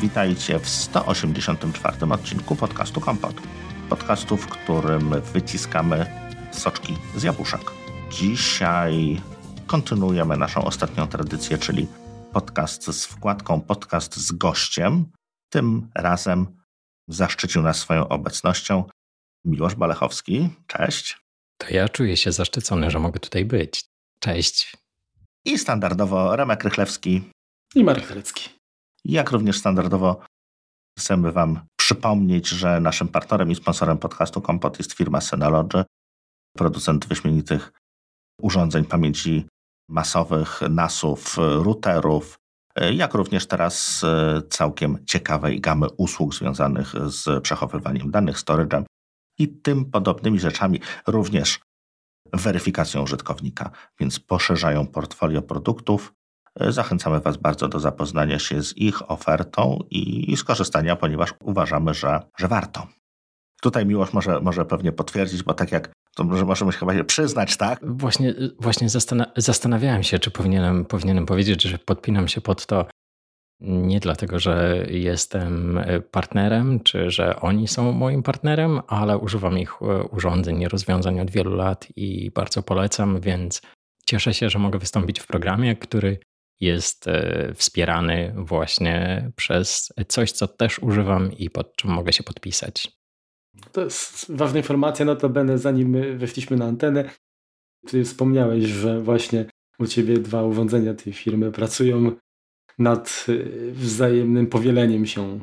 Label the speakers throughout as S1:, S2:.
S1: Witajcie w 184 odcinku podcastu Kompot. Podcastu, w którym wyciskamy soczki z jabłuszek. Dzisiaj kontynuujemy naszą ostatnią tradycję, czyli podcast z wkładką podcast z gościem. Tym razem zaszczycił nas swoją obecnością Miłosz Balechowski. Cześć.
S2: To ja czuję się zaszczycony, że mogę tutaj być. Cześć.
S1: I standardowo Remek Rychlewski.
S3: I Marek Telecki.
S1: Jak również standardowo chcemy Wam przypomnieć, że naszym partnerem i sponsorem podcastu Kompot jest firma Synology, producent wyśmienitych urządzeń pamięci masowych, NASów, routerów, jak również teraz całkiem ciekawej gamy usług związanych z przechowywaniem danych, storage'em i tym podobnymi rzeczami, również weryfikacją użytkownika, więc poszerzają portfolio produktów. Zachęcamy Was bardzo do zapoznania się z ich ofertą i skorzystania, ponieważ uważamy, że, że warto. Tutaj Miłosz może, może pewnie potwierdzić, bo tak jak to może możemy chyba się przyznać, tak?
S2: Właśnie, właśnie zastanawiałem się, czy powinienem, powinienem powiedzieć, że podpinam się pod to nie dlatego, że jestem partnerem, czy że oni są moim partnerem, ale używam ich urządzeń i rozwiązań od wielu lat i bardzo polecam, więc cieszę się, że mogę wystąpić w programie, który jest e, wspierany właśnie przez coś, co też używam i pod czym mogę się podpisać.
S3: To jest ważna informacja, no to będę zanim weszliśmy na antenę. Ty wspomniałeś, że właśnie u ciebie dwa urządzenia tej firmy pracują nad y, wzajemnym powieleniem się.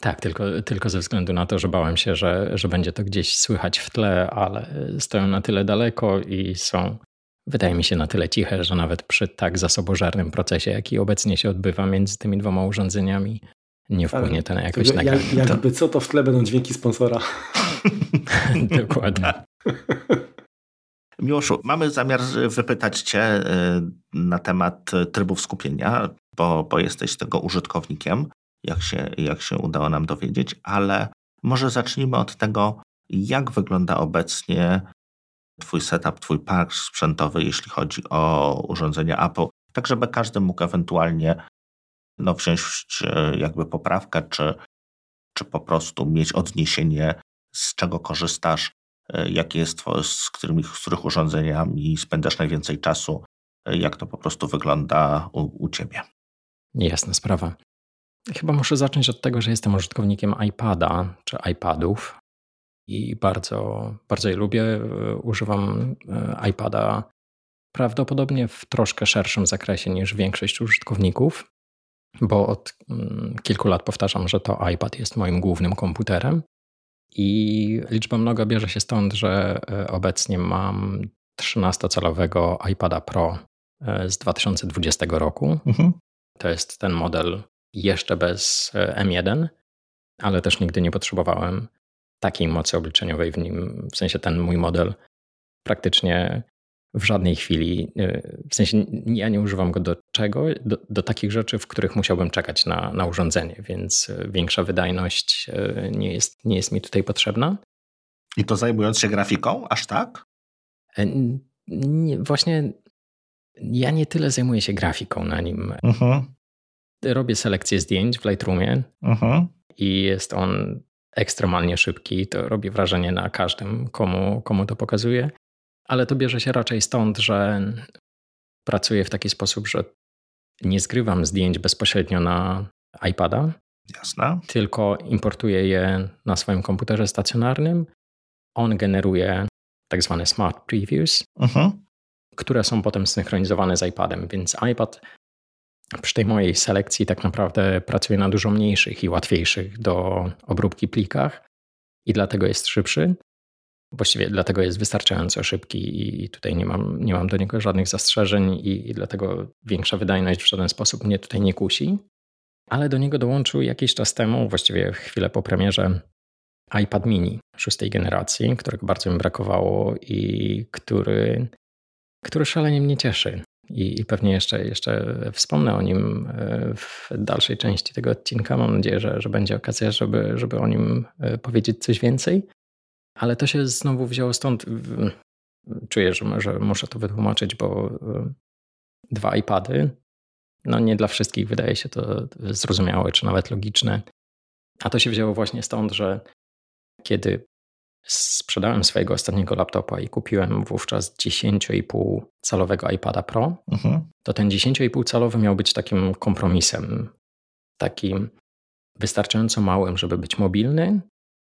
S2: Tak, tylko, tylko ze względu na to, że bałem się, że, że będzie to gdzieś słychać w tle, ale stoją na tyle daleko i są, wydaje mi się, na tyle ciche, że nawet przy tak zasobożarnym procesie, jaki obecnie się odbywa między tymi dwoma urządzeniami, nie wpłynie to na jakość nagrania.
S3: Jak, jakby co, to w tle będą dźwięki sponsora.
S2: Dokładnie.
S1: Miłoszu, mamy zamiar wypytać Cię y, na temat trybów skupienia, bo, bo jesteś tego użytkownikiem, jak się, jak się udało nam dowiedzieć, ale może zacznijmy od tego, jak wygląda obecnie Twój setup, Twój park sprzętowy, jeśli chodzi o urządzenia Apple, tak żeby każdy mógł ewentualnie no, wziąć y, jakby poprawkę, czy, czy po prostu mieć odniesienie, z czego korzystasz E, jakie jest, z, którymi, z których urządzeniami spędzasz najwięcej czasu, e, jak to po prostu wygląda u, u ciebie.
S2: Jasna sprawa. Chyba muszę zacząć od tego, że jestem użytkownikiem iPada czy iPadów i bardzo, bardzo je lubię. E, używam iPada prawdopodobnie w troszkę szerszym zakresie niż większość użytkowników, bo od mm, kilku lat powtarzam, że to iPad jest moim głównym komputerem. I liczba mnoga bierze się stąd, że e, obecnie mam 13-calowego iPada Pro e, z 2020 roku. Mhm. To jest ten model jeszcze bez e, M1, ale też nigdy nie potrzebowałem takiej mocy obliczeniowej w nim. W sensie ten mój model praktycznie w żadnej chwili. Y, w sensie ja nie używam go do czego? Do, do, takich rzeczy, w których musiałbym czekać na, na urządzenie, więc y, większa wydajność y, nie jest, nie jest mi tutaj potrzebna.
S1: I to zajmując się grafiką, aż tak?
S2: E, nie, właśnie ja nie tyle zajmuję się grafiką na nim. Uh mhm. -huh. Robię selekcję zdjęć w Lightroomie uh mhm. -huh. i jest on ekstremalnie szybki. To robi wrażenie na każdym, komu, komu to pokazuje ale to bierze się raczej stąd, że pracuję w taki sposób, że nie zgrywam zdjęć bezpośrednio na iPada.
S1: Jasne.
S2: Tylko importuję je na swoim komputerze stacjonarnym. On generuje tak zwane smart previews, uh-huh. które są potem synchronizowane z iPadem, więc iPad przy tej mojej selekcji tak naprawdę pracuje na dużo mniejszych i łatwiejszych do obróbki plikach i dlatego jest szybszy. Właściwie dlatego jest wystarczająco szybki i tutaj nie mam, nie mam do niego żadnych zastrzeżeń i, i dlatego większa wydajność w żaden sposób mnie tutaj nie kusi. Ale do niego dołączył jakiś czas temu, właściwie chwilę po premierze, iPad mini szóstej generacji, którego bardzo mi brakowało i który, który szalenie mnie cieszy. I, I, pewnie jeszcze, jeszcze wspomnę o nim e, w dalszej części tego odcinka. Mam nadzieję, że, że będzie okazja, żeby, żeby o nim e, powiedzieć coś więcej. Ale to się znowu wzięło stąd. Czuję, że, że muszę to wytłumaczyć, bo y, dwa iPady no nie dla wszystkich wydaje się to zrozumiałe czy nawet logiczne. A to się wzięło właśnie stąd, że kiedy sprzedałem swojego ostatniego laptopa i kupiłem wówczas 10,5 calowego iPada Pro, mhm. to ten 10,5 calowy miał być takim kompromisem. Takim wystarczająco małym, żeby być mobilny,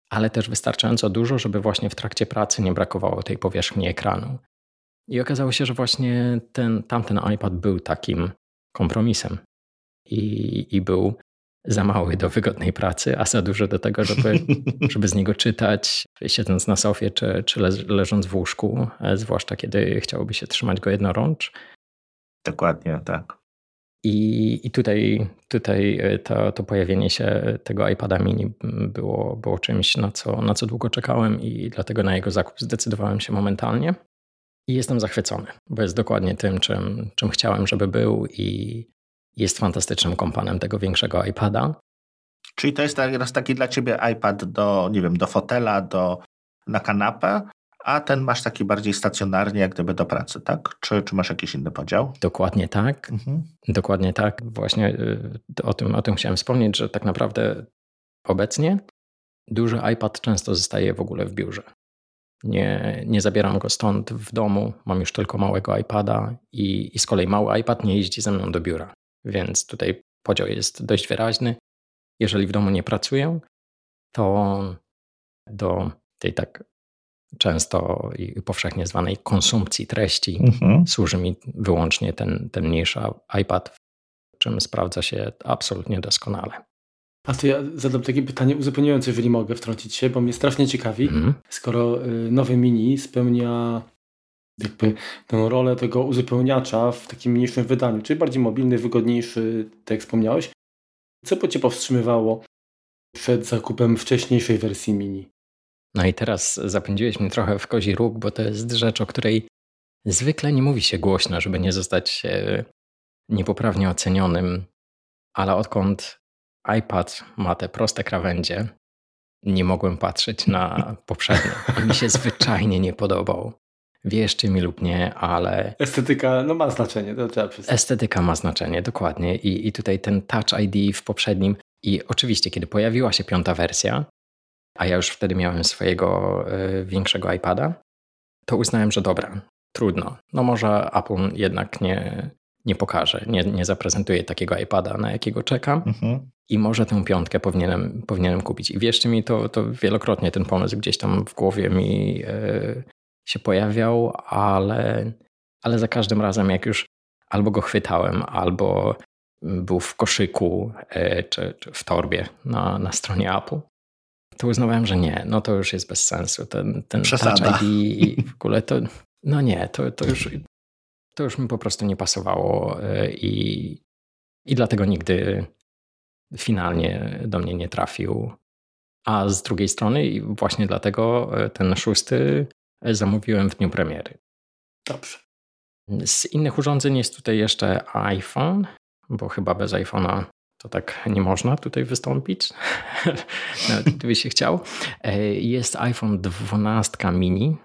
S2: ale też wystarczająco dużo, żeby właśnie w trakcie pracy nie brakowało tej powierzchni ekranu. I okazało się, że właśnie ten, tamten iPad był takim kompromisem. I, i był za mały do wygodnej pracy, a za duży do tego, żeby, żeby z niego czytać, siedząc na sofie czy, czy leżąc w łóżku, e, zwłaszcza kiedy chciałoby się trzymać go jednorącz.
S1: Dokładnie, tak.
S2: I, i tutaj, tutaj e, to, to pojawienie się tego iPada mini było, było czymś, na co, na co długo czekałem i dlatego na jego zakup zdecydowałem się momentalnie. I jestem zachwycony, bo jest dokładnie tym, czym, czym chciałem, żeby był i jest fantastycznym kompanem tego większego iPada.
S1: Czyli to jest teraz taki dla ciebie iPad do, nie wiem, do fotela, do, na kanapę, a ten masz taki bardziej stacjonarnie, jak gdyby do pracy, tak? Czy, czy masz jakiś inny podział?
S2: Dokładnie tak. Mhm. Dokładnie tak. Właśnie y, o tym, o tym chciałem wspomnieć, że tak naprawdę obecnie duży iPad często zostaje w ogóle w biurze. Nie, nie zabieram go stąd w domu, mam już tylko małego iPada i, i z kolei mały iPad nie jeździ ze mną do biura. Więc tutaj podział jest dość wyraźny. Jeżeli w domu nie pracuję, to do tej tak często i powszechnie zwanej konsumpcji treści mhm. służy mi wyłącznie ten, ten mniejszy iPad, w czym sprawdza się absolutnie doskonale.
S3: A to ja zadam takie pytanie uzupełniające, jeżeli mogę wtrącić się, bo mnie strasznie ciekawi, mhm. skoro y, nowy mini spełnia jakby tę rolę tego uzupełniacza w takim mniejszym wydaniu, czyli bardziej mobilny, wygodniejszy, tak jak wspomniałeś. Co by Cię powstrzymywało przed zakupem wcześniejszej wersji mini?
S2: No i teraz zapędziłeś mnie trochę w kozi róg, bo to jest rzecz, o której zwykle nie mówi się głośno, żeby nie zostać e, niepoprawnie ocenionym, ale odkąd iPad ma te proste krawędzie, nie mogłem patrzeć na poprzednie. Mi się zwyczajnie nie podobał. Wierzcie mi lub nie, ale.
S3: Estetyka no ma znaczenie, to trzeba przyznać.
S2: Estetyka ma znaczenie, dokładnie. I, I tutaj ten Touch ID w poprzednim. I oczywiście, kiedy pojawiła się piąta wersja, a ja już wtedy miałem swojego y, większego iPada, to uznałem, że dobra, trudno. No może Apple jednak nie, nie pokaże, nie, nie zaprezentuje takiego iPada, na jakiego czekam. Mhm. I może tę piątkę powinienem, powinienem kupić. I wierzcie mi, to, to wielokrotnie ten pomysł gdzieś tam w głowie mi y, się pojawiał, ale, ale za każdym razem, jak już albo go chwytałem, albo był w koszyku e, czy, czy w torbie na, na stronie Apple, to uznawałem, że nie, no to już jest bez sensu. Ten, ten Touch ID i w ogóle to, no nie, to, to, już, to już mi po prostu nie pasowało e, i, i dlatego nigdy finalnie do mnie nie trafił. A z drugiej strony, właśnie dlatego e, ten szósty zamówiłem w dniu premiery.
S3: Dobrze.
S2: Z innych urządzeń jest tutaj jeszcze iPhone, bo chyba bez iPhone'a to tak nie można tutaj wystąpić, nawet gdyby się chciał. E, jest iPhone 12 mini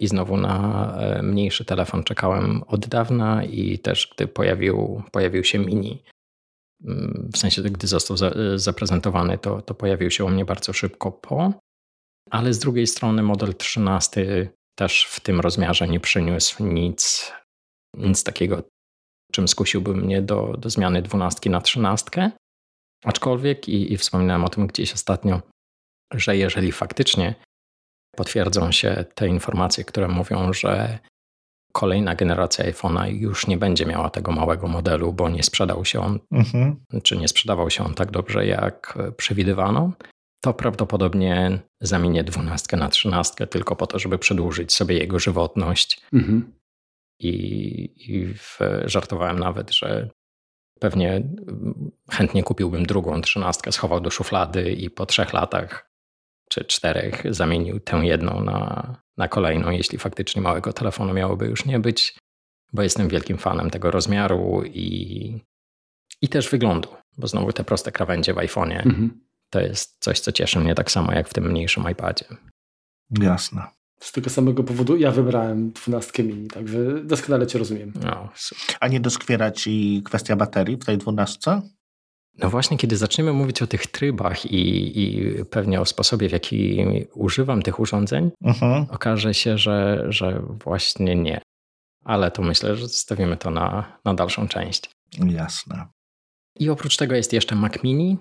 S2: i znowu na e, mniejszy telefon czekałem od dawna i też gdy pojawił, pojawił się mini, mm, w sensie gdy został zaprezentowany, to, to pojawił się u mnie bardzo szybko po. Ale z drugiej strony model 13 też w tym rozmiarze nie przyniósł nic, nic takiego, czym skusiłby mnie do, do zmiany 12 na 13. Aczkolwiek, i, i wspominałem o tym gdzieś ostatnio, że jeżeli faktycznie potwierdzą się te informacje, które mówią, że kolejna generacja iPhone'a już nie będzie miała tego małego modelu, bo nie sprzedał się on, mhm. czy nie sprzedawał się on tak dobrze, jak przewidywano, to prawdopodobnie zamienię dwunastkę na trzynastkę tylko po to, żeby przedłużyć sobie jego żywotność. Mhm. I, i w, żartowałem nawet, że pewnie chętnie kupiłbym drugą trzynastkę, schował do szuflady i po trzech latach czy czterech zamienił tę jedną na, na kolejną, jeśli faktycznie małego telefonu miałoby już nie być, bo jestem wielkim fanem tego rozmiaru i, i też wyglądu, bo znowu te proste krawędzie w iPhone'ie mhm to jest coś, co cieszy mnie tak samo jak w tym mniejszym iPadzie.
S1: Jasne.
S3: z tego samego powodu ja wybrałem 12 mini, także doskonale Cię rozumiem. No,
S1: A nie doskwiera Ci kwestia baterii w tej 12?
S2: No właśnie, kiedy zaczniemy mówić o tych trybach i, i pewnie o sposobie, w jaki używam tych urządzeń, uh-huh. okaże się, że, że właśnie nie. Ale to myślę, że zostawimy to na, na dalszą część.
S1: Jasne.
S2: I oprócz tego jest jeszcze Mac Mini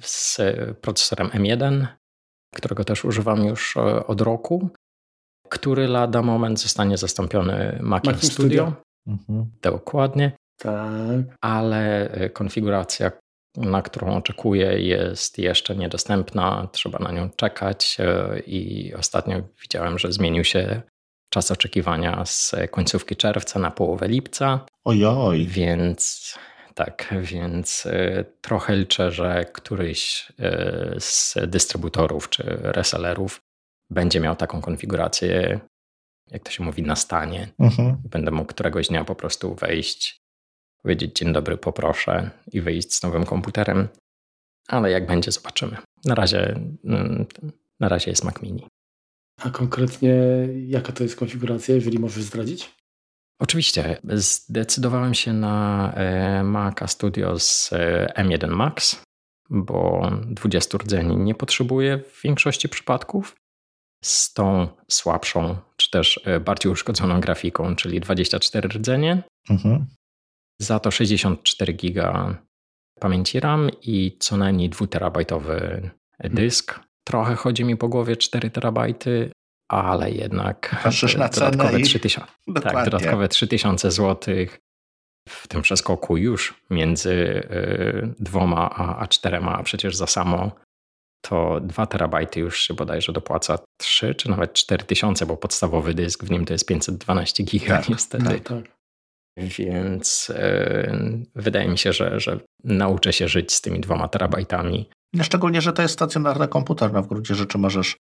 S2: z procesorem M1, którego też używam już e, od roku, który lada moment zostanie zastąpiony Maciem Studio. Studio. Mhm. Dokładnie.
S3: Tak.
S2: Ale e, konfiguracja, na którą oczekuję, jest jeszcze niedostępna. Trzeba na nią czekać e, i ostatnio widziałem, że zmienił się czas oczekiwania z końcówki czerwca na połowę lipca.
S1: Ojoj.
S2: Więc tak, więc e, trochę liczę, że któryś e, z dystrybutorów czy resellerów będzie miał taką konfigurację, jak to się mówi, na stanie. Mhm. Będę mógł któregoś dnia po prostu wejść, powiedzieć dzień dobry, poproszę i wyjść z nowym komputerem. Ale jak będzie, zobaczymy. Na razie, mm, na razie jest Mac Mini.
S3: A konkretnie jaka to jest konfiguracja, jeżeli możesz zdradzić?
S2: Oczywiście. Zdecydowałem się na e, Maca Studio z e, M1 Max, bo 20 rdzeni nie potrzebuję w większości przypadków. Z tą słabszą, czy też e, bardziej uszkodzoną grafiką, czyli 24 rdzenie. Mhm. Za to 64 giga pamięci RAM i co najmniej 2 terabajtowy dysk. Trochę chodzi mi po głowie 4 terabajty, ale jednak
S1: Patrzysz na
S2: dodatkowe 3000, tak, dodatkowe 3000 zł w tym przeskoku już między y, dwoma a, a czterema, a przecież za samo to 2 terabajty już się bodajże dopłaca 3 czy nawet 4000, bo podstawowy dysk w nim to jest 512 giga tak, niestety. Tak, tak. Więc y, wydaje mi się, że, że nauczę się żyć z tymi dwoma terabajtami.
S1: Szczególnie, że to jest stacjonarny komputer. No w gruncie rzeczy możesz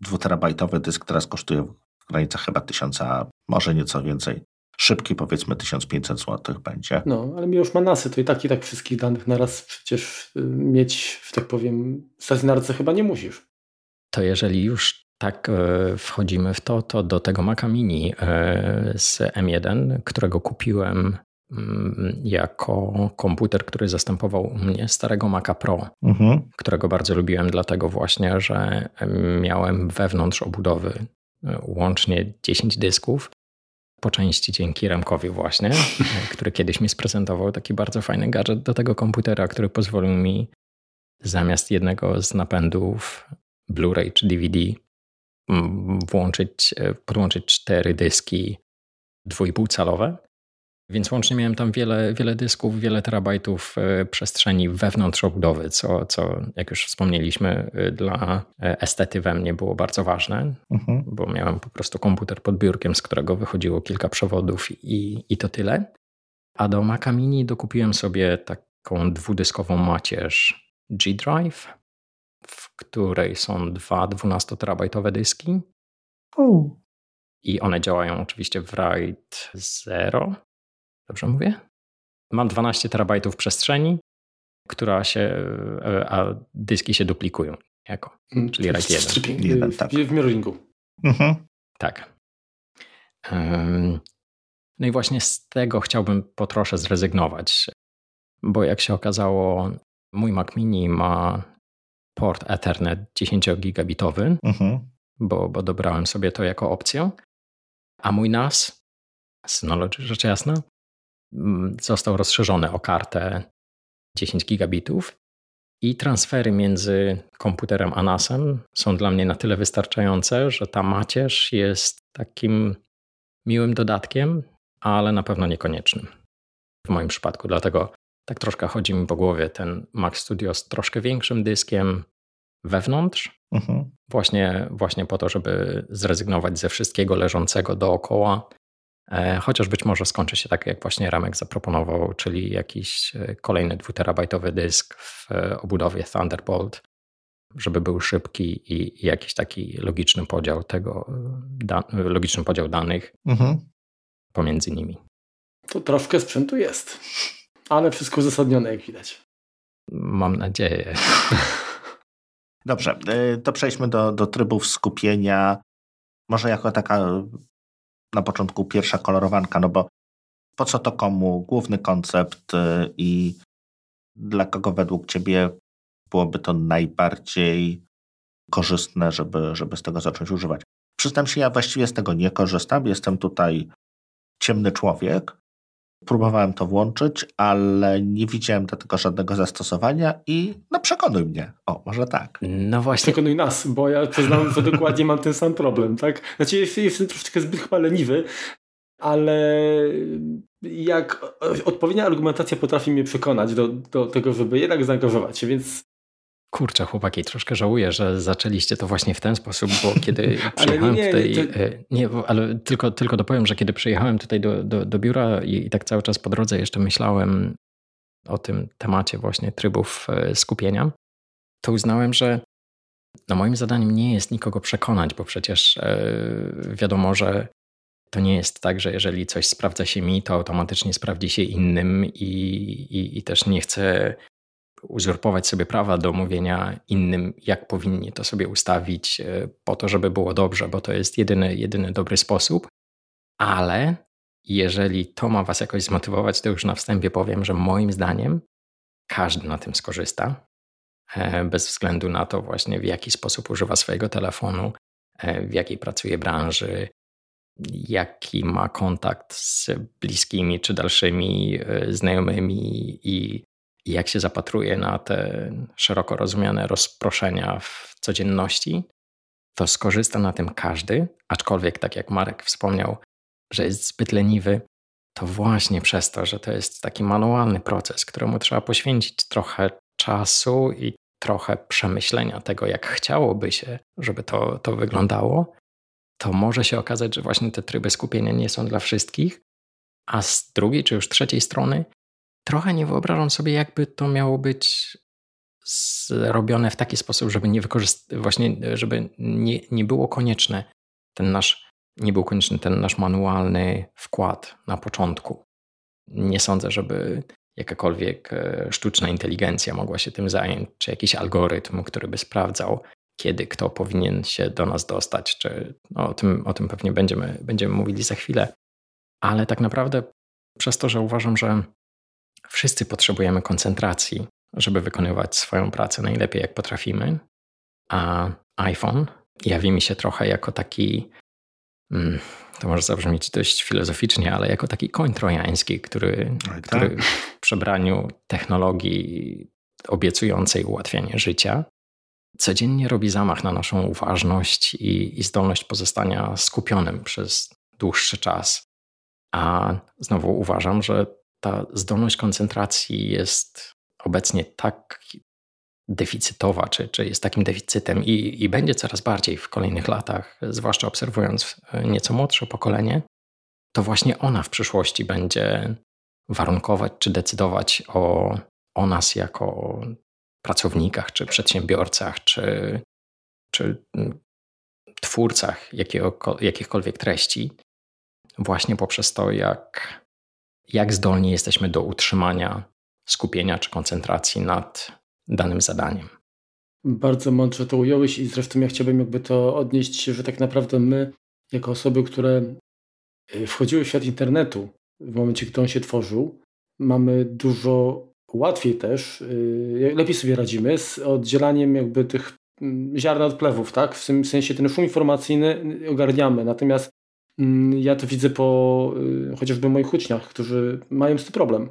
S1: dwuterabajtowy dysk teraz kosztuje w granicach chyba tysiąca, może nieco więcej. Szybki powiedzmy 1500 zł będzie.
S3: No, ale mi już ma nasy, to i tak i tak wszystkich danych naraz przecież y, mieć, że tak powiem, w stacjonarce chyba nie musisz.
S2: To jeżeli już tak e, wchodzimy w to, to do tego Maca Mini e, z M1, którego kupiłem jako komputer, który zastępował u mnie starego Maca Pro, mhm. którego bardzo lubiłem, dlatego właśnie, że miałem wewnątrz obudowy e, łącznie 10 dysków. Po części dzięki Remkowi właśnie, który kiedyś mi sprezentował taki bardzo fajny gadżet do tego komputera, który pozwolił mi zamiast jednego z napędów Blu-ray czy DVD włączyć, e, podłączyć cztery dyski dwójpółcalowe więc łącznie miałem tam wiele, wiele dysków, wiele terabajtów e, przestrzeni wewnątrz obudowy, co, co jak już wspomnieliśmy, e, dla e, estety we mnie było bardzo ważne, mhm. bo miałem po prostu komputer pod biurkiem, z którego wychodziło kilka przewodów i, i to tyle. A do Maca Mini dokupiłem sobie taką dwudyskową macierz G-Drive, w której są dwa 12-terabajtowe dyski. I one działają oczywiście w RAID 0, Dobrze mówię? Mam 12 terabajtów przestrzeni, która się, e, a dyski się duplikują jako, mm, czyli RAID 1.
S3: jeden tak. W mirroringu. Mhm.
S2: Tak. No i właśnie z tego chciałbym po trosze zrezygnować, bo jak się okazało, mój Mac Mini ma port Ethernet 10-gigabitowy, mhm. bo, bo dobrałem sobie to jako opcję, a mój NAS, Synology rzecz jasna, został rozszerzony o kartę 10 gigabitów i transfery między komputerem a NASem są dla mnie na tyle wystarczające, że ta macierz jest takim miłym dodatkiem, ale na pewno niekoniecznym w moim przypadku. Dlatego tak troszkę chodzi mi po głowie ten Mac Studio z troszkę większym dyskiem wewnątrz, mhm. właśnie, właśnie po to, żeby zrezygnować ze wszystkiego leżącego dookoła chociaż być może skończy się tak, jak właśnie Ramek zaproponował, czyli jakiś e, kolejny dwuterabajtowy dysk w e, obudowie Thunderbolt, żeby był szybki i jakiś taki logiczny podział tego, logiczny podział danych mhm. pomiędzy nimi.
S3: To troszkę sprzętu jest, ale wszystko uzasadnione, jak widać.
S2: Mam nadzieję.
S1: Dobrze, to przejdźmy do, do trybów skupienia może jako taka na początku pierwsza kolorowanka, no bo po co to komu, główny koncept y, i dla kogo według Ciebie byłoby to najbardziej korzystne, żeby, żeby z tego zacząć używać. Przyznam się, ja właściwie z tego nie korzystam. Jestem tutaj ciemny człowiek. Próbowałem to włączyć, ale nie widziałem do tego żadnego zastosowania i no przekonuj mnie. O, może tak.
S3: No właśnie. Przekonuj nas, bo ja przyznam, że dokładnie mam ten sam problem, tak? Znaczy jestem, jestem troszeczkę zbyt chyba leniwy, ale jak odpowiednia argumentacja potrafi mnie przekonać do, do tego, żeby jednak zaangażować się, więc
S2: Kurczę, chłopaki, troszkę żałuję, że zaczęliście to właśnie w ten sposób, bo kiedy przyjechałem nie, nie, tutaj. Nie, to... E, nie, ale tylko, tylko dopowiem, że kiedy przyjechałem tutaj do, do, do biura i, i tak cały czas po drodze jeszcze myślałem o tym temacie właśnie trybów e, skupienia, to uznałem, że no moim zadaniem nie jest nikogo przekonać, bo przecież e, wiadomo, że to nie jest tak, że jeżeli coś sprawdza się mi, to automatycznie sprawdzi się innym i, i, i też nie chcę uzurpować sobie prawa do mówienia innym, jak powinni to sobie ustawić, e, po to, żeby było dobrze, bo to jest jedyny, jedyny dobry sposób. Ale jeżeli to ma Was jakoś zmotywować, to już na wstępie powiem, że moim zdaniem każdy na tym skorzysta, e, bez względu na to właśnie w jaki sposób używa swojego telefonu, e, w jakiej pracuje branży, jaki ma kontakt z bliskimi czy dalszymi znajomymi i i jak się zapatruje na te szeroko rozumiane rozproszenia w codzienności, to skorzysta na tym każdy, aczkolwiek tak jak Marek wspomniał, że jest zbyt leniwy, to właśnie przez to, że to jest taki manualny proces, któremu trzeba poświęcić trochę czasu i trochę przemyślenia tego, jak chciałoby się, żeby to, to wyglądało, to może się okazać, że właśnie te tryby skupienia nie są dla wszystkich, a z drugiej czy już trzeciej strony trochę nie wyobrażam sobie, jakby to miało być zrobione w taki sposób, żeby nie właśnie, żeby nie, nie było konieczne ten nasz, nie był konieczny ten nasz manualny wkład na początku. Nie sądzę, żeby jakakolwiek e, sztuczna inteligencja mogła się tym zająć, czy jakiś algorytm, który by sprawdzał, kiedy kto powinien się do nas dostać, czy no, o, tym, o tym pewnie będziemy, będziemy mówili za chwilę. Ale tak naprawdę przez to, że uważam, że Wszyscy potrzebujemy koncentracji, żeby wykonywać swoją pracę najlepiej jak potrafimy, a iPhone jawi mi się trochę jako taki, mm, to może zabrzmieć dość filozoficznie, ale jako taki koń trojański, który, tak. który w przebraniu technologii obiecującej ułatwianie życia codziennie robi zamach na naszą uważność i, i zdolność pozostania skupionym przez dłuższy czas. A znowu uważam, że ta zdolność koncentracji jest obecnie tak deficytowa, czy, czy jest takim deficytem i, i będzie coraz bardziej w kolejnych latach, zwłaszcza obserwując e, nieco młodsze pokolenie, to właśnie ona w przyszłości będzie warunkować czy decydować o, o nas jako pracownikach, czy przedsiębiorcach, czy, czy mm, twórcach jakiego, jakichkolwiek treści, właśnie poprzez to, jak jak zdolni jesteśmy do utrzymania skupienia czy koncentracji nad danym zadaniem.
S3: Bardzo mądrze to ująłeś i zresztą ja chciałbym jakby to odnieść, że tak naprawdę my, jako osoby, które y, wchodziły w świat internetu w momencie, gdy on się tworzył, mamy dużo łatwiej też, y, lepiej sobie radzimy z oddzielaniem jakby tych mm, ziarna od plewów, tak? W tym sensie ten szum informacyjny ogarniamy, natomiast ja to widzę po y, chociażby moich uczniach, którzy mają z tym problem.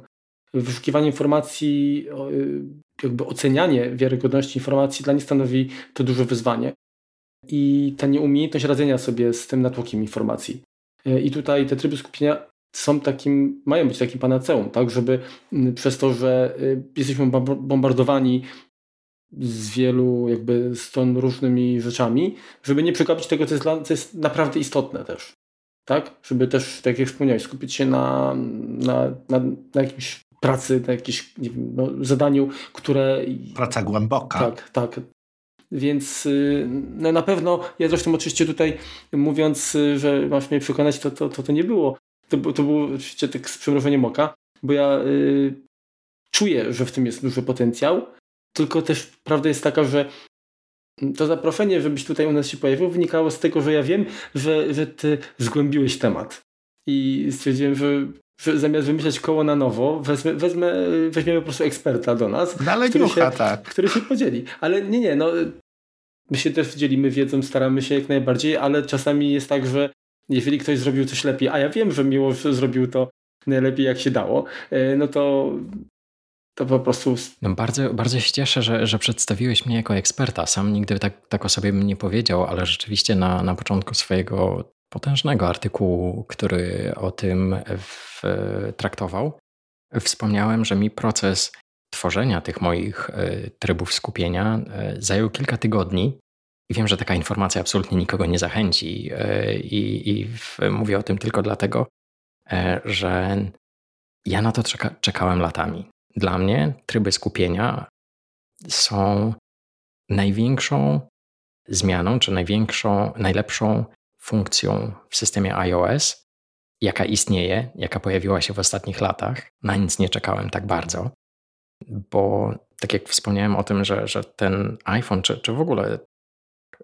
S3: Wyszukiwanie informacji, y, jakby ocenianie wiarygodności informacji dla nich stanowi to duże wyzwanie. I ta nieumiejętność radzenia sobie z tym natłokiem informacji. Y, I tutaj te tryby skupienia są takim, mają być takim panaceum, tak, żeby mm, przez to, że jesteśmy bombardowani z wielu jakby stron różnymi rzeczami, żeby nie przegapić tego, co jest, co jest naprawdę istotne też tak? Żeby też, tak jak wspomniałeś, skupić się na, na, na, na jakimś pracy, na jakimś wiem, no, zadaniu, które...
S1: Praca głęboka.
S3: Tak, tak. Więc y, no, na pewno, ja zresztą oczywiście tutaj mówiąc, y, że masz mnie przekonać, to to, to, to nie było. To, to było oczywiście tak z przymrożeniem oka, bo ja y, czuję, że w tym jest duży potencjał, tylko też prawda jest taka, że to zaproszenie, żebyś tutaj u nas się pojawił, wynikało z tego, że ja wiem, że, że ty zgłębiłeś temat. I stwierdziłem, że, że zamiast wymyślać koło na nowo, wezmę, wezmę, weźmiemy po prostu eksperta do nas,
S1: no, ale
S3: który,
S1: ducha,
S3: się,
S1: tak.
S3: który się podzieli. Ale nie, nie, no my się też dzielimy wiedzą, staramy się jak najbardziej, ale czasami jest tak, że jeżeli ktoś zrobił coś lepiej, a ja wiem, że Miłosz zrobił to najlepiej jak się dało, e, no to to po prostu.
S2: No bardzo, bardzo się cieszę, że, że przedstawiłeś mnie jako eksperta. Sam nigdy tak, tak o sobie bym nie powiedział, ale rzeczywiście na, na początku swojego potężnego artykułu, który o tym w, traktował, wspomniałem, że mi proces tworzenia tych moich e, trybów skupienia e, zajął kilka tygodni. I wiem, że taka informacja absolutnie nikogo nie zachęci, e, i, i mówię o tym tylko dlatego, że ja na to czeka, czekałem latami. Dla mnie tryby skupienia są największą zmianą, czy największą, najlepszą funkcją w systemie iOS, jaka istnieje, jaka pojawiła się w ostatnich latach. Na nic nie czekałem tak bardzo, bo tak jak wspomniałem o tym, że, że ten iPhone, czy, czy w ogóle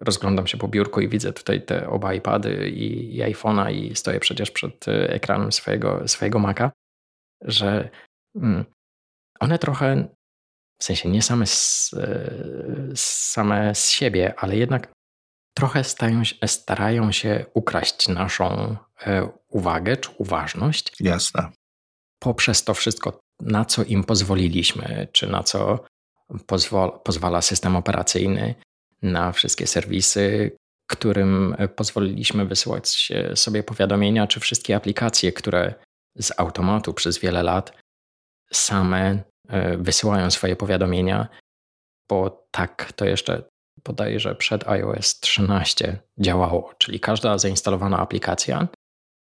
S2: rozglądam się po biurku i widzę tutaj te oba iPady i, i iPhone'a i stoję przecież przed ekranem swojego, swojego Maca, że mm, one trochę, w sensie nie same z, e, same z siebie, ale jednak trochę stają starają się ukraść naszą e, uwagę czy uważność.
S1: Jasne.
S2: Poprzez to wszystko, na co im pozwoliliśmy, czy na co pozwol, pozwala system operacyjny, na wszystkie serwisy, którym pozwoliliśmy wysyłać sobie powiadomienia, czy wszystkie aplikacje, które z automatu przez wiele lat same E, wysyłają swoje powiadomienia, bo tak to jeszcze podaję, że przed iOS 13 działało, czyli każda zainstalowana aplikacja,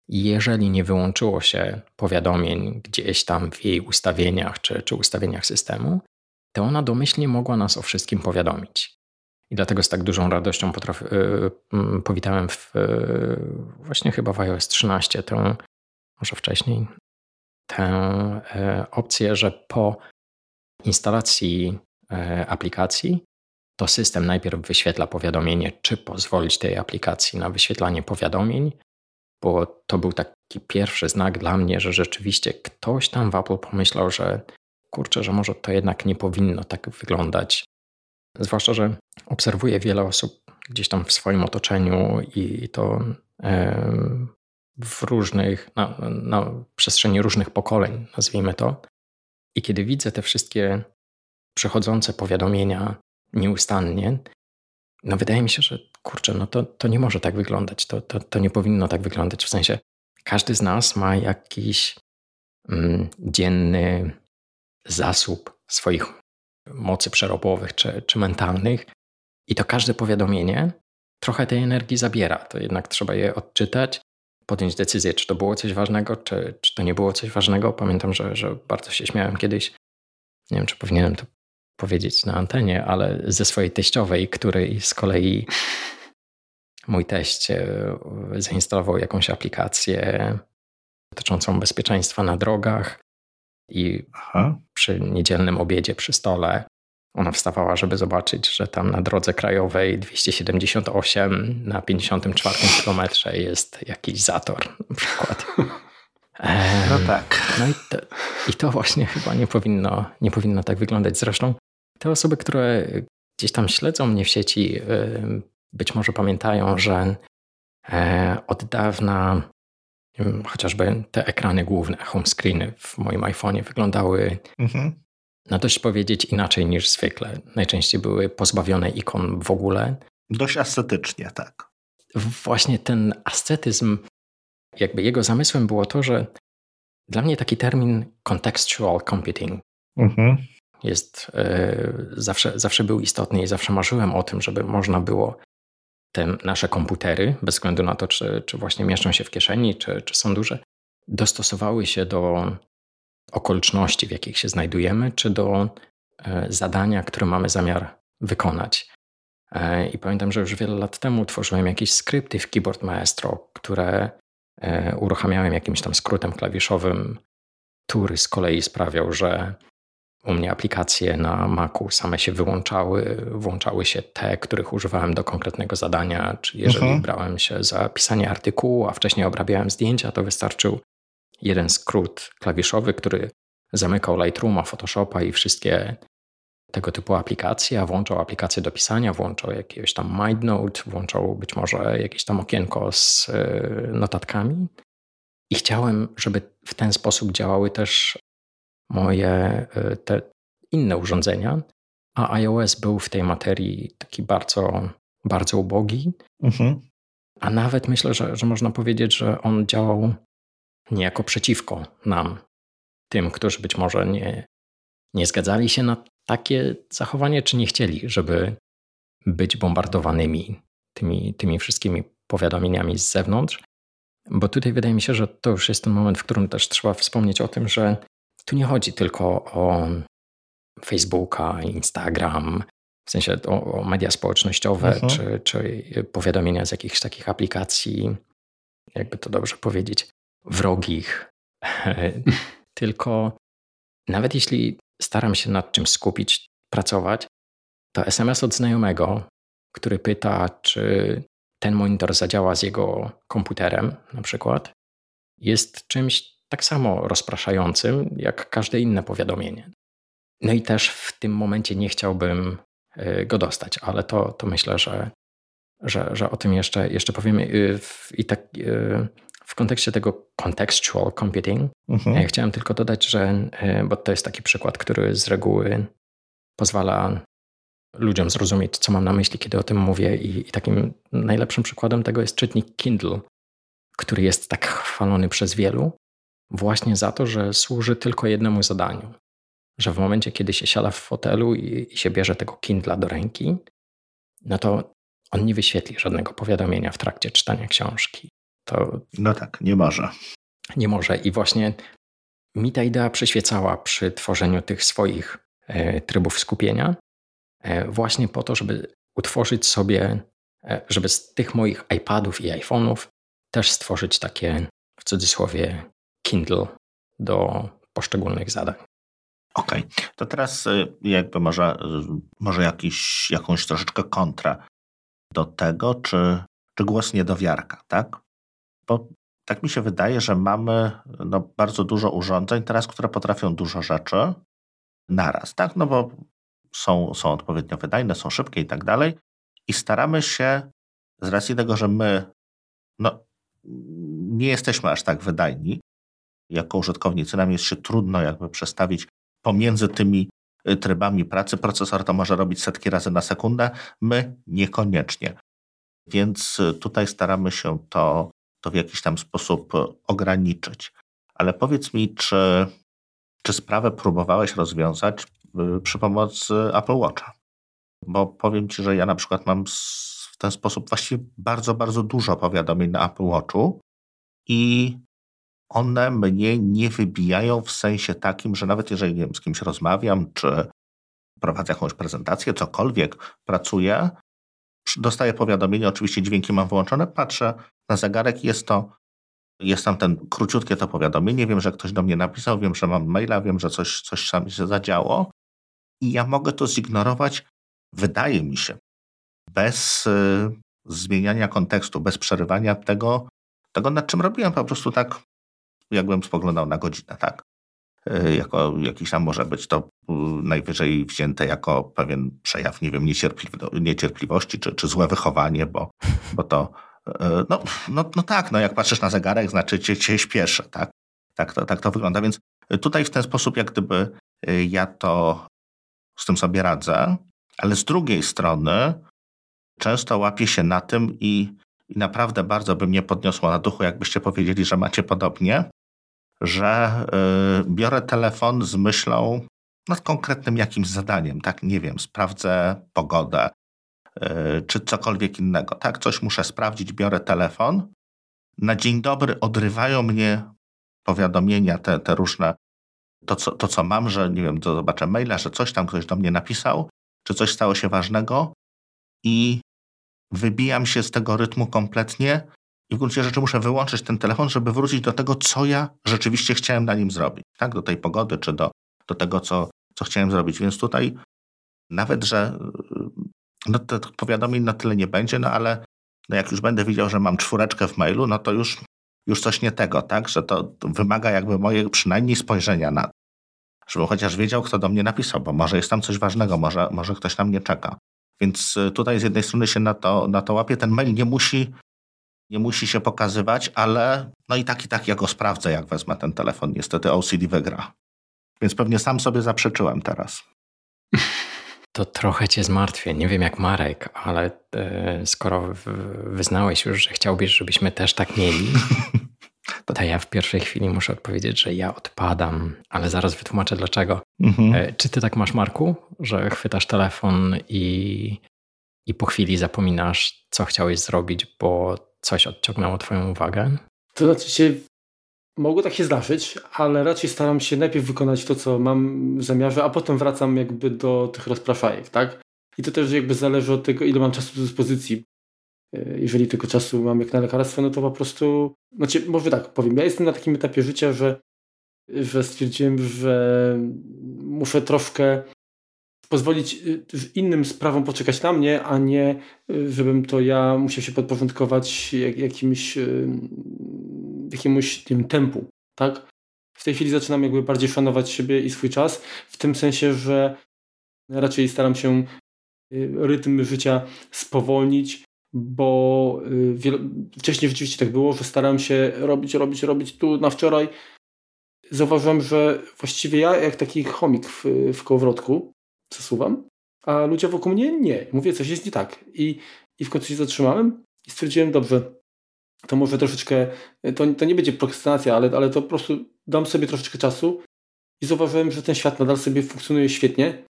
S2: jeżeli nie wyłączyło się powiadomień gdzieś tam w jej ustawieniach czy, czy ustawieniach systemu, to ona domyślnie mogła nas o wszystkim powiadomić. I dlatego z tak dużą radością potrafi, yy, powitałem w, yy, właśnie chyba w iOS 13 tę, może wcześniej, tę e, opcję, że po instalacji e, aplikacji to system najpierw wyświetla powiadomienie, czy pozwolić tej aplikacji na wyświetlanie powiadomień, bo to był taki pierwszy znak dla mnie, że rzeczywiście ktoś tam w Apple pomyślał, że kurczę, że może to jednak nie powinno tak wyglądać. Zwłaszcza, że obserwuję wiele osób gdzieś tam w swoim otoczeniu i to w różnych, na, na przestrzeni różnych pokoleń, nazwijmy to. I kiedy widzę te wszystkie przychodzące powiadomienia nieustannie, no wydaje mi się, że kurczę, no to, to nie może tak wyglądać. To, to, to nie powinno tak wyglądać. W sensie każdy z nas ma jakiś mm, dzienny zasób swoich mocy przerobowych czy, czy mentalnych, i to każde powiadomienie trochę tej energii zabiera. To jednak trzeba je odczytać, podjąć decyzję, czy to było coś ważnego, czy, czy to nie było coś ważnego. Pamiętam, że, że bardzo się śmiałem kiedyś. Nie wiem, czy powinienem to powiedzieć na antenie, ale ze swojej teściowej, której z kolei mój teść e, zainstalował jakąś aplikację dotyczącą bezpieczeństwa na drogach i Aha. przy niedzielnym obiedzie przy stole ona wstawała, żeby zobaczyć, że tam na drodze krajowej 278 na 54 kilometrze jest jakiś zator na przykład.
S1: No tak.
S2: No i to, i to właśnie chyba nie powinno, nie powinno tak wyglądać. Zresztą te osoby, które gdzieś tam śledzą mnie w sieci, być może pamiętają, że e, od dawna chociażby te ekrany główne, home screeny w moim iPhone'ie wyglądały mhm na dość powiedzieć inaczej niż zwykle. Najczęściej były pozbawione ikon w ogóle.
S1: Dość ascetycznie, tak.
S2: Właśnie ten ascetyzm, jakby jego zamysłem było to, że dla mnie taki termin contextual computing mhm. jest y, zawsze, zawsze był istotny i zawsze marzyłem o tym, żeby można było te nasze komputery, bez względu na to, czy, czy właśnie mieszczą się w kieszeni, czy, czy są duże, dostosowały się do okoliczności, w jakich się znajdujemy, czy do e, zadania, które mamy zamiar wykonać. E, I pamiętam, że już wiele lat temu tworzyłem jakieś skrypty w Keyboard Maestro, które e, uruchamiałem jakimś tam skrótem klawiszowym, który z kolei sprawiał, że u mnie aplikacje na Macu same się wyłączały, włączały się te, których używałem do konkretnego zadania, czyli jeżeli uh mhm. -huh. brałem się za pisanie artykułu, a wcześniej obrabiałem zdjęcia, to wystarczył jeden skrót klawiszowy, który zamykał Lightrooma, Photoshopa i wszystkie tego typu aplikacje, a włączał aplikację do pisania, włączał jakiegoś tam MindNote, włączał być może jakieś tam okienko z e, notatkami. I chciałem, żeby w ten sposób działały też moje e, te inne urządzenia, a iOS był w tej materii taki bardzo, bardzo ubogi. Mhm. A nawet myślę, że, że można powiedzieć, że on działał niejako przeciwko nam, tym, którzy być może nie, nie zgadzali się na takie zachowanie, czy nie chcieli, żeby być bombardowanymi tymi, tymi wszystkimi powiadomieniami z zewnątrz. Bo tutaj wydaje mi się, że to już jest ten moment, w którym też trzeba wspomnieć o tym, że tu nie chodzi tylko o Facebooka, Instagram, w sensie o, o media społecznościowe, mhm. czy, czy powiadomienia z jakichś takich aplikacji, jakby to dobrze powiedzieć, wrogich. tylko nawet jeśli staram się nad czymś skupić, pracować, to SMS od znajomego, który pyta, czy ten monitor zadziała z jego komputerem, na przykład, jest czymś tak samo rozpraszającym jak każde inne powiadomienie. No i też w tym momencie nie chciałbym y, go dostać, ale to, to myślę, że, że, że o tym jeszcze, jeszcze powiemy. Y, I tak y, w kontekście tego contextual computing, mhm. ja chciałem tylko dodać, że, bo to jest taki przykład, który z reguły pozwala ludziom zrozumieć, co mam na myśli, kiedy o tym mówię. I, i takim najlepszym przykładem tego jest czytnik Kindle, który jest tak chwalony przez wielu, właśnie za to, że służy tylko jednemu zadaniu. Że w momencie, kiedy się siada w fotelu i, i się bierze tego Kindla do ręki, no to on nie wyświetli żadnego powiadomienia w trakcie czytania książki. To
S1: no tak, nie może.
S2: Nie może. I właśnie mi ta idea przyświecała przy tworzeniu tych swoich e, trybów skupienia, e, właśnie po to, żeby utworzyć sobie, e, żeby z tych moich iPadów i iPhone'ów też stworzyć takie w cudzysłowie Kindle do poszczególnych zadań.
S1: Okej, okay. to teraz jakby może, może jakiś, jakąś troszeczkę kontra do tego, czy, czy głos niedowiarka, tak? Bo tak mi się wydaje, że mamy no, bardzo dużo urządzeń teraz, które potrafią dużo rzeczy naraz, tak? No bo są, są odpowiednio wydajne, są szybkie i tak dalej. I staramy się z racji tego, że my no, nie jesteśmy aż tak wydajni, jako użytkownicy nam jest się trudno jakby przestawić pomiędzy tymi y, trybami pracy. Procesor to może robić setki razy na sekundę, my niekoniecznie. Więc y, tutaj staramy się to, to w jakiś tam sposób y, ograniczyć. Ale powiedz mi, czy, czy sprawę próbowałeś rozwiązać przy pomocy Apple Watcha? Bo powiem Ci, że ja na przykład mam w ten sposób właściwie bardzo, bardzo dużo powiadomień na Apple Watchu i one mnie nie wybijają w sensie takim, że nawet jeżeli nie wiem, z kimś rozmawiam, czy prowadzę jakąś prezentację, cokolwiek pracuję, dostaję powiadomienie, oczywiście dźwięki mam wyłączone, patrzę na zegarek, jest to, jest tam ten króciutkie to powiadomienie, wiem, że ktoś do mnie napisał, wiem, że mam maila, wiem, że coś, coś tam się zadziało i ja mogę to zignorować, wydaje mi się, bez y, zmieniania kontekstu, bez przerywania tego, tego, nad czym robiłem, po prostu tak jakbym spoglądał na godzinę, tak? E, jako jakiś tam może być to najwyżej wzięte jako pewien przejaw, nie wiem, niecierpliwości czy, czy złe wychowanie, bo, bo to e, no, no, no tak, no jak patrzysz na zegarek, znaczy cię, cię śpieszy, tak? Tak to, tak to wygląda. Więc tutaj w ten sposób jak gdyby e, ja to z tym sobie radzę, ale z drugiej strony często łapię się na tym i, i naprawdę bardzo by mnie podniosło na duchu, jakbyście powiedzieli, że macie podobnie, że y, biorę telefon z myślą nad konkretnym jakimś zadaniem, tak, nie wiem, sprawdzę pogodę, y, czy cokolwiek innego, tak, coś muszę sprawdzić, biorę telefon. Na dzień dobry odrywają mnie powiadomienia, te, te różne, to co, to co mam, że nie wiem, to zobaczę maila, że coś tam ktoś do mnie napisał, czy coś stało się ważnego i wybijam się z tego rytmu kompletnie i w gruncie rzeczy muszę wyłączyć ten telefon, żeby wrócić do tego, co ja rzeczywiście chciałem na nim zrobić. Tak? Do tej pogody, czy do, do tego, co, co chciałem zrobić. Więc tutaj nawet, że no, tych powiadomień na tyle nie będzie, no ale no jak już będę widział, że mam czwóreczkę w mailu, no to już, już coś nie tego, tak? Że to wymaga jakby mojego przynajmniej spojrzenia na żebym chociaż wiedział, kto do mnie napisał, bo może jest tam coś ważnego, może, może ktoś na mnie czeka. Więc y, tutaj z jednej strony się na to, na to łapie. Ten mail nie musi, nie musi się pokazywać, ale no i tak i tak ja go sprawdzę, jak wezmę ten telefon. Niestety OCD wygra. Więc pewnie sam sobie zaprzeczyłem teraz.
S2: To trochę cię zmartwię. Nie wiem jak Marek, ale e, skoro wyznałeś już, że chciałbyś, żebyśmy też tak mieli, to ja w pierwszej chwili muszę odpowiedzieć, że ja odpadam, ale zaraz wytłumaczę dlaczego. Mhm. E, czy ty tak masz, Marku, że chwytasz telefon i, i po chwili zapominasz, co chciałeś zrobić, bo coś odciągnęło twoją uwagę?
S3: To znaczy się, mogło tak się zdarzyć, ale raczej staram się najpierw wykonać to, co mam w zamiarze, a potem wracam jakby do tych rozpraszajek, tak? I to też jakby zależy od tego, ile mam czasu do dyspozycji. E, jeżeli tylko czasu mam jak na lekarstwo, no to po prostu, znaczy może tak powiem, ja jestem na takim etapie życia, że, że stwierdziłem, że muszę troszkę pozwolić y, innym sprawom poczekać na mnie, a nie y, żebym to ja musiał się podporządkować jak, jakimś y, jakiemuś tym tempu, tak? W tej chwili zaczynam jakby bardziej szanować siebie i swój czas, w tym sensie, że raczej staram się rytm życia spowolnić, bo wcześniej rzeczywiście tak było, że starałem się robić, robić, robić tu na wczoraj. Zauważyłem, że właściwie ja jak taki chomik w, w kołowrotku zasuwam, a ludzie wokół mnie nie. Mówię, coś jest nie tak. I, i w końcu się zatrzymałem i stwierdziłem, dobrze, to może troszeczkę, to, to nie będzie prokrastynacja, ale, ale to po prostu dam sobie troszeczkę czasu i zauważyłem, że ten świat nadal sobie funkcjonuje świetnie,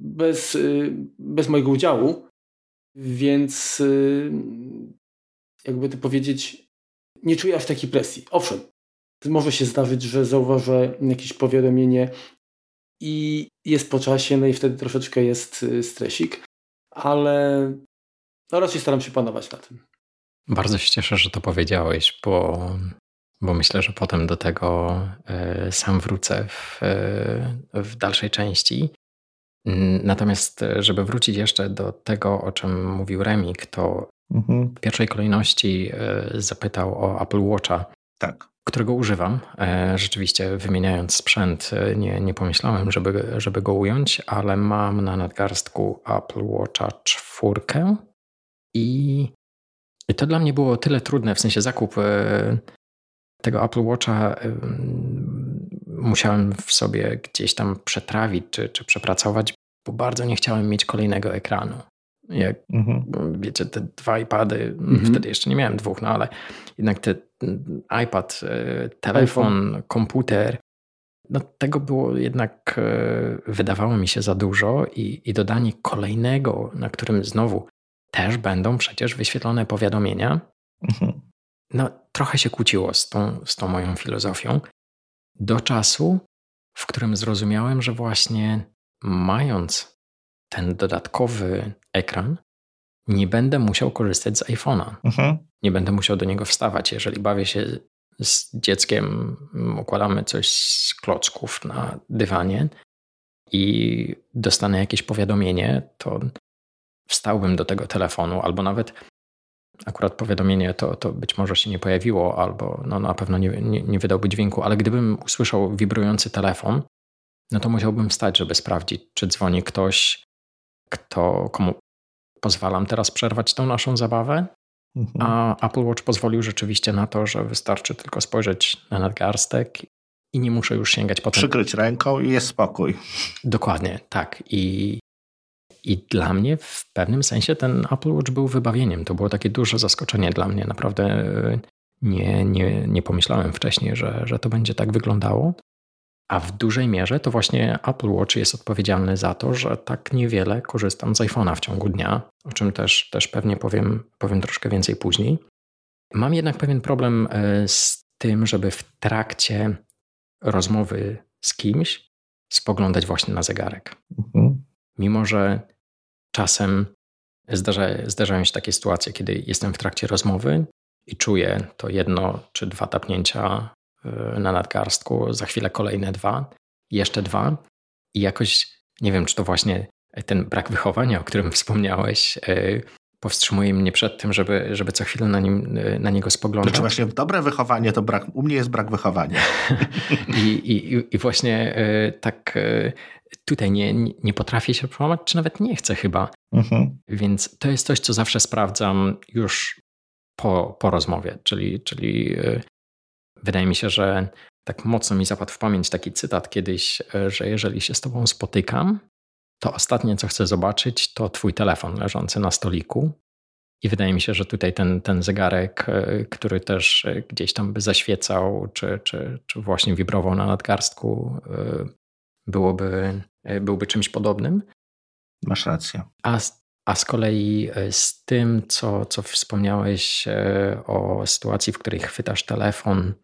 S3: bez, y, bez mojego udziału, więc y, jakby to powiedzieć, nie czuję aż takiej presji. Owszem, może się zdarzyć, że zauważę jakieś powiadomienie i jest po czasie, no i wtedy troszeczkę jest stresik, ale no raczej staram się panować na tym.
S2: Bardzo się cieszę, że to powiedziałeś, bo, bo myślę, że potem do tego y, sam wrócę w, y, w dalszej części. Natomiast, żeby wrócić jeszcze do tego, o czym mówił Remik, to mhm. w pierwszej kolejności zapytał o Apple Watcha.
S1: Tak
S2: którego używam. E, rzeczywiście wymieniając sprzęt, e, nie, nie pomyślałem, żeby, żeby go ująć, ale mam na nadgarstku Apple Watcha czwórkę i, i to dla mnie było tyle trudne, w sensie zakup e, tego Apple Watcha musiałem w sobie gdzieś tam przetrawić czy, czy przepracować, bo bardzo nie chciałem mieć kolejnego ekranu. Jak mhm. wiecie, te dwa iPady, mhm. wtedy jeszcze nie miałem dwóch, no ale jednak ten iPad, e, telefon, iPhone. komputer, no tego było jednak, e, wydawało mi się za dużo i, i dodanie kolejnego, na którym znowu też będą przecież wyświetlone powiadomienia, mhm. no trochę się kłóciło z tą, z tą moją filozofią. Do czasu, w którym zrozumiałem, że właśnie mając ten dodatkowy ekran, nie będę musiał korzystać z iPhone'a. Mhm. Nie będę musiał do niego wstawać. Jeżeli bawię się z dzieckiem, układamy coś z klocków na dywanie i dostanę jakieś powiadomienie, to wstałbym do tego telefonu, albo nawet akurat powiadomienie to, to być może się nie pojawiło, albo no, na pewno nie, nie, nie wydałby dźwięku, ale gdybym usłyszał wibrujący telefon, no to musiałbym wstać, żeby sprawdzić, czy dzwoni ktoś, kto, komu pozwalam teraz przerwać tą naszą zabawę. Mhm. A Apple Watch pozwolił rzeczywiście na to, że wystarczy tylko spojrzeć na nadgarstek i nie muszę już sięgać po ten...
S1: Przykryć ręką i jest spokój.
S2: Dokładnie, tak. I, I dla mnie w pewnym sensie ten Apple Watch był wybawieniem. To było takie duże zaskoczenie dla mnie. Naprawdę e, nie, nie, nie pomyślałem wcześniej, że, że to będzie tak wyglądało. A w dużej mierze to właśnie Apple Watch jest odpowiedzialny za to, że tak niewiele korzystam z iPhone'a w ciągu dnia, o czym też, też pewnie powiem, powiem troszkę więcej później. Mam jednak pewien problem e, z tym, żeby w trakcie rozmowy z kimś spoglądać właśnie na zegarek. Mhm. Mimo, że czasem zdarza, zdarzają się takie sytuacje, kiedy jestem w trakcie rozmowy i czuję to jedno czy dwa tapnięcia Y, na nadgarstku, za chwilę kolejne dwa, jeszcze dwa. I jakoś nie wiem, czy to właśnie ten brak wychowania, o którym wspomniałeś, powstrzymuje mnie przed tym, żeby, żeby co chwilę na, nim, na niego spoglądać.
S1: Znaczy właśnie dobre wychowanie to brak, u mnie jest brak wychowania.
S2: I, i, I właśnie tak tutaj nie, nie potrafię się przełamać, czy nawet nie chcę chyba. Mhm. Więc to jest coś, co zawsze sprawdzam już po, po rozmowie, czyli, czyli wydaje mi się, że tak mocno mi zapadł w pamięć taki cytat kiedyś, e, że jeżeli się z tobą spotykam, to ostatnie, co chcę zobaczyć, to twój telefon leżący na stoliku. I wydaje mi się, że tutaj ten, ten zegarek, e, który też gdzieś tam by zaświecał, czy, czy, czy właśnie wibrował na nadgarstku, byłoby, byłby czymś podobnym.
S1: Masz rację.
S2: A, a z kolei z tym, co, co wspomniałeś o sytuacji, w której chwytasz telefon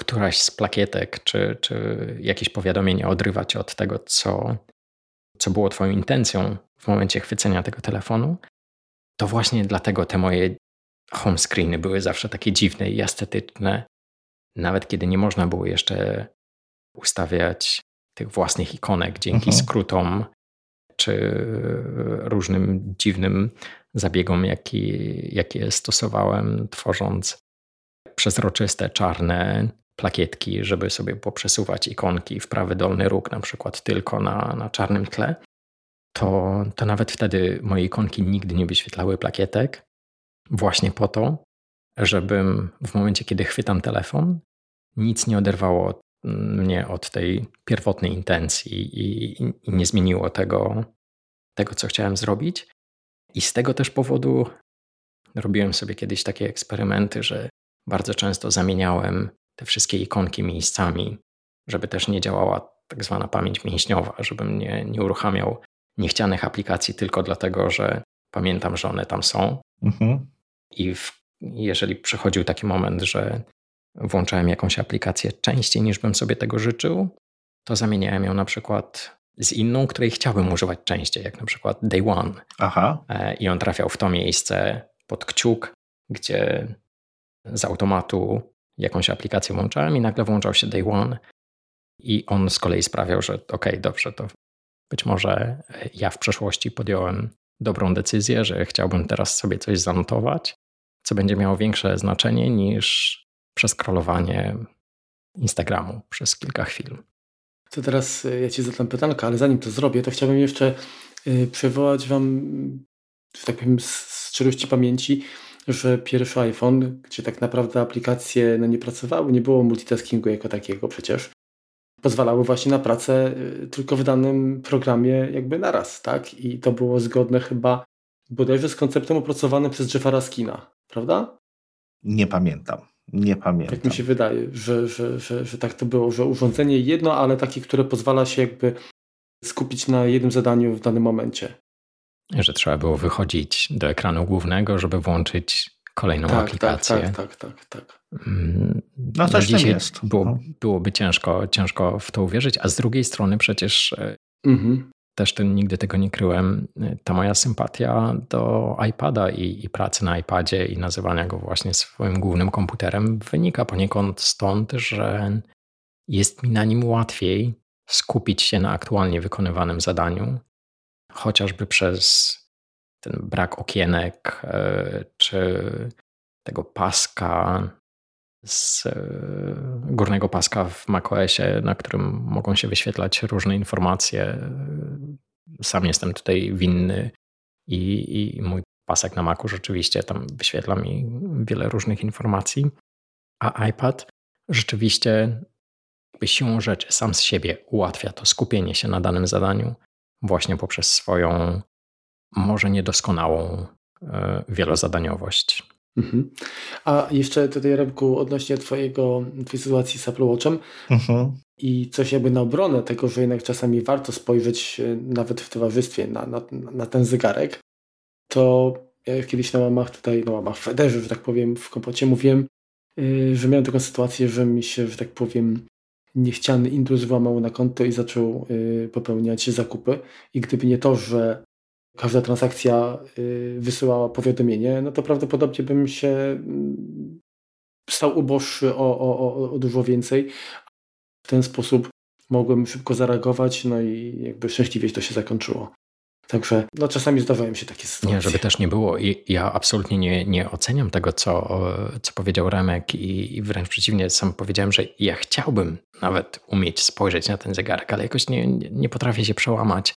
S2: któraś z plakietek czy, czy jakieś powiadomienie odrywa cię od tego, co, co było Twoją intencją w momencie chwycenia tego telefonu, to właśnie dlatego te moje home screeny były zawsze takie dziwne i estetyczne. Nawet kiedy nie można było jeszcze ustawiać tych własnych ikonek dzięki mhm. skrótom czy różnym dziwnym zabiegom, jakie, jakie stosowałem, tworząc przezroczyste, czarne plakietki, żeby sobie poprzesuwać ikonki w prawy dolny róg, na przykład tylko na, na czarnym tle, to, to nawet wtedy moje ikonki nigdy nie wyświetlały plakietek, właśnie po to, żebym w momencie, kiedy chwytam telefon, nic nie oderwało mnie od tej pierwotnej intencji i, i, nie zmieniło tego, tego, co chciałem zrobić. I z tego też powodu robiłem sobie kiedyś takie eksperymenty, że bardzo często zamieniałem te wszystkie ikonki miejscami, żeby też nie działała tak zwana pamięć mięśniowa, żebym nie, nie uruchamiał niechcianych aplikacji tylko dlatego, że pamiętam, że one tam są. Mhm. I w, jeżeli przychodził taki moment, że włączałem jakąś aplikację częściej niż bym sobie tego życzył, to zamieniałem ją na przykład z inną, której chciałbym używać częściej, jak na przykład Day One. Aha. E, I on trafiał w to miejsce pod kciuk, gdzie z automatu jakąś aplikację włączałem i nagle włączał się Day One i on z kolei sprawiał, że ok, dobrze, to być może ja w przeszłości podjąłem dobrą decyzję, że chciałbym teraz sobie coś zanotować, co będzie miało większe znaczenie niż przeskrolowanie Instagramu przez kilka chwil.
S3: To teraz e, ja Ci zadam pytankę, ale zanim to zrobię, to chciałbym jeszcze e, przywołać Wam, że tak powiem, z szczerości pamięci że pierwszy iPhone, gdzie tak naprawdę aplikacje no, nie pracowały, nie było multitaskingu jako takiego przecież, pozwalały właśnie na pracę y, tylko w danym programie jakby naraz, tak? I to było zgodne chyba bodajże z konceptem opracowanym przez Jeffa Raskina, prawda?
S1: Nie pamiętam. Nie pamiętam.
S3: Tak mi się wydaje, że, że, że, że tak to było, że urządzenie jedno, ale takie, które pozwala się jakby skupić na jednym zadaniu w danym momencie
S2: że trzeba było wychodzić do ekranu głównego, żeby włączyć kolejną tak, tak aplikację.
S3: Tak, tak, tak, tak.
S1: Mm, no coś tam jest.
S2: Było, no. byłoby ciężko, ciężko w to uwierzyć, a z drugiej strony przecież e, mhm. Też ten, nigdy tego nie kryłem. Ta moja sympatia do iPada i, i pracy na iPadzie i nazywania go właśnie swoim głównym komputerem wynika poniekąd stąd, że jest mi na nim łatwiej skupić się na aktualnie wykonywanym zadaniu chociażby przez ten brak okienek, e, czy tego paska z e, górnego paska w macOSie, na którym mogą się wyświetlać różne informacje. Sam jestem tutaj winny i, i mój pasek na Macu rzeczywiście tam wyświetla mi wiele różnych informacji. A iPad rzeczywiście jakby siłą rzeczy sam z siebie ułatwia to skupienie się na danym zadaniu właśnie poprzez swoją może niedoskonałą e, wielozadaniowość. Mhm.
S3: A jeszcze tutaj, Remku, odnośnie twojego, twojej sytuacji z Apple Watchem mhm. i coś jakby na obronę tego, że jednak czasami warto spojrzeć e, nawet w towarzystwie na, na, na ten zegarek, to ja kiedyś na łamach tutaj, na łamach w Federze, że tak powiem, w kompocie mówiłem, e, że miałem taką sytuację, że mi się, że tak powiem, niechciany intruz włamał na konto i zaczął y, popełniać zakupy. I gdyby nie to, że każda transakcja y, wysyłała powiadomienie, no to prawdopodobnie bym się mm, stał uboższy o, o, o, o dużo więcej. W ten sposób mogłem szybko zareagować, no i jakby szczęśliwie to się zakończyło. Także no, czasami zdarzają się takie sytuacje.
S2: Nie, żeby też nie było. Ja absolutnie nie, nie oceniam tego, co, co powiedział Remek i, i wręcz przeciwnie, sam powiedziałem, że ja chciałbym nawet umieć spojrzeć na ten zegarek, ale jakoś nie, nie potrafię się przełamać.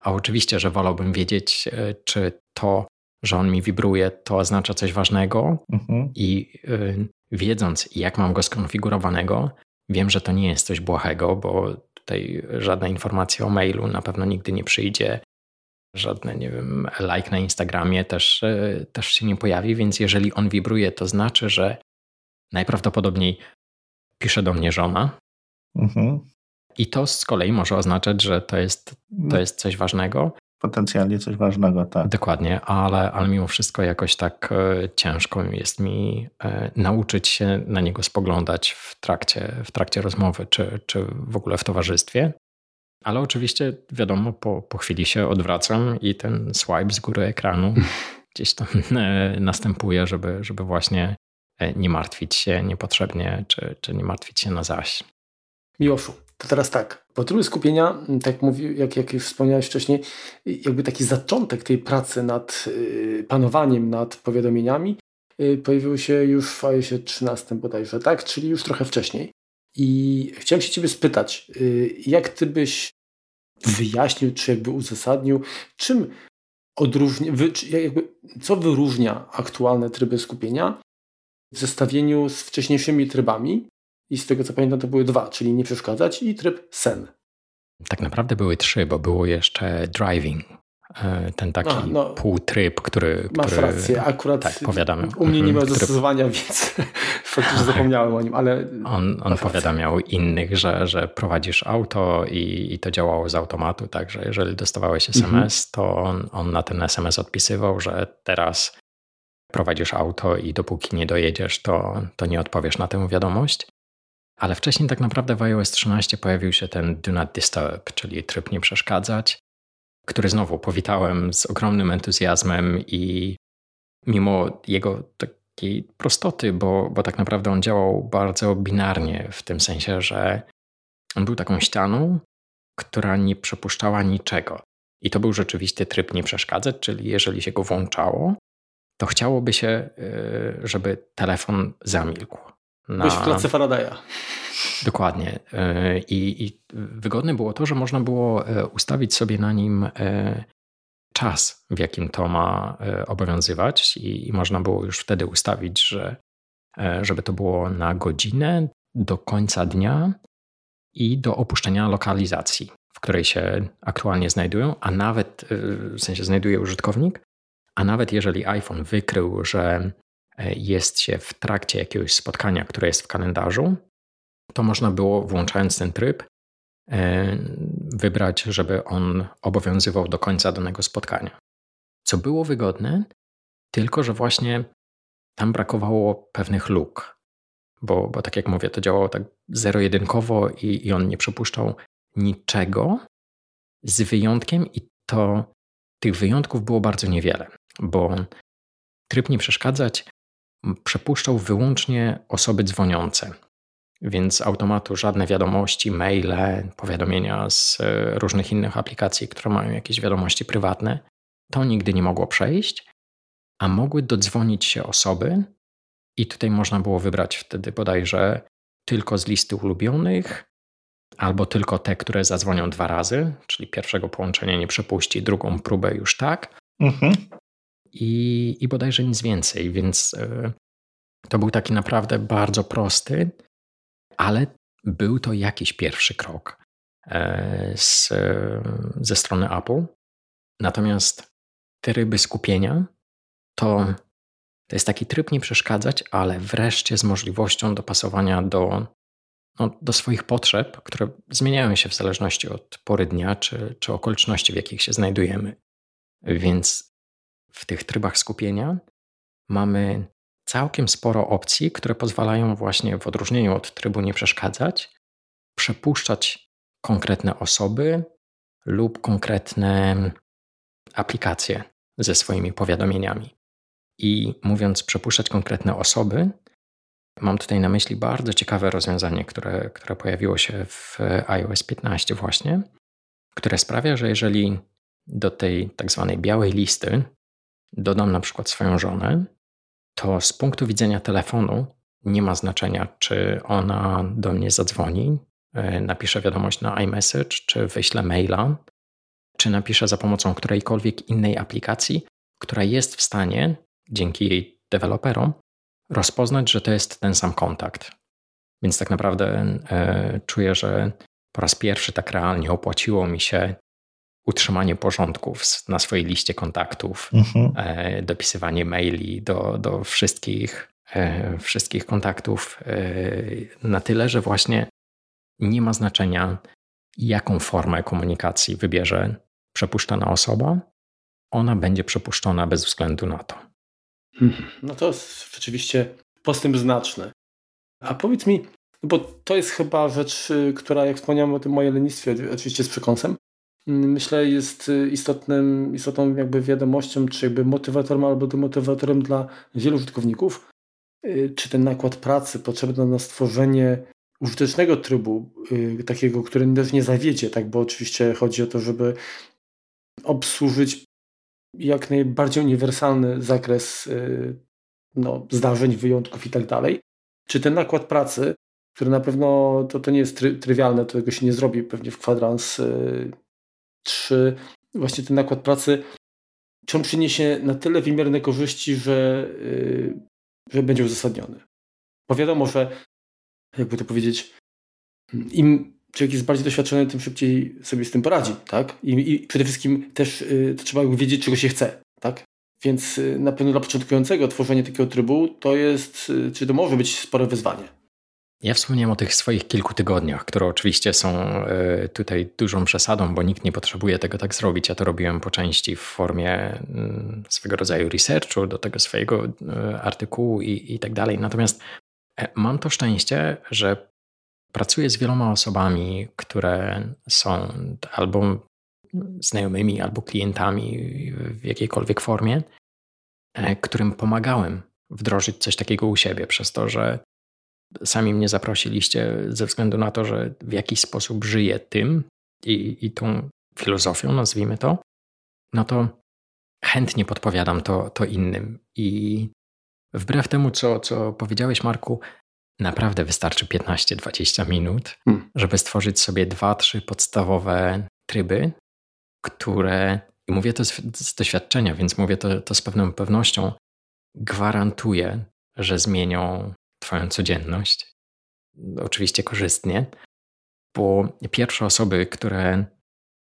S2: A oczywiście, że wolałbym wiedzieć, e, czy to, że on mi wibruje, to oznacza coś ważnego mhm. i y, wiedząc, jak mam go skonfigurowanego, wiem, że to nie jest coś błahego, bo tutaj żadna informacja o mailu na pewno nigdy nie przyjdzie, żadne, nie wiem, like na Instagramie też, e, też się nie pojawi, więc jeżeli on wibruje, to znaczy, że najprawdopodobniej pisze do mnie żona. Mhm. I to z kolei może oznaczać, że to jest, to jest coś ważnego.
S1: Potencjalnie coś ważnego, tak.
S2: Dokładnie, ale, ale mimo wszystko jakoś tak e, ciężko jest mi e, nauczyć się na niego spoglądać w trakcie, w trakcie rozmowy, czy, czy w ogóle w towarzystwie. Ale oczywiście, wiadomo, po, po chwili się odwracam i ten swipe z góry ekranu gdzieś tam e, następuje, żeby, żeby właśnie nie martwić się niepotrzebnie, czy, czy nie martwić się na zaś.
S3: Miłoszu, to teraz tak. Po skupienia, tak mówi, jak, jak wspomniałeś wcześniej, jakby taki zaczątek tej pracy nad y, panowaniem nad powiadomieniami y, pojawił się już w iOSie 13 bodajże, tak? Czyli już trochę wcześniej. I chciałem się Ciebie spytać, y, jak Ty byś wyjaśnił, czy jakby uzasadnił, czym odróżnia, jakby, co wyróżnia aktualne tryby skupienia w zestawieniu z wcześniejszymi trybami. I z tego co pamiętam, to były dwa, czyli nie przeszkadzać i tryb sen.
S2: Tak naprawdę były trzy, bo było jeszcze driving. E, ten taki A, no, półtryb, który,
S3: Masz
S2: który,
S3: rację, akurat
S2: tak, powiadamy.
S3: u mnie nie miał który, zastosowania, więc faktycznie zapomniałem o nim, ale...
S2: On, on powiadamiał innych, że, że prowadzisz auto i, i to działało z automatu, także jeżeli dostawałeś SMS, mhm. to on, on na ten SMS odpisywał, że teraz prowadzisz auto i dopóki nie dojedziesz, to, to nie odpowiesz na tę wiadomość. Ale wcześniej tak naprawdę w iOS 13 pojawił się ten Do Not Disturb, czyli tryb nie przeszkadzać, który znowu powitałem z ogromnym entuzjazmem i mimo jego takiej prostoty, bo, bo tak naprawdę on działał bardzo binarnie w tym sensie, że on był taką ścianą, która nie przepuszczała niczego. I to był rzeczywisty tryb nie przeszkadzać, czyli jeżeli się go włączało, to chciałoby się, y, żeby telefon zamilkł.
S3: Na... Byś w klatce Faradaya.
S2: Dokładnie. E, I, I, wygodne było to, że można było e, ustawić sobie na nim e, czas, w jakim to ma obowiązywać, i, i można było już wtedy ustawić, że żeby to było na godzinę do końca dnia i do opuszczenia lokalizacji, w której się aktualnie znajdują, a nawet w sensie znajduje użytkownik, a nawet jeżeli iPhone wykrył, że jest się w trakcie jakiegoś spotkania, które jest w kalendarzu, to można było, włączając ten tryb, e, wybrać, żeby on obowiązywał do końca danego spotkania. Co było wygodne, tylko że właśnie tam brakowało pewnych luk, bo, bo tak jak mówię, to działało tak zero-jedynkowo i, i on nie przypuszczał niczego, z wyjątkiem, i to tych wyjątków było bardzo niewiele, bo tryb nie przeszkadzać przepuszczał wyłącznie osoby dzwoniące. Więc automatu żadne wiadomości, maile, powiadomienia z e, różnych innych aplikacji, które mają jakieś wiadomości prywatne, to nigdy nie mogło przejść, a mogły dodzwonić się osoby, i tutaj można było wybrać wtedy bodajże tylko z listy ulubionych, albo tylko te, które zadzwonią dwa razy, czyli pierwszego połączenia nie przepuści, drugą próbę już tak. Mhm i, i bodajże nic więcej, więc e, to był taki naprawdę bardzo prosty, ale był to jakiś pierwszy krok e, z, ze strony Apple. Natomiast tryby skupienia to, to jest taki tryb nie przeszkadzać, ale wreszcie z możliwością dopasowania do, no, do swoich potrzeb, które zmieniają się w zależności od pory dnia czy, czy okoliczności, w jakich się znajdujemy. Więc w tych trybach skupienia mamy całkiem sporo opcji, które pozwalają właśnie w odróżnieniu od trybu nie przeszkadzać, przepuszczać konkretne osoby lub konkretne aplikacje ze swoimi powiadomieniami. I mówiąc przepuszczać konkretne osoby, Mam tutaj na myśli bardzo ciekawe rozwiązanie, które, które pojawiło się w iOS 15 właśnie, które sprawia, że jeżeli do tej tak zwanej białej listy dodam na przykład swoją żonę, to z punktu widzenia telefonu nie ma znaczenia, czy ona do mnie zadzwoni, e, napisze wiadomość na iMessage, czy wyśle maila, czy napisze za pomocą którejkolwiek innej aplikacji, która jest w stanie, dzięki jej deweloperom, rozpoznać, że to jest ten sam kontakt. Więc tak naprawdę e, czuję, że po raz pierwszy tak realnie opłaciło mi się utrzymanie porządków na swojej liście kontaktów, mhm. e, dopisywanie maili do, do wszystkich, e, wszystkich kontaktów e, na tyle, że właśnie nie ma znaczenia, jaką formę komunikacji wybierze przepuszczona osoba, ona będzie przepuszczona bez względu na to.
S3: Mhm. No to jest rzeczywiście postęp znaczny. A powiedz mi, bo to jest chyba rzecz, y, która, jak wspomniałem o tym moje lenistwie, oczywiście z przekąsem, myślę jest y, istotnym, istotną jakby wiadomością, czy jakby motywatorem albo demotywatorem dla wielu użytkowników, y, czy ten nakład pracy potrzebny na stworzenie użytecznego trybu, takiego, który też nie zawiedzie, tak, bo oczywiście chodzi o to, żeby obsłużyć jak najbardziej uniwersalny zakres no, zdarzeń, wyjątków i tak dalej. Czy ten nakład pracy który na pewno to, to nie jest try, trywialne, to tego się nie zrobi pewnie w kwadrans y, 3. Właśnie ten nakład pracy, czy on przyniesie na tyle wymierne korzyści, że, y, że będzie uzasadniony. Bo wiadomo, że jakby to powiedzieć, im człowiek jest bardziej doświadczony, tym szybciej sobie z tym poradzi, tak? I, i przede wszystkim też y, trzeba wiedzieć, czego się chce, tak? Więc y, na pewno dla początkującego tworzenie takiego trybu to jest, czy to może być spore wyzwanie.
S2: Ja wspomniałem o tych swoich kilku tygodniach, które oczywiście są e, tutaj dużą przesadą, bo nikt nie potrzebuje tego tak zrobić. Ja to robiłem po części w formie mm, swego rodzaju researchu do tego swojego e, artykułu i, i tak dalej. Natomiast e, mam to szczęście, że pracuję z wieloma osobami, które są albo znajomymi, albo klientami w jakiejkolwiek formie, którym pomagałem wdrożyć coś takiego u siebie, przez to, że sami mnie zaprosiliście ze względu na to, że w jakiś sposób żyję tym i, i tą filozofią, nazwijmy to, no to chętnie podpowiadam to, to innym. I wbrew temu, co, co powiedziałeś, Marku, naprawdę wystarczy 15-20 minut, hmm. żeby stworzyć sobie dwa, trzy podstawowe tryby, które, i mówię to z, z doświadczenia, więc mówię to, to z pewną pewnością, gwarantuję, że zmienią Twoją codzienność. Oczywiście korzystnie, bo pierwsze osoby, które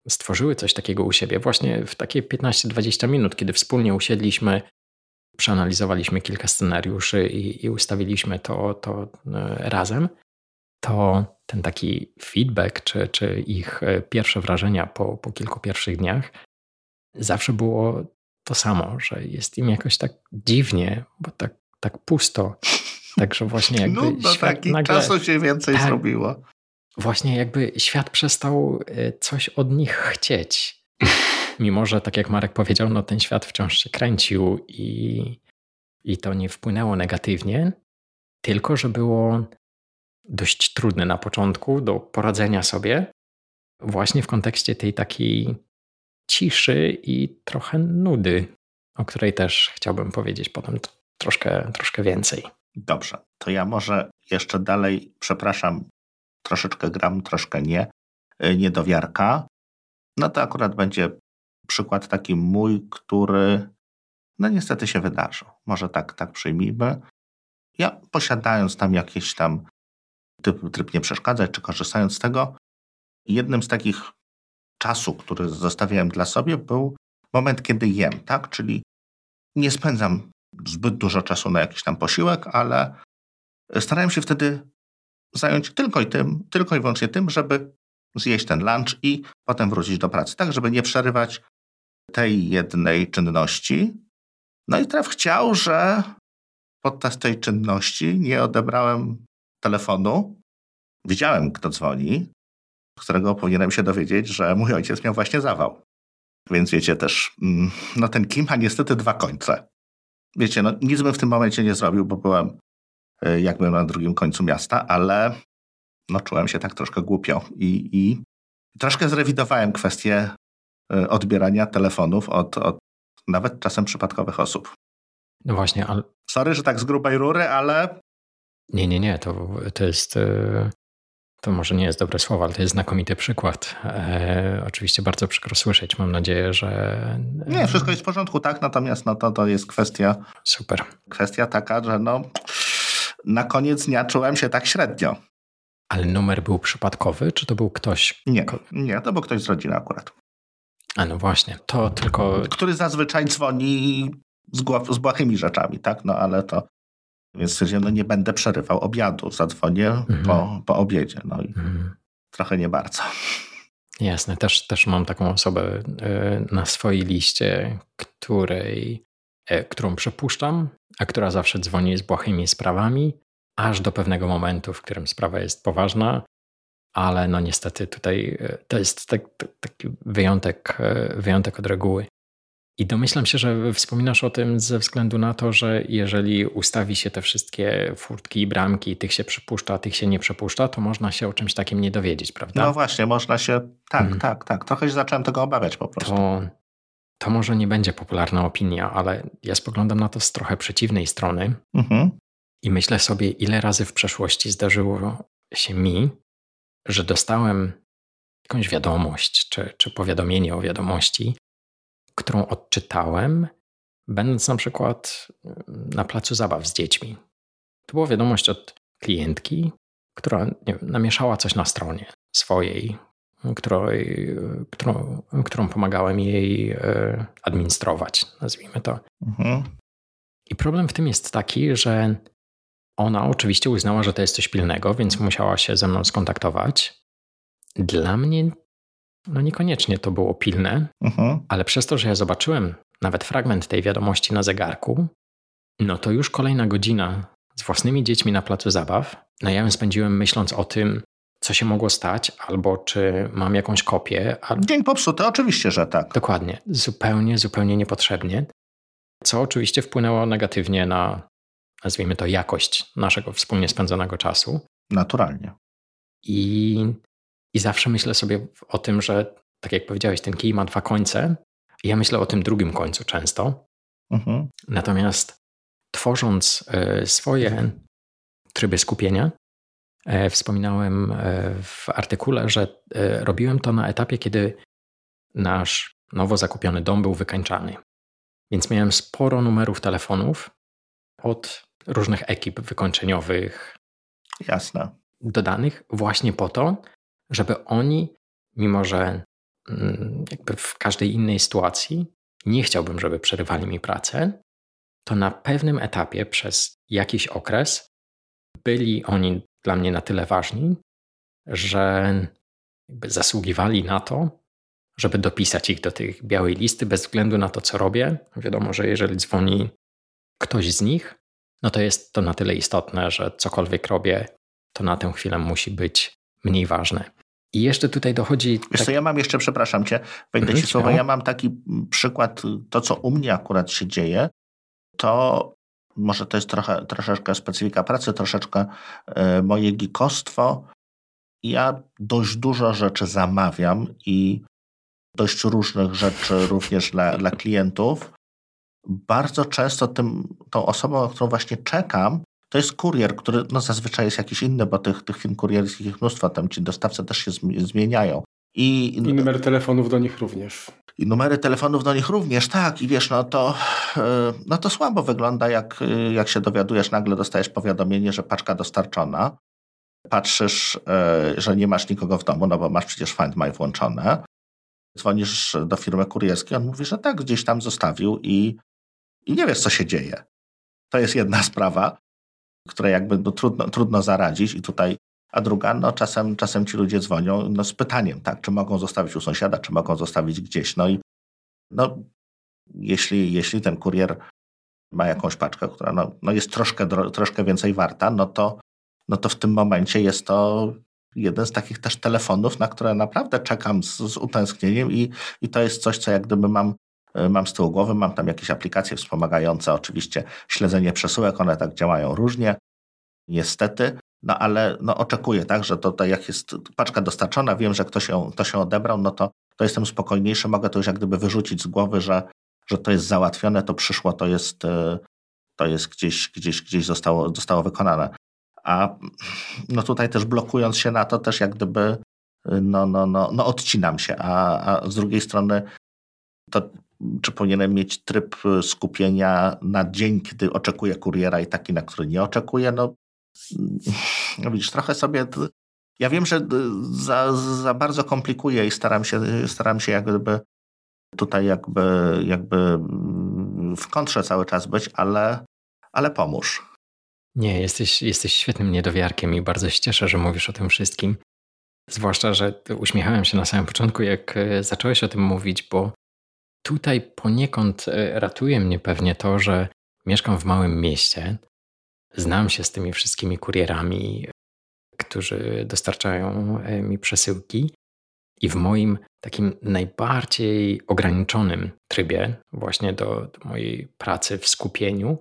S2: stworzyły coś takiego u siebie, właśnie w takie 15-20 minut, kiedy wspólnie usiedliśmy, przeanalizowaliśmy kilka scenariuszy i, i ustawiliśmy to, to e, razem, to ten taki feedback, czy, czy ich e, pierwsze wrażenia po, po kilku pierwszych dniach, zawsze było to samo, że jest im jakoś tak dziwnie, bo tak, tak pusto. Także właśnie jakby
S1: no, no świat taki nagle, czasu się więcej tak, zrobiło.
S2: Właśnie jakby świat przestał e, coś od nich chcieć. Mimo, że tak jak Marek powiedział, no ten świat wciąż się kręcił i, i to nie wpłynęło negatywnie, tylko że było dość trudne na początku do poradzenia sobie właśnie w kontekście tej takiej ciszy i trochę nudy, o której też chciałbym powiedzieć potem troszkę, troszkę więcej.
S1: Dobrze, to ja może jeszcze dalej, przepraszam, troszeczkę gram, troszkę nie, y, niedowiarka. No to akurat będzie przykład taki mój, który no niestety się wydarzył. Może tak, tak przyjmijmy. Ja posiadając tam jakiś tam typ, tryb nie przeszkadzać, czy korzystając z tego, jednym z takich czasu, który zostawiałem dla sobie, był moment, kiedy jem, tak? Czyli nie spędzam zbyt dużo czasu na jakiś tam posiłek, ale starałem się wtedy zająć tylko i tym, tylko i wyłącznie tym, żeby zjeść ten lunch i potem wrócić do pracy, tak żeby nie przerywać tej jednej czynności. No i traf chciał, że podczas tej czynności nie odebrałem telefonu. Widziałem, kto dzwoni, z którego powinienem się dowiedzieć, że mój ojciec miał właśnie zawał. Więc wiecie też, mm, no ten kim ma niestety dwa końce wiecie, no nic bym w tym momencie nie zrobił, bo byłem y, jak byłem na drugim końcu miasta, ale no, czułem się tak troszkę głupio i, i troszkę zrewidowałem kwestię y, odbierania telefonów od, od nawet czasem przypadkowych osób.
S2: No właśnie, ale...
S1: Sorry, że tak z grubej rury, ale...
S2: Nie, nie, nie, to, to jest... Y, to może nie jest dobre słowo, ale to jest znakomity przykład. E, oczywiście bardzo przykro słyszeć. Mam nadzieję, że.
S1: Nie, wszystko jest w porządku, tak. Natomiast no, to, to jest kwestia.
S2: Super.
S1: Kwestia taka, że no, na koniec dnia czułem się tak średnio.
S2: Ale numer był przypadkowy, czy to był ktoś?
S1: Nie, nie, to był ktoś z rodziny akurat.
S2: A no właśnie, to tylko.
S1: Który zazwyczaj dzwoni z, z błahymi rzeczami, tak? No ale to więc stwierdziłem, no nie będę przerywał obiadu, zadzwonię mhm. po, po obiedzie. No i mhm. trochę nie bardzo.
S2: Jasne, też, też mam taką osobę e, na swojej liście, której, e, którą przepuszczam, a która zawsze dzwoni z błahymi sprawami, aż do pewnego momentu, w którym sprawa jest poważna, ale no niestety tutaj e, to jest tak, taki wyjątek, wyjątek od reguły. I domyślam się, że wspominasz o tym ze względu na to, że jeżeli ustawi się te wszystkie furtki i bramki, tych się przypuszcza, tych się nie przepuszcza, to można się o czymś takim nie dowiedzieć, prawda?
S1: No właśnie, można się. Tak, hmm. tak, tak. Trochę się zacząłem tego obawiać po prostu.
S2: To, to może nie będzie popularna opinia, ale ja spoglądam na to z trochę przeciwnej strony. Mhm. I myślę sobie, ile razy w przeszłości zdarzyło się mi, że dostałem jakąś wiadomość czy, czy powiadomienie o wiadomości, którą odczytałem, będąc na przykład na placu zabaw z dziećmi. To była wiadomość od klientki, która wiem, namieszała coś na stronie swojej, której, którą, którą pomagałem jej e, administrować, nazwijmy to. Mhm. I problem w tym jest taki, że ona oczywiście uznała, że to jest coś pilnego, więc musiała się ze mną skontaktować. Dla mnie no niekoniecznie to było pilne, uh-huh. ale przez to, że ja zobaczyłem nawet fragment tej wiadomości na zegarku, no to już kolejna godzina z własnymi dziećmi na placu zabaw. No ja ją spędziłem myśląc o tym, co się mogło stać, albo czy mam jakąś kopię.
S1: Dzień popsuty, oczywiście, że tak.
S2: Dokładnie, zupełnie, zupełnie niepotrzebnie, co oczywiście wpłynęło negatywnie na, nazwijmy to, jakość naszego wspólnie spędzonego czasu.
S1: Naturalnie.
S2: I i zawsze myślę sobie o tym, że tak jak powiedziałeś, ten kij ma dwa końce. I ja myślę o tym drugim końcu często. Mhm. Natomiast tworząc e, swoje tryby skupienia, e, wspominałem e, w artykule, że robiłem to na etapie, kiedy nasz nowo zakupiony dom był wykańczany. Więc miałem sporo numerów telefonów od różnych ekip wykończeniowych.
S1: Jasne.
S2: Dodanych właśnie po to, żeby oni, mimo że mm, jakby w każdej innej sytuacji nie chciałbym, żeby przerywali mi pracę, to na pewnym etapie przez jakiś okres byli oni dla mnie na tyle ważni, że zasługiwali na to, żeby dopisać ich do tych białej listy bez względu na to, co robię. Wiadomo, że jeżeli dzwoni ktoś z nich, no to jest to na tyle istotne, że cokolwiek robię, to na tę chwilę musi być mniej ważne. I jeszcze tutaj dochodzi.
S1: Wiesz tak... co, ja mam jeszcze, przepraszam cię, wejdę ci słowo. Ja mam taki przykład, to co u mnie akurat się dzieje, to może to jest trochę, troszeczkę specyfika pracy, troszeczkę y, moje gikostwo. Ja dość dużo rzeczy zamawiam i dość różnych rzeczy również dla, dla klientów. Bardzo często tym, tą osobą, na którą właśnie czekam, to jest kurier, który no, zazwyczaj jest jakiś inny, bo tych, tych firm kurierskich jest mnóstwo, tam ci dostawcy też się zmieniają.
S3: I, I numer telefonów do nich również.
S1: I numery telefonów do nich również, tak. I wiesz, no to, e, no to słabo wygląda, jak, jak się dowiadujesz, nagle dostajesz powiadomienie, że paczka dostarczona. Patrzysz, e, że nie masz nikogo w domu, no bo masz przecież Find My włączone. Dzwonisz do firmy kurierskiej, on mówi, że tak, gdzieś tam zostawił i, i nie wiesz, co się dzieje. To jest jedna sprawa które jakby no, trudno, trudno zaradzić i tutaj a druga, no czasem, czasem ci ludzie dzwonią no, z pytaniem, tak, czy mogą zostawić u sąsiada, czy mogą zostawić gdzieś. No i no, jeśli, jeśli ten kurier ma jakąś paczkę, która no, no jest troszkę, troszkę więcej warta, no to, no to w tym momencie jest to jeden z takich też telefonów, na które naprawdę czekam z, z utęsknieniem i, i to jest coś, co jak gdyby mam mam z tyłu głowy, mam tam jakieś aplikacje wspomagające, oczywiście śledzenie przesyłek, one tak działają różnie. niestety. No ale no, oczekuję, tak, że to, to jak jest paczka dostarczona, wiem, że ktoś ją, ktoś ją odebrał, no to, to jestem spokojniejszy, mogę to już jak gdyby wyrzucić z głowy, że, że to jest załatwione, to przyszło, to jest, e, to jest gdzieś, gdzieś, gdzieś zostało, zostało wykonane. A no tutaj też blokując się na to, też jak gdyby no, no, no, no odcinam się, a, a z drugiej strony to czy powinienem mieć tryb skupienia na dzień, kiedy oczekuję kuriera i taki, na który nie oczekuję, no, no widzisz, trochę sobie ja wiem, że za, za bardzo komplikuję i staram się, staram się jakby tutaj jakby, jakby w kontrze cały czas być, ale, ale pomóż.
S2: Nie, jesteś, jesteś świetnym niedowiarkiem i bardzo się cieszę, że mówisz o tym wszystkim. Zwłaszcza, że uśmiechałem się na samym początku, jak e, zacząłeś o tym mówić, bo tutaj poniekąd e, ratuje mnie pewnie to, że mieszkam w małym mieście, znam się z tymi wszystkimi kurierami, którzy dostarczają e, mi przesyłki. I w moim takim najbardziej ograniczonym trybie, właśnie do, do mojej pracy w skupieniu,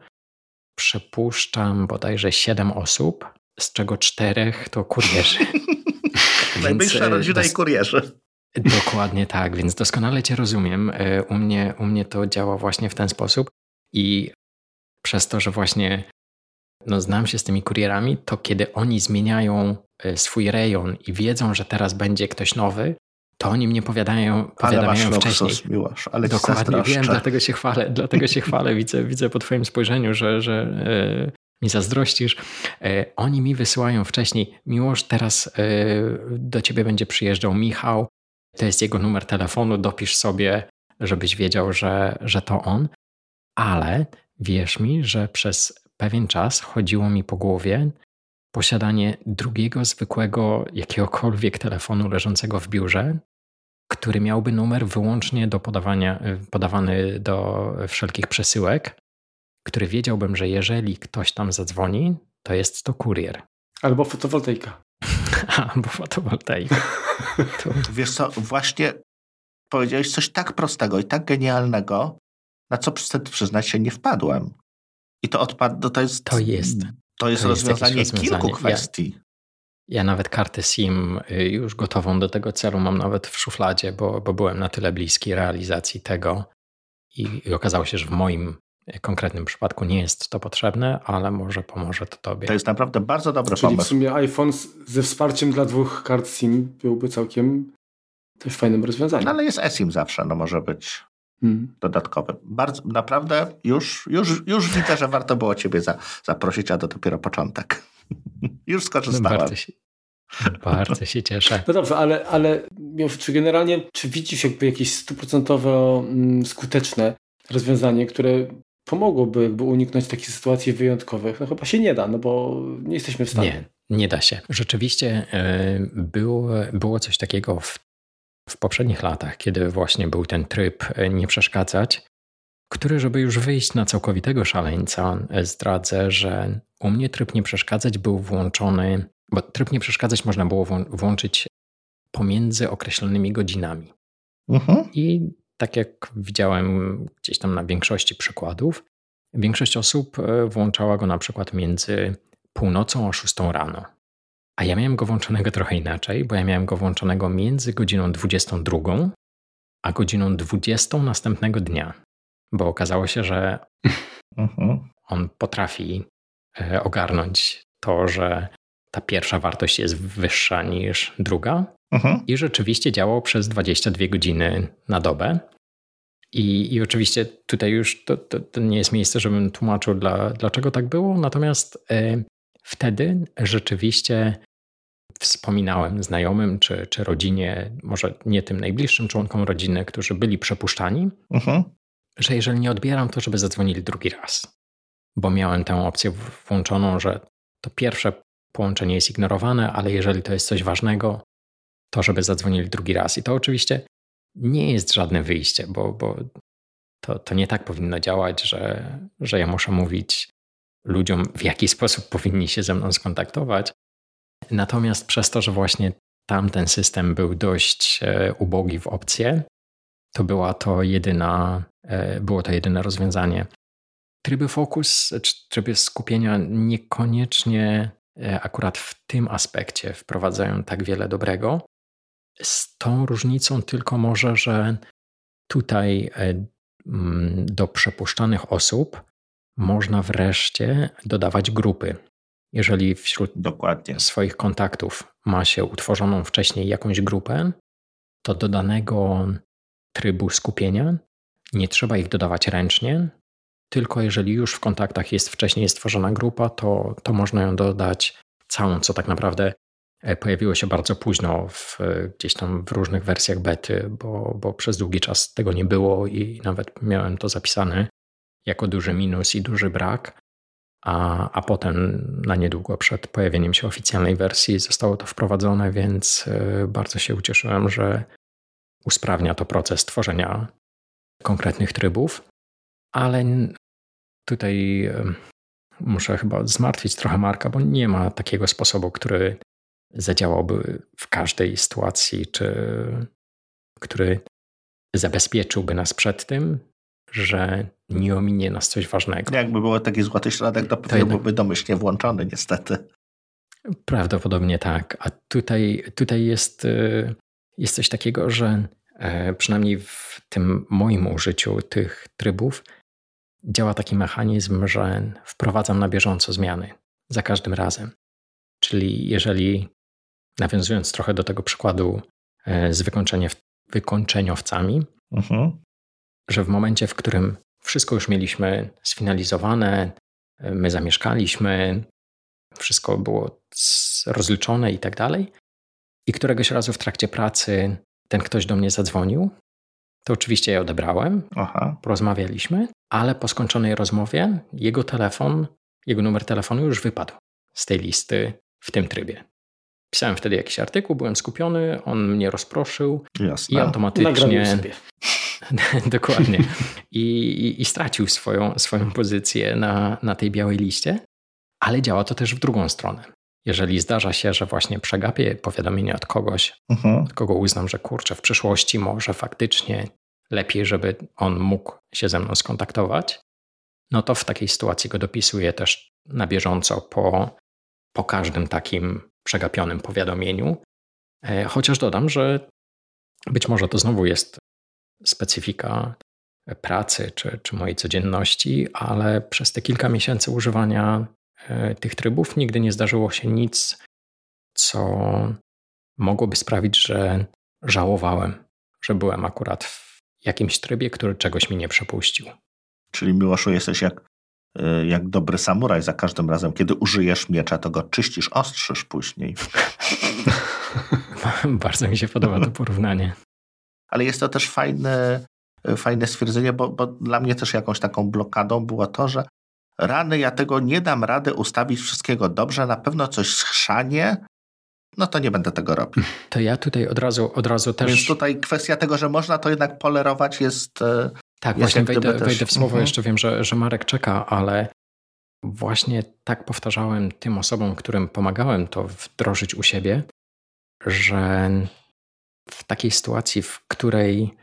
S2: przepuszczam bodajże 7 osób, z czego czterech to kurierzy.
S1: Najbliższa e, rodzina dos- i kurierzy.
S2: Dokładnie tak, więc doskonale Cię rozumiem. E, u mnie, u mnie to działa właśnie w ten sposób i przez to, że właśnie no, znam się z tymi kurierami, to kiedy oni zmieniają e, swój rejon i wiedzą, że teraz będzie ktoś nowy, to oni mnie powiadają, powiadamiają wcześniej.
S1: Luksus, Miłosz, ale
S2: Dokładnie wiem, dlatego się chwalę, dlatego się chwalę. Widzę, widzę po twoim spojrzeniu, że, że e, mi zazdrościsz. Oni mi wysyłają wcześniej, Miłosz, teraz do ciebie będzie przyjeżdżał Michał, to jest jego numer telefonu, dopisz sobie, żebyś wiedział, że, że to on. Ale wierz mi, że przez pewien czas chodziło mi po głowie posiadanie drugiego zwykłego jakiegokolwiek telefonu leżącego w biurze, który miałby numer wyłącznie do podawania, podawany do wszelkich przesyłek, który wiedziałbym, że jeżeli ktoś tam zadzwoni, to jest to kurier.
S3: Albo fotowoltaika.
S2: Albo fotowoltaika.
S1: To... Wiesz co, właśnie powiedziałeś coś tak prostego i tak genialnego, na co przyznać się nie wpadłem. I to odpad, to jest.
S2: To jest.
S1: To jest, to rozwiązanie, jest rozwiązanie kilku kwestii.
S2: Ja, ja, nawet kartę SIM y, już gotową do tego celu mam nawet w szufladzie, bo, bo byłem na tyle bliski realizacji tego i, i okazało się, że w moim konkretnym przypadku nie jest to potrzebne, ale może pomoże to tobie.
S1: To jest naprawdę bardzo dobry
S3: Czyli
S1: pomysł.
S3: w sumie iPhone ze wsparciem dla dwóch kart SIM byłby całkiem też fajnym rozwiązaniem.
S1: No ale jest eSIM zawsze, no może być hmm. dodatkowy. Bardzo, naprawdę już, już, już widzę, że warto było ciebie za, zaprosić, a to dopiero początek. już skorzystałem.
S2: Bardzo się, bardzo się cieszę.
S3: No dobrze, ale, ale czy generalnie, czy widzisz jakby jakieś stuprocentowo mm, skuteczne rozwiązanie, które pomogłoby jakby uniknąć takich sytuacji wyjątkowych? No chyba się nie da, no bo nie jesteśmy w stanie.
S2: Nie, nie da się. Rzeczywiście yy, było, było coś takiego w w poprzednich latach, kiedy właśnie był ten tryb e, nie przeszkadzać, który, żeby już wyjść na całkowitego szaleńca, e, zdradzę, że u mnie tryb nie przeszkadzać był włączony, bo tryb nie przeszkadzać można było włączyć pomiędzy określonymi godzinami. Uh-huh. I tak jak widziałem gdzieś tam na większości przykładów, większość osób e, włączała go na przykład między północą a szóstą rano. A ja miałem go włączonego trochę inaczej, bo ja miałem go włączonego między godziną 22 a godziną 20 następnego dnia. Bo okazało się, że uh-huh. on potrafi e, ogarnąć to, że ta pierwsza wartość jest wyższa niż druga. Uh-huh. I rzeczywiście działał przez 22 godziny na dobę. I, i oczywiście tutaj już to, to, to, nie jest miejsce, żebym tłumaczył, dla, dlaczego tak było. Natomiast y, wtedy rzeczywiście wspominałem znajomym czy, czy rodzinie, może nie tym najbliższym członkom rodziny, którzy byli przepuszczani, uh-huh. że jeżeli nie odbieram, to żeby zadzwonili drugi raz. Bo miałem tę opcję włączoną, że to pierwsze połączenie jest ignorowane, ale jeżeli to jest coś ważnego, to żeby zadzwonili drugi raz. I to oczywiście nie jest żadne wyjście, bo, bo to, to nie tak powinno działać, że, że ja muszę mówić ludziom, w jaki sposób powinni się ze mną skontaktować, Natomiast przez to, że właśnie tamten system był dość e, ubogi w opcje, to była to jedyna, e, było to jedyne rozwiązanie. Tryby fokus, czy tryby skupienia niekoniecznie e, akurat w tym aspekcie wprowadzają tak wiele dobrego. Z tą różnicą tylko może, że tutaj e, mm, do przepuszczanych osób można wreszcie dodawać grupy. Jeżeli wśród
S1: Dokładnie.
S2: swoich kontaktów ma się utworzoną wcześniej jakąś grupę, to do danego trybu skupienia nie trzeba ich dodawać ręcznie, tylko jeżeli już w kontaktach jest wcześniej stworzona grupa, to, to można ją dodać całą, co tak naprawdę pojawiło się bardzo późno w, gdzieś tam w różnych wersjach bety, bo, bo przez długi czas tego nie było i nawet miałem to zapisane jako duży minus i duży brak. A, a potem na niedługo przed pojawieniem się oficjalnej wersji zostało to wprowadzone, więc e, bardzo się ucieszyłem, że usprawnia to proces tworzenia konkretnych trybów. Ale tutaj e, muszę chyba zmartwić trochę Marka, bo nie ma takiego sposobu, który zadziałałby w każdej sytuacji, czy który zabezpieczyłby nas przed tym, że nie ominie nas coś ważnego.
S1: Jakby było taki złoty środek, to pewnie byłby domyślnie włączony niestety.
S2: Prawdopodobnie tak. A tutaj, tutaj jest, y, jest coś takiego, że e, przynajmniej w tym moim użyciu tych trybów działa taki mechanizm, że wprowadzam na bieżąco zmiany za każdym razem. Czyli jeżeli, nawiązując trochę do tego przykładu e, z wykończeniowcami, uh-huh. że w momencie, w którym wszystko już mieliśmy sfinalizowane, e, my zamieszkaliśmy, wszystko było rozliczone i tak dalej, i któregoś razu w trakcie pracy ten ktoś do mnie zadzwonił, to oczywiście ja odebrałem, Aha. porozmawialiśmy, ale po skończonej rozmowie jego telefon, jego numer telefonu już wypadł z tej listy w tym trybie. Pisałem wtedy jakiś artykuł, byłem skupiony, on mnie rozproszył Jasne. i automatycznie. Dokładnie. I, i, I, stracił swoją, swoją pozycję na, na tej białej liście, ale działa to też w drugą stronę. Jeżeli zdarza się, że właśnie przegapię powiadomienie od kogoś, uh-huh. od kogo uznam, że kurczę, w przyszłości może faktycznie lepiej, żeby on mógł się ze mną skontaktować, no to w takiej sytuacji go dopisuję też na bieżąco po, po każdym takim przegapionym powiadomieniu. E, chociaż dodam, że być może to znowu jest specyfika pracy czy, czy mojej codzienności, ale przez te kilka miesięcy używania e, tych trybów nigdy nie zdarzyło się nic, co mogłoby sprawić, że żałowałem, że byłem akurat w jakimś trybie, który czegoś mi nie przepuścił.
S1: Czyli Miłoszu, jesteś jak, jak dobry samuraj za każdym razem, kiedy użyjesz miecza, to go czyścisz, ostrzysz później.
S2: Bardzo mi się podoba to porównanie.
S1: Ale jest to też fajne, fajne stwierdzenie, bo, bo dla mnie też jakąś taką blokadą było to, że rany, ja tego nie dam rady ustawić wszystkiego dobrze, na pewno coś schrzanie, no to nie będę tego robił.
S2: To ja tutaj od razu, od razu też...
S1: Więc tutaj kwestia tego, że można to jednak polerować jest...
S2: Tak, właśnie wejdę, wejdę w słowo, mhm. jeszcze wiem, że, że Marek czeka, ale właśnie tak powtarzałem tym osobom, którym pomagałem to wdrożyć u siebie, że w takiej sytuacji, w której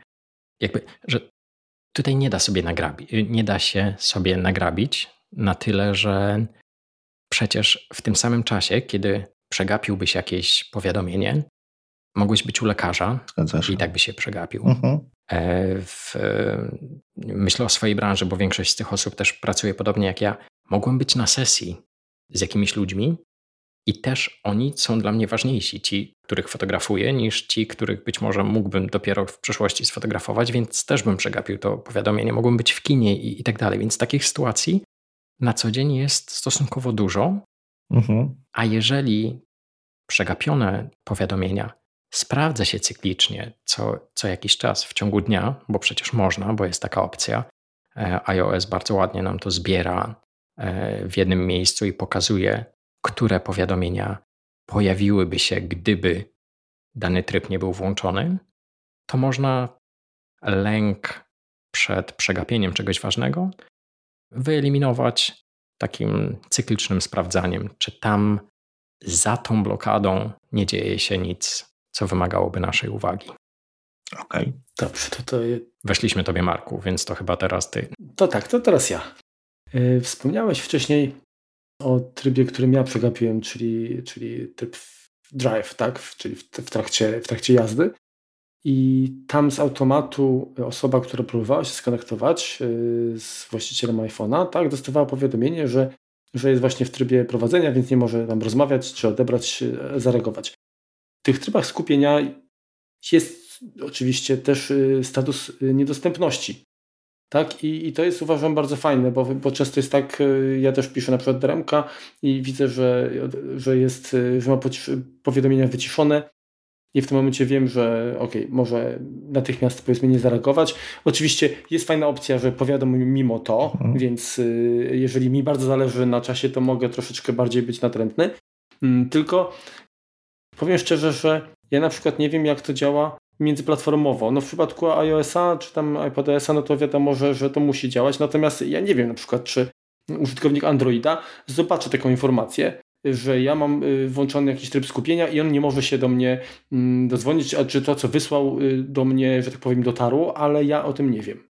S2: jakby, że tutaj nie da sobie nagrabić, nie da się sobie nagrabić na tyle, że przecież w tym samym czasie, kiedy przegapiłbyś jakieś powiadomienie, mogłeś być u lekarza i tak by się przegapił. Uh-huh. W, myślę o swojej branży, bo większość z tych osób też pracuje podobnie jak ja. Mogłem być na sesji z jakimiś ludźmi i też oni są dla mnie ważniejsi, ci, których fotografuję, niż ci, których być może mógłbym dopiero w przyszłości sfotografować, więc też bym przegapił to powiadomienie. Mogłem być w kinie i, i tak dalej. Więc takich sytuacji na co dzień jest stosunkowo dużo. Mhm. A jeżeli przegapione powiadomienia sprawdza się cyklicznie co, co jakiś czas w ciągu dnia, bo przecież można, bo jest taka opcja, e, iOS bardzo ładnie nam to zbiera e, w jednym miejscu i pokazuje, które powiadomienia pojawiłyby się, gdyby dany tryb nie był włączony, to można lęk przed przegapieniem czegoś ważnego wyeliminować takim cyklicznym sprawdzaniem, czy tam za tą blokadą nie dzieje się nic, co wymagałoby naszej uwagi.
S1: Okej. Okay.
S3: Dobrze, to, to...
S2: Weszliśmy tobie, Marku, więc to chyba teraz ty.
S3: To tak, to teraz ja. Yy, wspomniałeś wcześniej o trybie, którym ja przegapiłem, czyli, czyli tryb drive, tak? czyli w, w, trakcie, w trakcie jazdy. I tam z automatu osoba, która próbowała się skonektować y, z właścicielem iPhone'a, tak, dostawała powiadomienie, że, że jest właśnie w trybie prowadzenia, więc nie może tam rozmawiać czy odebrać, y, zareagować. Tych trybach skupienia jest oczywiście też y, status niedostępności. Tak? I, I to jest uważam bardzo fajne, bo, bo często jest tak, ja też piszę na przykład DRMK i widzę, że, że, jest, że ma powiadomienia wyciszone i w tym momencie wiem, że ok, może natychmiast powiedzmy nie zareagować. Oczywiście jest fajna opcja, że powiadam mimo to, mhm. więc y, jeżeli mi bardzo zależy na czasie, to mogę troszeczkę bardziej być natrętny. Mm, tylko powiem szczerze, że ja na przykład nie wiem, jak to działa międzyplatformowo. No w przypadku iOS-a czy tam iPadOS-a, no to wiadomo, że, że to musi działać. Natomiast ja nie wiem na przykład, czy użytkownik Androida zobaczy taką informację, że ja mam y, włączony jakiś tryb skupienia i on nie może się do mnie mm, dozwonić, a czy to, co wysłał y, do mnie, że tak powiem, dotarło, ale ja o tym nie wiem.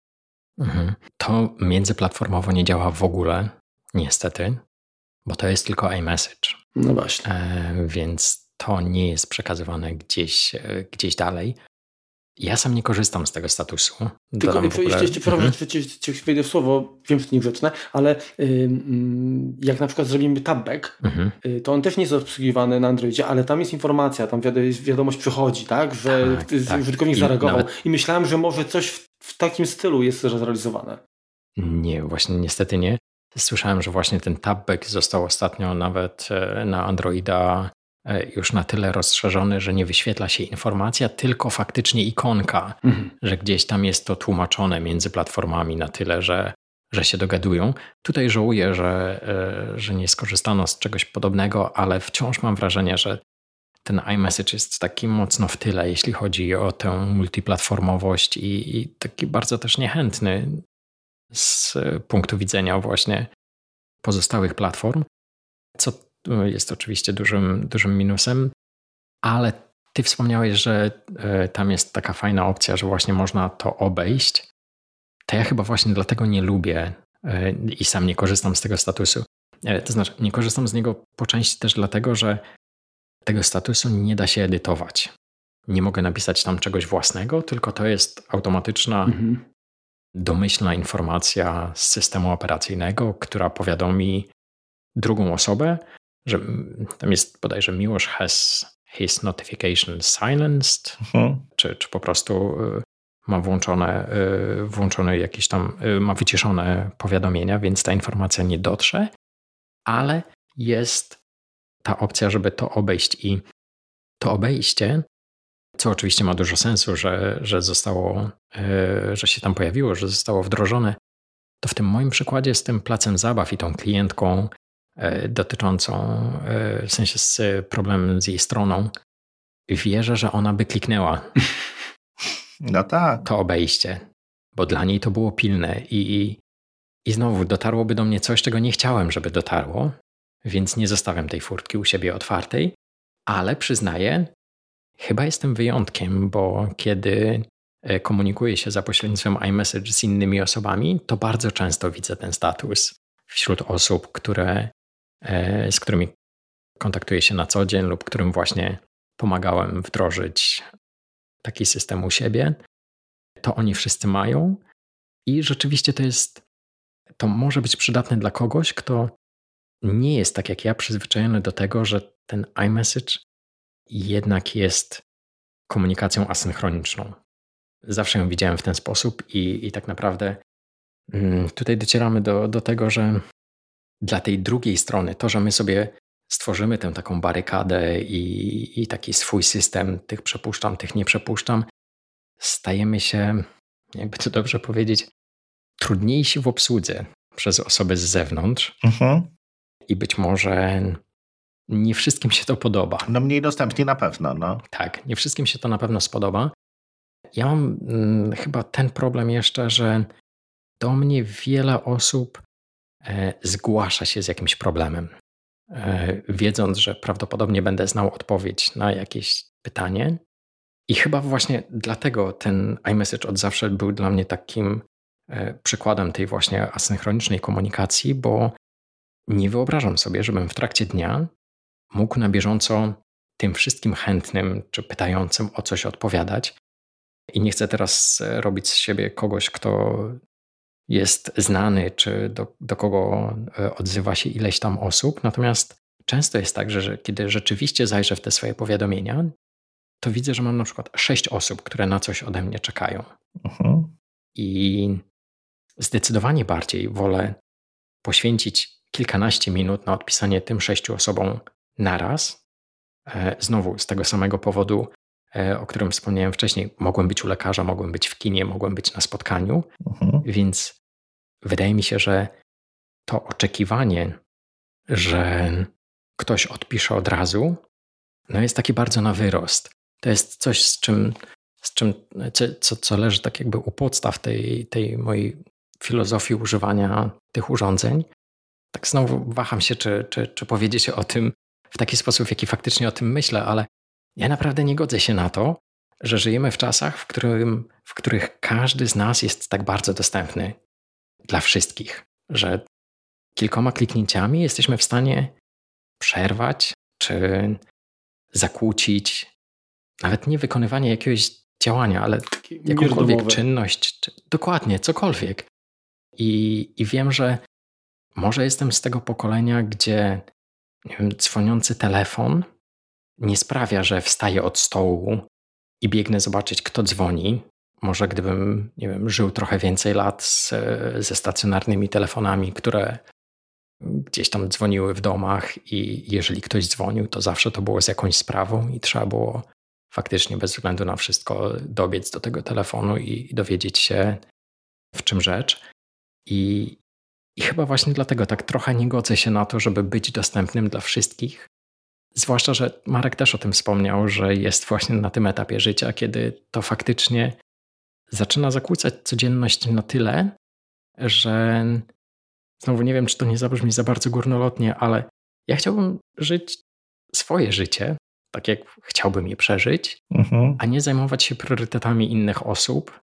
S2: Mhm. To międzyplatformowo nie działa w ogóle, niestety, bo to jest tylko iMessage.
S3: No właśnie.
S2: E, więc to nie jest przekazywane gdzieś, e, gdzieś dalej. Ja sam nie korzystam z tego statusu.
S3: Tylko ogóle... jeśli jeszcze przepraszam, mhm. że ci wejdę w słowo, wiem, że to niegrzeczne, ale y, jak na przykład zrobimy tabback, mhm. y, to on też nie jest obsługiwany na Androidzie, ale tam jest informacja, tam wiadomość przychodzi, tak, że tak, tak. użytkownik I zareagował. Nawet... I myślałem, że może coś w, w takim stylu jest zrealizowane.
S2: Nie, właśnie niestety nie. Słyszałem, że właśnie ten tabback został ostatnio nawet e, na Androida już na tyle rozszerzony, że nie wyświetla się informacja, tylko faktycznie ikonka, mhm. że gdzieś tam jest to tłumaczone między platformami na tyle, że, że się dogadują. Tutaj żałuję, że, e, że nie skorzystano z czegoś podobnego, ale wciąż mam wrażenie, że ten iMessage jest taki mocno w tyle, jeśli chodzi o tę multiplatformowość i, i taki bardzo też niechętny z punktu widzenia właśnie pozostałych platform, co jest oczywiście dużym, dużym minusem, ale ty wspomniałeś, że e, tam jest taka fajna opcja, że właśnie można to obejść. To ja chyba właśnie dlatego nie lubię e, i sam nie korzystam z tego statusu. E, to znaczy, nie korzystam z niego po części też dlatego, że tego statusu nie da się edytować. Nie mogę napisać tam czegoś własnego, tylko to jest automatyczna, mhm. domyślna informacja z systemu operacyjnego, która powiadomi drugą osobę, że tam jest bodajże Miłosz has his notification silenced, mhm. czy, czy po prostu y, ma włączone, y, włączone jakieś tam, y, ma wyciszone powiadomienia, więc ta informacja nie dotrze, ale jest ta opcja, żeby to obejść i to obejście, co oczywiście ma dużo sensu, że, że zostało, że się tam pojawiło, że zostało wdrożone, to w tym moim przykładzie z tym placem zabaw i tą klientką dotyczącą, e, w sensie z problemem z jej stroną, wierzę, że ona by kliknęła.
S1: No tak.
S2: To obejście, bo dla niej to było pilne i, i znowu dotarłoby do mnie coś, czego nie chciałem, żeby dotarło, więc nie zostawiam tej furtki u siebie otwartej, ale przyznaję, chyba jestem wyjątkiem, bo kiedy e, komunikuję się za pośrednictwem iMessage z innymi osobami, to bardzo często widzę ten status wśród osób, które E, z którymi kontaktuję się na co dzień lub którym właśnie pomagałem wdrożyć taki system u siebie, to oni wszyscy mają i rzeczywiście to jest, to może być przydatne dla kogoś, kto nie jest tak jak ja przyzwyczajony do tego, że ten iMessage jednak jest komunikacją asynchroniczną. Zawsze ją widziałem w ten sposób i, i tak naprawdę mm, tutaj docieramy do, do tego, że dla tej drugiej strony, to, że my sobie stworzymy tę taką barykadę i, i taki swój system, tych przepuszczam, tych nie przepuszczam, stajemy się, jakby to dobrze powiedzieć, trudniejsi w obsłudze przez osoby z zewnątrz. Mhm. I być może nie wszystkim się to podoba.
S1: No mniej dostępnie na pewno. No.
S2: Tak, nie wszystkim się to na pewno spodoba. Ja mam hmm, chyba ten problem jeszcze, że do mnie wiele osób zgłasza się z jakimś problemem, e, wiedząc, że prawdopodobnie będę znał odpowiedź na jakieś pytanie. I chyba właśnie dlatego ten iMessage od zawsze był dla mnie takim e, przykładem tej właśnie asynchronicznej komunikacji, bo nie wyobrażam sobie, żebym w trakcie dnia mógł na bieżąco tym wszystkim chętnym czy pytającym o coś odpowiadać. I nie chcę teraz robić z siebie kogoś, kto jest znany, czy do, do kogo e, odzywa się ileś tam osób. Natomiast często jest tak, że, że kiedy rzeczywiście zajrzę w te swoje powiadomienia, to widzę, że mam na przykład sześć osób, które na coś ode mnie czekają. Uh-huh. I zdecydowanie bardziej wolę poświęcić kilkanaście minut na odpisanie tym sześciu osobom naraz. E, znowu z tego samego powodu, e, o którym wspomniałem wcześniej, mogłem być u lekarza, mogłem być w kinie, mogłem być na spotkaniu, uh-huh. więc wydaje mi się, że to oczekiwanie, że ktoś odpisze od razu, no jest taki bardzo na wyrost. To jest coś, z czym, z czym co, co leży tak jakby u podstaw tej, tej mojej filozofii używania tych urządzeń. Tak znowu waham się, czy, czy, czy powiedzieć o tym w taki sposób, w jaki faktycznie o tym myślę, ale ja naprawdę nie godzę się na to, że żyjemy w czasach, w, którym, w których każdy z nas jest tak bardzo dostępny dla wszystkich, że kilkoma kliknięciami jesteśmy w stanie przerwać czy zakłócić nawet nie wykonywanie jakiegoś działania, ale jakąkolwiek czynność, czy, dokładnie, cokolwiek. I, I wiem, że może jestem z tego pokolenia, gdzie nie wiem, dzwoniący telefon nie sprawia, że wstaję od stołu i biegnę zobaczyć, kto dzwoni. Może gdybym, nie wiem, żył trochę więcej lat z, ze stacjonarnymi telefonami, które gdzieś tam dzwoniły w domach i jeżeli ktoś dzwonił, to zawsze to było z jakąś sprawą i trzeba było faktycznie bez względu na wszystko dobiec do tego telefonu i dowiedzieć się, w czym rzecz. I, I chyba właśnie dlatego tak trochę nie godzę się na to, żeby być dostępnym dla wszystkich. Zwłaszcza, że Marek też o tym wspomniał, że jest właśnie na tym etapie życia, kiedy to faktycznie zaczyna zakłócać codzienność na tyle, że znowu nie wiem, czy to nie zabrzmi za bardzo górnolotnie, ale ja chciałbym żyć swoje życie, tak jak chciałbym je przeżyć, mhm. a nie zajmować się priorytetami innych osób,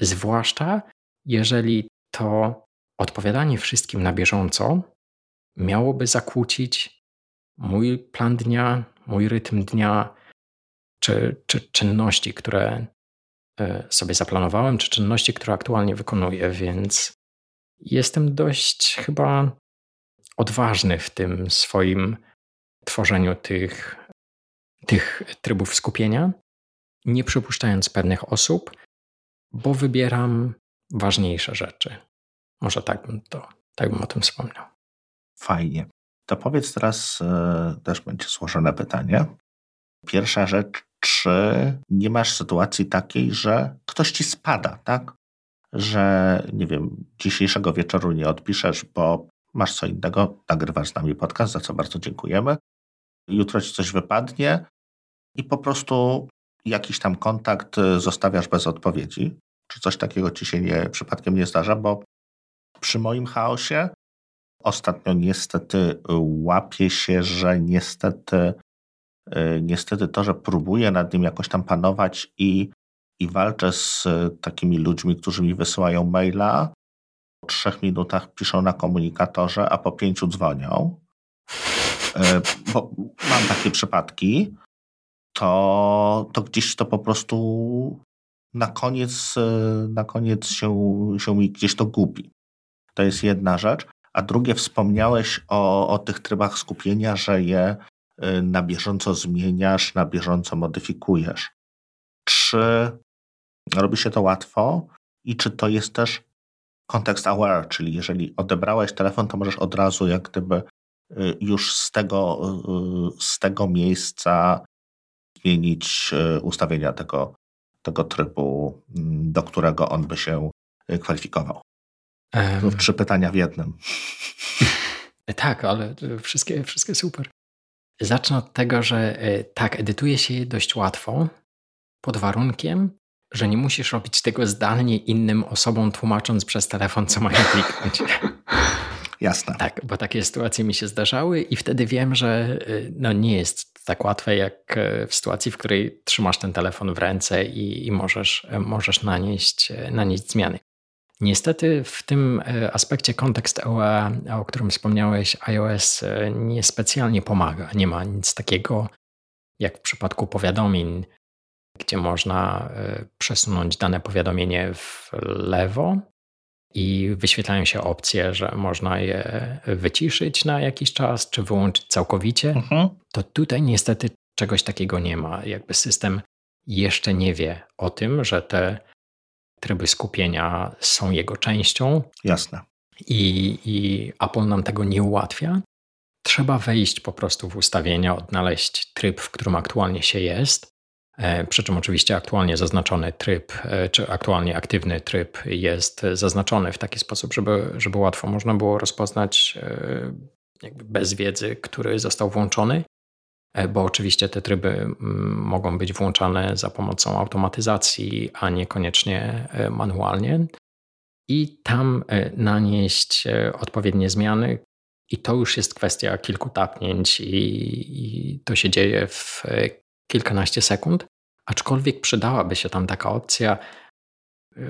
S2: zwłaszcza jeżeli to odpowiadanie wszystkim na bieżąco miałoby zakłócić mój plan dnia, mój rytm dnia, czy, czy czynności, które sobie zaplanowałem, czy czynności, które aktualnie wykonuję, więc jestem dość chyba odważny w tym swoim tworzeniu tych tych trybów skupienia, nie przypuszczając pewnych osób, bo wybieram ważniejsze rzeczy. Może tak bym to, tak bym o tym wspomniał.
S1: Fajnie. To powiedz teraz, e, też będzie złożone pytanie. Pierwsza rzecz, czy nie masz sytuacji takiej, że ktoś ci spada, tak? Że, nie wiem, dzisiejszego wieczoru nie odpiszesz, bo masz co innego, nagrywasz z nami podcast, za co bardzo dziękujemy. Jutro ci coś wypadnie, i po prostu jakiś tam kontakt y, zostawiasz bez odpowiedzi. Czy coś takiego ci się nie, przypadkiem nie zdarza? Bo przy moim chaosie ostatnio niestety łapie się, że niestety, niestety to, że próbuję nad nim jakoś tam panować i, i walczę z takimi ludźmi, którzy mi wysyłają maila, po trzech minutach piszą na komunikatorze, a po pięciu dzwonią. Y, bo mam takie przypadki to, to gdzieś to po prostu na koniec, e, na koniec się, się mi gdzieś to gubi. To jest jedna rzecz. A drugie, wspomniałeś o, o tych trybach skupienia, że je e, na bieżąco zmieniasz, na bieżąco modyfikujesz. Czy robi się to łatwo i czy to jest też context aware, czyli jeżeli odebrałeś telefon, to możesz od razu jak gdyby e, już z tego, z tego miejsca zmienić ustawienia tego, tego trybu, mm, do którego on by się kwalifikował. Um. Trzy pytania w jednym.
S2: tak, ale wszystkie, wszystkie super. Zacznę od tego, że e, tak, edytuje się je dość łatwo, pod warunkiem, że nie musisz robić tego zdalnie innym osobom, tłumacząc przez telefon, co mają kliknąć.
S1: Jasne.
S2: Tak, bo takie sytuacje mi się zdarzały i wtedy wiem, że no, nie jest tak łatwe jak e, w sytuacji, w której trzymasz ten telefon w ręce i, i możesz, e, możesz nanieść, e, nanieść zmiany. Niestety w tym e, aspekcie kontekst OE, o którym wspomniałeś, iOS e, niespecjalnie pomaga. Nie ma nic takiego jak w przypadku powiadomień, gdzie można e, przesunąć dane powiadomienie w lewo i wyświetlają się opcje, że można je wyciszyć na jakiś czas, czy wyłączyć całkowicie. Mhm. To tutaj niestety czegoś takiego nie ma. Jakby system jeszcze nie wie o tym, że te tryby skupienia są jego częścią.
S1: Jasne.
S2: I, I Apple nam tego nie ułatwia. Trzeba wejść po prostu w ustawienia, odnaleźć tryb, w którym aktualnie się jest. E, przy czym oczywiście aktualnie zaznaczony tryb, e, czy aktualnie aktywny tryb jest zaznaczony w taki sposób, żeby, żeby łatwo można było rozpoznać e, jakby bez wiedzy, który został włączony. E, bo oczywiście te tryby mm, mogą być włączane za pomocą automatyzacji, a niekoniecznie e, manualnie. I tam e, nanieść odpowiednie zmiany. I to już jest kwestia kilku tapnięć, i, i to się dzieje w kilkanaście sekund. Aczkolwiek przydałaby się tam taka opcja,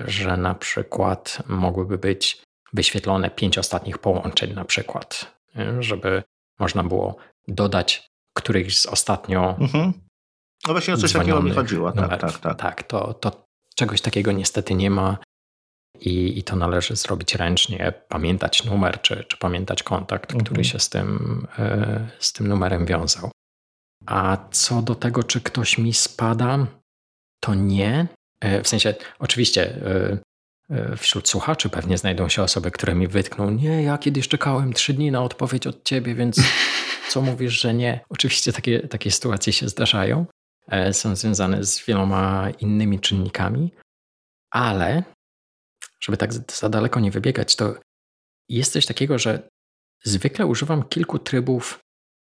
S2: że na przykład mogłyby być wyświetlone pięć ostatnich połączeń, na przykład, żeby można było dodać którychś z ostatnio. Mhm.
S1: No właśnie o coś takiego mi chodziło. Tak, tak, tak.
S2: Tak, to, to czegoś takiego niestety nie ma. I, I to należy zrobić ręcznie, pamiętać numer, czy, czy pamiętać kontakt, mhm. który się z tym, e, z tym numerem wiązał. A co do tego, czy ktoś mi spada, to nie. E, w sensie, oczywiście, e, wśród słuchaczy pewnie znajdą się osoby, które mi wytkną: Nie, ja kiedyś czekałem trzy dni na odpowiedź od ciebie, więc co mówisz, że nie. Oczywiście takie, takie sytuacje się zdarzają, e, są związane z wieloma innymi czynnikami, ale żeby tak za daleko nie wybiegać, to jest coś takiego, że zwykle używam kilku trybów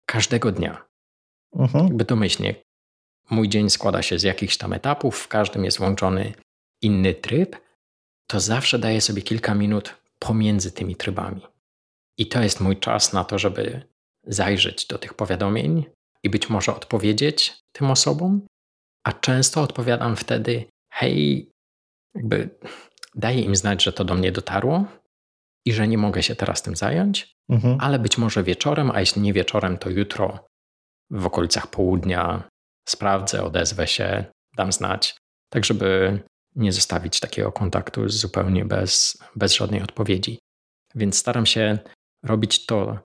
S2: każdego dnia. Uh-huh. Jakby domyślnie. Mój dzień składa się z jakichś tam etapów, w każdym jest włączony inny tryb, to zawsze daję sobie kilka minut pomiędzy tymi trybami. I to jest mój czas na to, żeby zajrzeć do tych powiadomień i być może odpowiedzieć tym osobom, a często odpowiadam wtedy: hej, jakby daję im znać, że to do mnie dotarło i że nie mogę się teraz tym zająć, mhm. ale być może wieczorem, a jeśli nie wieczorem, to jutro w okolicach południa sprawdzę, odezwę się, dam znać, tak żeby nie zostawić takiego kontaktu zupełnie bez, bez żadnej odpowiedzi. Więc staram się robić to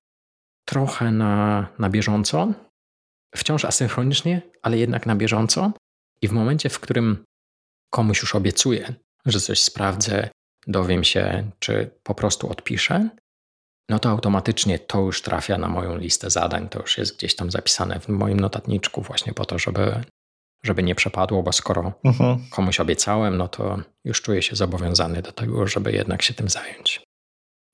S2: trochę na, na bieżąco, wciąż asynchronicznie, ale jednak na bieżąco. I w momencie, w którym komuś już obiecuję, że coś sprawdzę, dowiem się, czy po prostu odpiszę, no to automatycznie to już trafia na moją listę zadań, to już jest gdzieś tam zapisane w moim notatniczku, właśnie po to, żeby, żeby nie przepadło, bo skoro uh-huh. komuś obiecałem, no to już czuję się zobowiązany do tego, żeby jednak się tym zająć.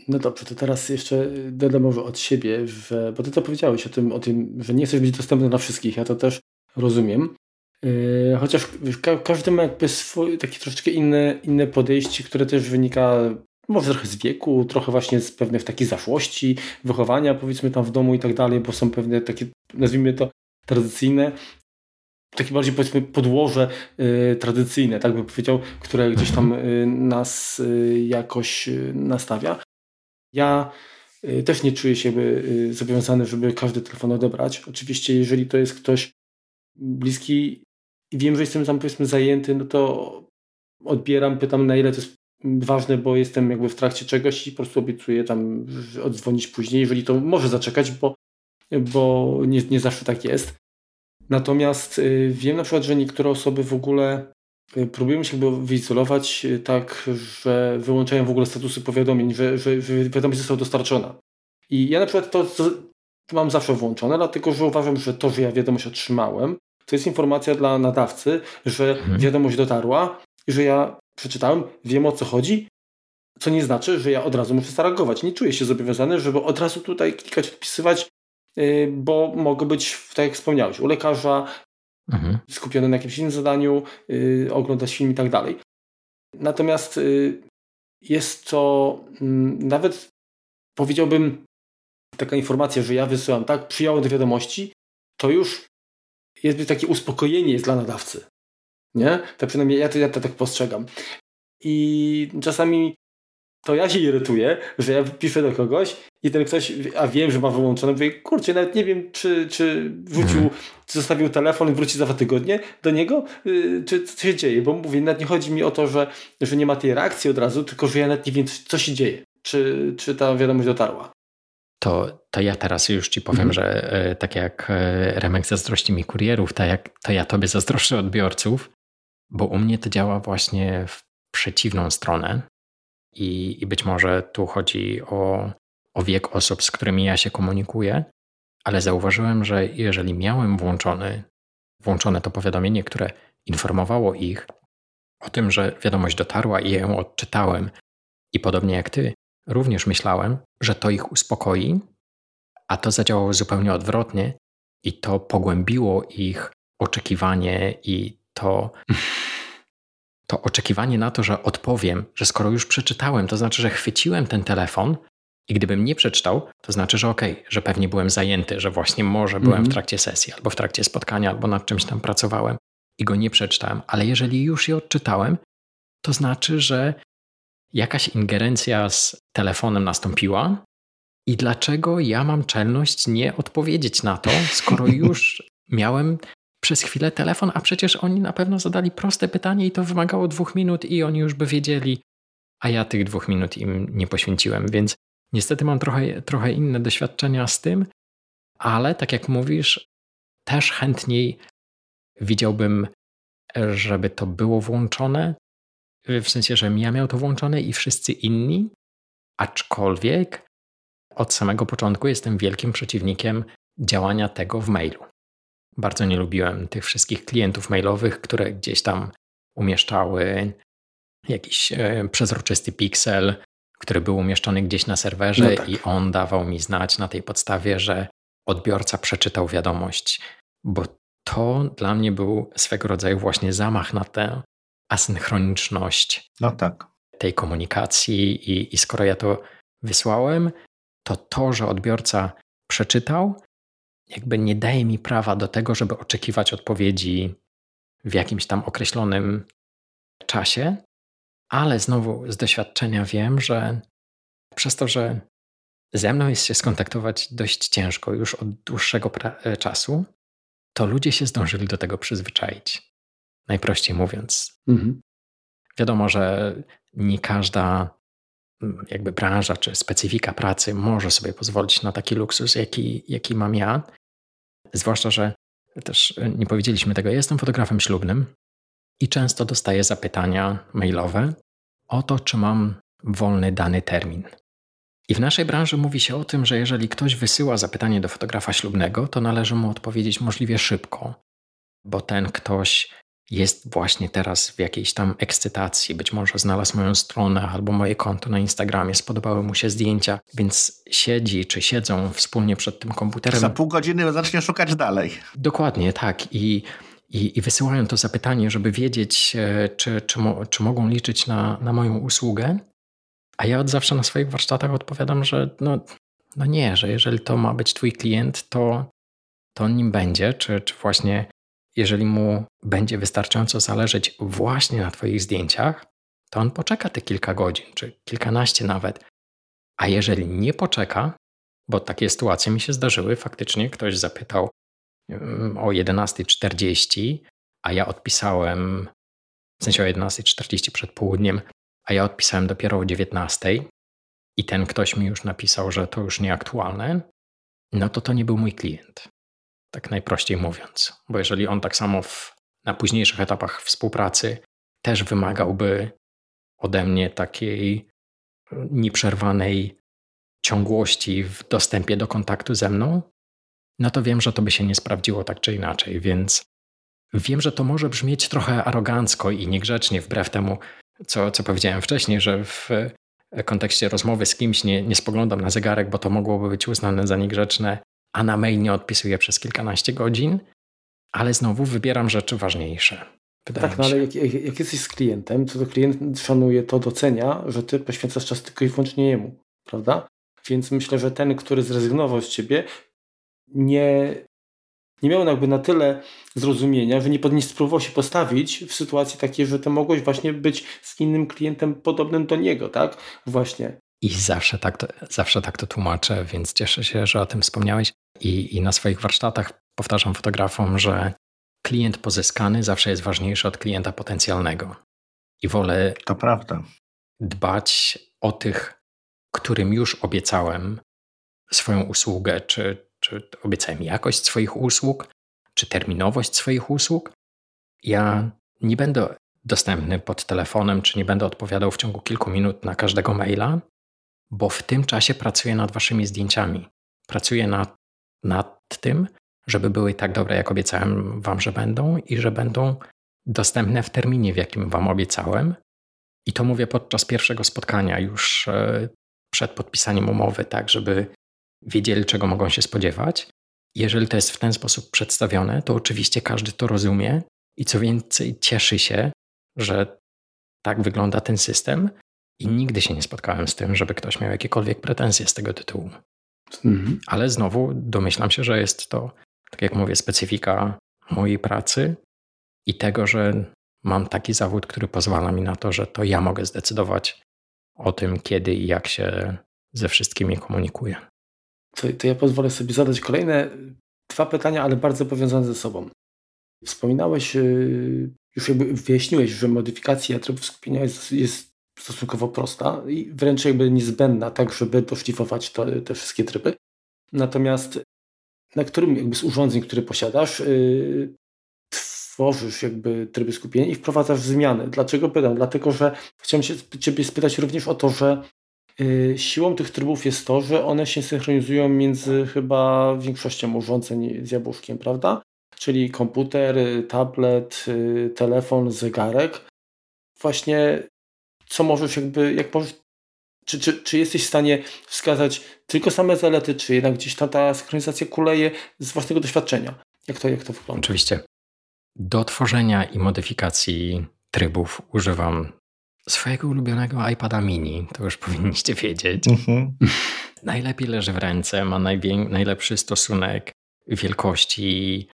S3: No dobrze, to teraz jeszcze dodam może od siebie, że, bo ty to powiedziałeś o tym, o tym, że nie chcesz być dostępny dla wszystkich, ja to też rozumiem. Yy, chociaż ka każdy ma jakby swoje takie troszeczkę inne, inne podejście, które też wynika może trochę z wieku, trochę właśnie z pewnych takich zaszłości, wychowania powiedzmy tam w domu i tak dalej, bo są pewne takie, nazwijmy to tradycyjne, takie bardziej powiedzmy podłoże y, tradycyjne, tak bym powiedział, które gdzieś tam y, nas y, jakoś nastawia. Ja y, też nie czuję się y, zobowiązany, żeby każdy telefon odebrać. Oczywiście, jeżeli to jest ktoś bliski i wiem, że jestem tam powiedzmy zajęty, no to odbieram, pytam na ile to jest ważne, bo jestem jakby w trakcie czegoś i po prostu obiecuję tam oddzwonić później, jeżeli to może zaczekać, bo, bo nie, nie zawsze tak jest. Natomiast y, wiem na przykład, że niektóre osoby w ogóle próbujemy się jakby wyizolować y, tak, że wyłączają w ogóle statusy powiadomień, że, że, że wiadomość została dostarczona. I ja na przykład to, to, mam zawsze włączone, dlatego że uważam, że to, że ja wiadomość otrzymałem, to jest informacja dla nadawcy, że mhm. wiadomość dotarła i że ja przeczytałem, wiem o co chodzi, co nie znaczy, że ja od razu muszę zareagować. Nie czuję się zobowiązany, żeby od razu tutaj klikać, odpisywać, y, bo mogę być, tak jak wspomniałeś, u lekarza, mhm. skupiony na jakimś innym zadaniu, yy, oglądać film i tak dalej. Natomiast yy, jest to yy, nawet powiedziałbym taka informacja, że ja wysyłam, tak, przyjąłem do wiadomości, to już jest takie uspokojenie jest dla nadawcy. Nie? Tak przynajmniej ja to, ja to tak postrzegam. I czasami to ja się irytuję, że ja piszę do kogoś i ten ktoś, a wiem, że ma wyłączone, mówię, kurczę, nawet nie wiem, czy, czy wrzucił, hmm. czy zostawił telefon i wróci za dwa tygodnie do niego, yy, czy co się dzieje, bo mówię, nawet nie chodzi mi o to, że, że nie ma tej reakcji od razu, tylko że ja nawet nie wiem, co się dzieje, czy, czy ta wiadomość dotarła.
S2: To, to ja teraz już ci powiem, mhm. że e, tak jak e, Remek zazdrości mi kurierów, tak jak, to ja tobie zazdroszczę odbiorców, bo u mnie to działa właśnie w przeciwną stronę. I, i być może tu chodzi o, o wiek osób, z którymi ja się komunikuję, ale zauważyłem, że jeżeli miałem włączony, włączone to powiadomienie, które informowało ich o tym, że wiadomość dotarła i ją odczytałem, i podobnie jak ty, również myślałem, że to ich uspokoi, a to zadziałało zupełnie odwrotnie i to pogłębiło ich oczekiwanie i to to oczekiwanie na to, że odpowiem, że skoro już przeczytałem, to znaczy, że chwyciłem ten telefon i gdybym nie przeczytał, to znaczy, że okej, okay, że pewnie byłem zajęty, że właśnie może byłem w mhm. trakcie sesji, albo w trakcie spotkania, albo nad czymś tam pracowałem i go nie przeczytałem. Ale jeżeli już je odczytałem, to znaczy, że jakaś ingerencja z telefonem nastąpiła i dlaczego ja mam czelność nie odpowiedzieć na to, skoro już miałem przez chwilę telefon, a przecież oni na pewno zadali proste pytanie i to wymagało dwóch minut i oni już by wiedzieli, a ja tych dwóch minut im nie poświęciłem, więc niestety mam trochę, trochę inne doświadczenia z tym, ale tak jak mówisz, też chętniej widziałbym, żeby to było włączone, w sensie, że ja miał to włączone i wszyscy inni, aczkolwiek od samego początku jestem wielkim przeciwnikiem działania tego w mailu. Bardzo nie lubiłem tych wszystkich klientów mailowych, które gdzieś tam umieszczały jakiś e, przezroczysty piksel, który był umieszczony gdzieś na serwerze no tak. i on dawał mi znać na tej podstawie, że odbiorca przeczytał wiadomość, bo to dla mnie był swego rodzaju właśnie zamach na tę asynchroniczność
S1: no tak.
S2: tej komunikacji i, i skoro ja to wysłałem, to to, że odbiorca przeczytał, jakby nie daje mi prawa do tego, żeby oczekiwać odpowiedzi w jakimś tam określonym czasie, ale znowu z doświadczenia wiem, że przez to, że ze mną jest się skontaktować dość ciężko już od dłuższego e, czasu, to ludzie się zdążyli do tego przyzwyczaić. Najprościej mówiąc. Mhm. Wiadomo, że nie każda jakby branża czy specyfika pracy może sobie pozwolić na taki luksus, jaki, jaki mam ja, Zwłaszcza, że też nie powiedzieliśmy tego, jestem fotografem ślubnym i często dostaję zapytania mailowe o to, czy mam wolny dany termin. I w naszej branży mówi się o tym, że jeżeli ktoś wysyła zapytanie do fotografa ślubnego, to należy mu odpowiedzieć możliwie szybko, bo ten ktoś jest właśnie teraz w jakiejś tam ekscytacji, być może znalazł moją stronę albo moje konto na Instagramie, spodobały mu się zdjęcia, więc siedzi czy siedzą wspólnie przed tym komputerem.
S1: Za pół godziny zacznie szukać dalej.
S2: Dokładnie, tak. I, i, i wysyłają to zapytanie, żeby wiedzieć, e, czy, czy, mo, czy mogą liczyć na, na moją usługę. A ja od zawsze na swoich warsztatach odpowiadam, że no, no nie, że jeżeli to ma być twój klient, to, to on nim będzie, czy, czy właśnie jeżeli mu będzie wystarczająco zależeć właśnie na Twoich zdjęciach, to on poczeka te kilka godzin, czy kilkanaście nawet. A jeżeli nie poczeka, bo takie sytuacje mi się zdarzyły, faktycznie ktoś zapytał o 11.40, a ja odpisałem, w sensie o 11.40 przed południem, a ja odpisałem dopiero o 19.00 i ten ktoś mi już napisał, że to już nieaktualne, no to to nie był mój klient tak najprościej mówiąc. Bo jeżeli on tak samo w, na późniejszych etapach współpracy też wymagałby ode mnie takiej nieprzerwanej ciągłości w dostępie do kontaktu ze mną, no to wiem, że to by się nie sprawdziło tak czy inaczej, więc wiem, że to może brzmieć trochę arogancko i niegrzecznie, wbrew temu, co, co powiedziałem wcześniej, że w kontekście rozmowy z kimś nie, nie spoglądam na zegarek, bo to mogłoby być uznane za niegrzeczne a na mail nie odpisuję przez kilkanaście godzin, ale znowu wybieram rzeczy ważniejsze.
S3: tak, no ale jak, jak, jak, jesteś z klientem, to, to klient szanuje to, docenia, że ty poświęcasz czas tylko i wyłącznie jemu, prawda? Więc myślę, że ten, który zrezygnował z ciebie, nie, nie miało jakby na tyle zrozumienia, że nie, nie spróbował się postawić w sytuacji takiej, że to mogłeś właśnie być z innym klientem podobnym do niego, tak? Właśnie.
S2: I zawsze tak to, zawsze tak to tłumaczę, więc cieszę się, że o tym wspomniałeś. I, I na swoich warsztatach powtarzam fotografom, że klient pozyskany zawsze jest ważniejszy od klienta potencjalnego. I wolę
S1: to prawda.
S2: dbać o tych, którym już obiecałem swoją usługę, czy, czy obiecałem jakość swoich usług, czy terminowość swoich usług. Ja nie będę dostępny pod telefonem, czy nie będę odpowiadał w ciągu kilku minut na każdego maila, bo w tym czasie pracuję nad waszymi zdjęciami. Pracuję nad, nad tym, żeby były tak dobre, jak obiecałem wam, że będą i że będą dostępne w terminie, w jakim wam obiecałem. I to mówię podczas pierwszego spotkania, już e, przed podpisaniem umowy, tak, żeby wiedzieli, czego mogą się spodziewać. Jeżeli to jest w ten sposób przedstawione, to oczywiście każdy to rozumie i co więcej, cieszy się, że tak wygląda ten system. I nigdy się nie spotkałem z tym, żeby ktoś miał jakiekolwiek pretensje z tego tytułu. Mhm. Ale znowu domyślam się, że jest to, tak jak mówię, specyfika mojej pracy i tego, że mam taki zawód, który pozwala mi na to, że to ja mogę zdecydować o tym, kiedy i jak się ze wszystkimi komunikuję.
S3: To, to ja pozwolę sobie zadać kolejne dwa pytania, ale bardzo powiązane ze sobą. Wspominałeś, y, już jakby wyjaśniłeś, że modyfikacja trybów skupienia jest, jest stosunkowo prosta i wręcz jakby niezbędna, tak żeby doszlifować to, te wszystkie tryby. Natomiast na którym jakby z urządzeń, które posiadasz, yy, tworzysz jakby tryby skupienia i wprowadzasz zmiany. Dlaczego pytam? Dlatego, że chciałem się Ciebie spytać również o to, że yy, siłą tych trybów jest to, że one się synchronizują między chyba większością urządzeń z jabłuszkiem, prawda? Czyli komputer, tablet, yy, telefon, zegarek. Właśnie co możesz jakby, jak możesz, czy, czy, czy jesteś w stanie wskazać tylko same zalety, czy jednak gdzieś tam ta synchronizacja kuleje z własnego doświadczenia? Jak to, jak to wygląda?
S2: Oczywiście. Do tworzenia i modyfikacji trybów używam swojego ulubionego iPada mini, to już powinniście wiedzieć. Mhm. Najlepiej leży w ręce, ma najlepszy stosunek wielkości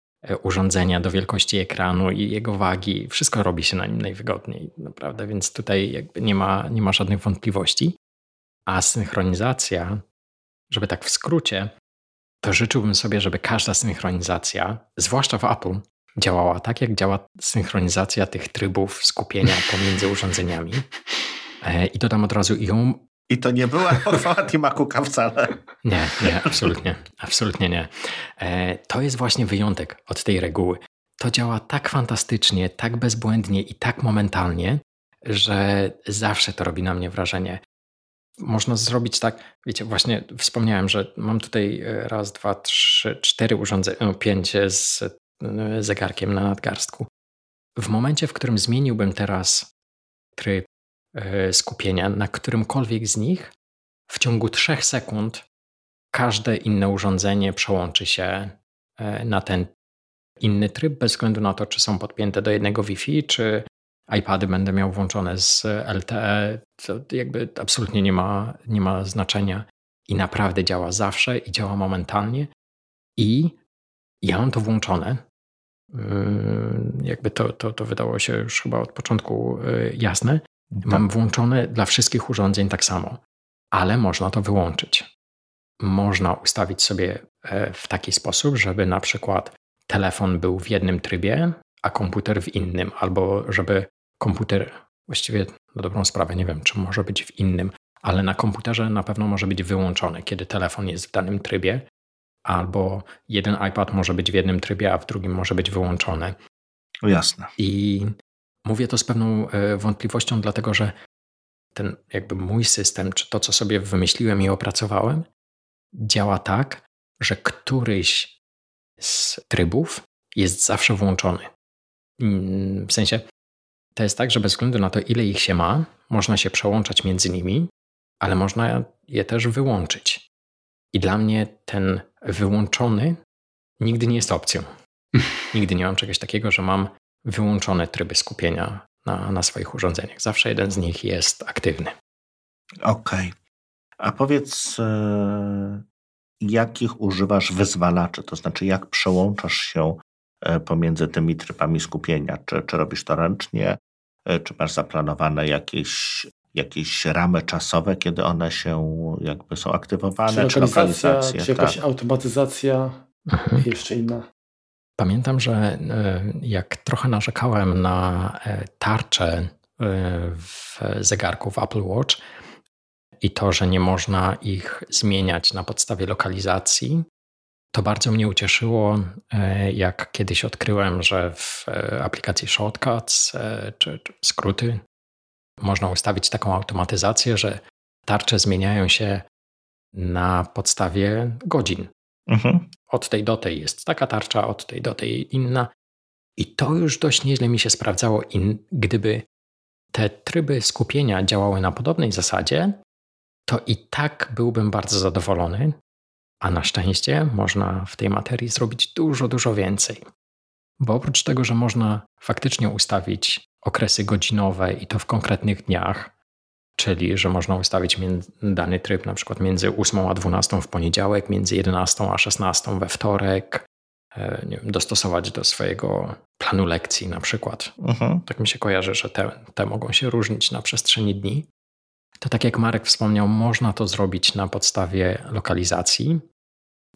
S2: urządzenia do wielkości ekranu i jego wagi. Wszystko robi się na nim najwygodniej, naprawdę, więc tutaj jakby nie ma, nie ma żadnych wątpliwości. A synchronizacja, żeby tak w skrócie, to życzyłbym sobie, żeby każda synchronizacja, zwłaszcza w Apple, działała tak, jak działa synchronizacja tych trybów skupienia pomiędzy urządzeniami. E, I dodam od razu, ją
S1: i to nie była pochwała Tima Cooka wcale.
S2: Nie, nie, absolutnie. Absolutnie nie. E, to jest właśnie wyjątek od tej reguły. To działa tak fantastycznie, tak bezbłędnie i tak momentalnie, że zawsze to robi na mnie wrażenie. Można zrobić tak, wiecie, właśnie wspomniałem, że mam tutaj e, raz, dwa, trzy, cztery urządzenia, no, pięć z e, zegarkiem na nadgarstku. W momencie, w którym zmieniłbym teraz tryb skupienia na którymkolwiek z nich, w ciągu 3 sekund każde inne urządzenie przełączy się e, na ten inny tryb, bez względu na to, czy są podpięte do jednego Wi-Fi, czy iPady będę miał włączone z LTE. To jakby absolutnie nie ma, nie ma znaczenia i naprawdę działa zawsze i działa momentalnie. I ja mam to włączone. Yy, jakby to, to, to wydało się już chyba od początku yy, jasne. Tak. Mam włączone dla wszystkich urządzeń tak samo, ale można to wyłączyć. Można ustawić sobie e, w taki sposób, żeby na przykład telefon był w jednym trybie, a komputer w innym, albo żeby komputer, właściwie na dobrą sprawę nie wiem, czy może być w innym, ale na komputerze na pewno może być wyłączony, kiedy telefon jest w danym trybie, albo jeden iPad może być w jednym trybie, a w drugim może być wyłączony.
S1: Jasne.
S2: I Mówię to z pewną e, wątpliwością, dlatego że ten jakby mój system, czy to, co sobie wymyśliłem i opracowałem, działa tak, że któryś z trybów jest zawsze włączony. Mm, w sensie, to jest tak, że bez względu na to, ile ich się ma, można się przełączać między nimi, ale można je też wyłączyć. I dla mnie ten wyłączony nigdy nie jest opcją. nigdy nie mam czegoś takiego, że mam wyłączone tryby skupienia na, na swoich urządzeniach. Zawsze jeden z nich jest aktywny.
S1: Okej. Okay. A powiedz, e, jakich używasz wyzwalaczy, to znaczy jak przełączasz się e, pomiędzy tymi trybami skupienia? Czy, czy robisz to ręcznie, e, czy masz zaplanowane jakieś, jakieś ramy czasowe, kiedy one się jakby są aktywowane,
S3: czy lokalizacja, czy, czy jakaś tak. automatyzacja, mhm. jeszcze inna.
S2: Pamiętam, że e, jak trochę narzekałem na tarcze w zegarku w Apple Watch, i to, że nie można ich zmieniać na podstawie lokalizacji, to bardzo mnie ucieszyło, e, jak kiedyś odkryłem, że w e, aplikacji Shortcuts e, czy, czy skróty można ustawić taką automatyzację, że tarcze zmieniają się na podstawie godzin. Mhm. Od tej do tej jest taka tarcza, od tej do tej inna. I to już dość nieźle mi się sprawdzało. I gdyby te tryby skupienia działały na podobnej zasadzie, to i tak byłbym bardzo zadowolony, a na szczęście można w tej materii zrobić dużo, dużo więcej. Bo oprócz tego, że można faktycznie ustawić okresy godzinowe i to w konkretnych dniach, czyli że można ustawić dany tryb na przykład między 8 a 12 w poniedziałek, między 11 a 16 we wtorek, e, wiem, dostosować do swojego planu lekcji na przykład. Uh-huh. Tak mi się kojarzy, że te, te mogą się różnić na przestrzeni dni to tak jak Marek wspomniał, można to zrobić na podstawie lokalizacji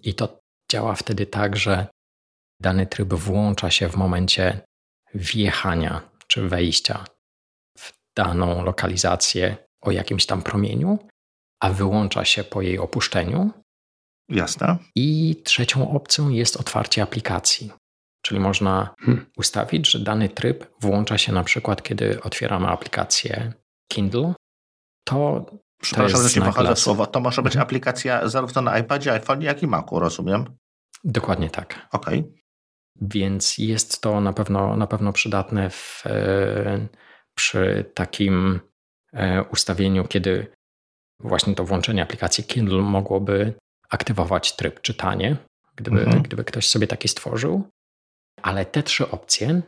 S2: i to działa wtedy tak, że dany tryb włącza się w momencie wjechania czy wejścia w daną lokalizację o jakimś tam promieniu, a wyłącza się po jej opuszczeniu.
S1: Jasne.
S2: I trzecią opcją jest otwarcie aplikacji. Czyli można hmm. ustawić, że dany tryb włącza się na przykład, kiedy otwieramy aplikację Kindle to.
S1: Przepraszam, że ci pochodzę słowo. To może być aplikacja zarówno na iPadzie, iPhone, jak i Macu, rozumiem?
S2: Dokładnie tak.
S1: Okej. Okay.
S2: Więc jest to na pewno, na pewno przydatne w, e, przy takim ustawieniu, kiedy właśnie to włączenie aplikacji Kindle mogłoby aktywować tryb czytanie, gdyby, mhm. gdyby ktoś sobie taki stworzył. Ale te trzy opcje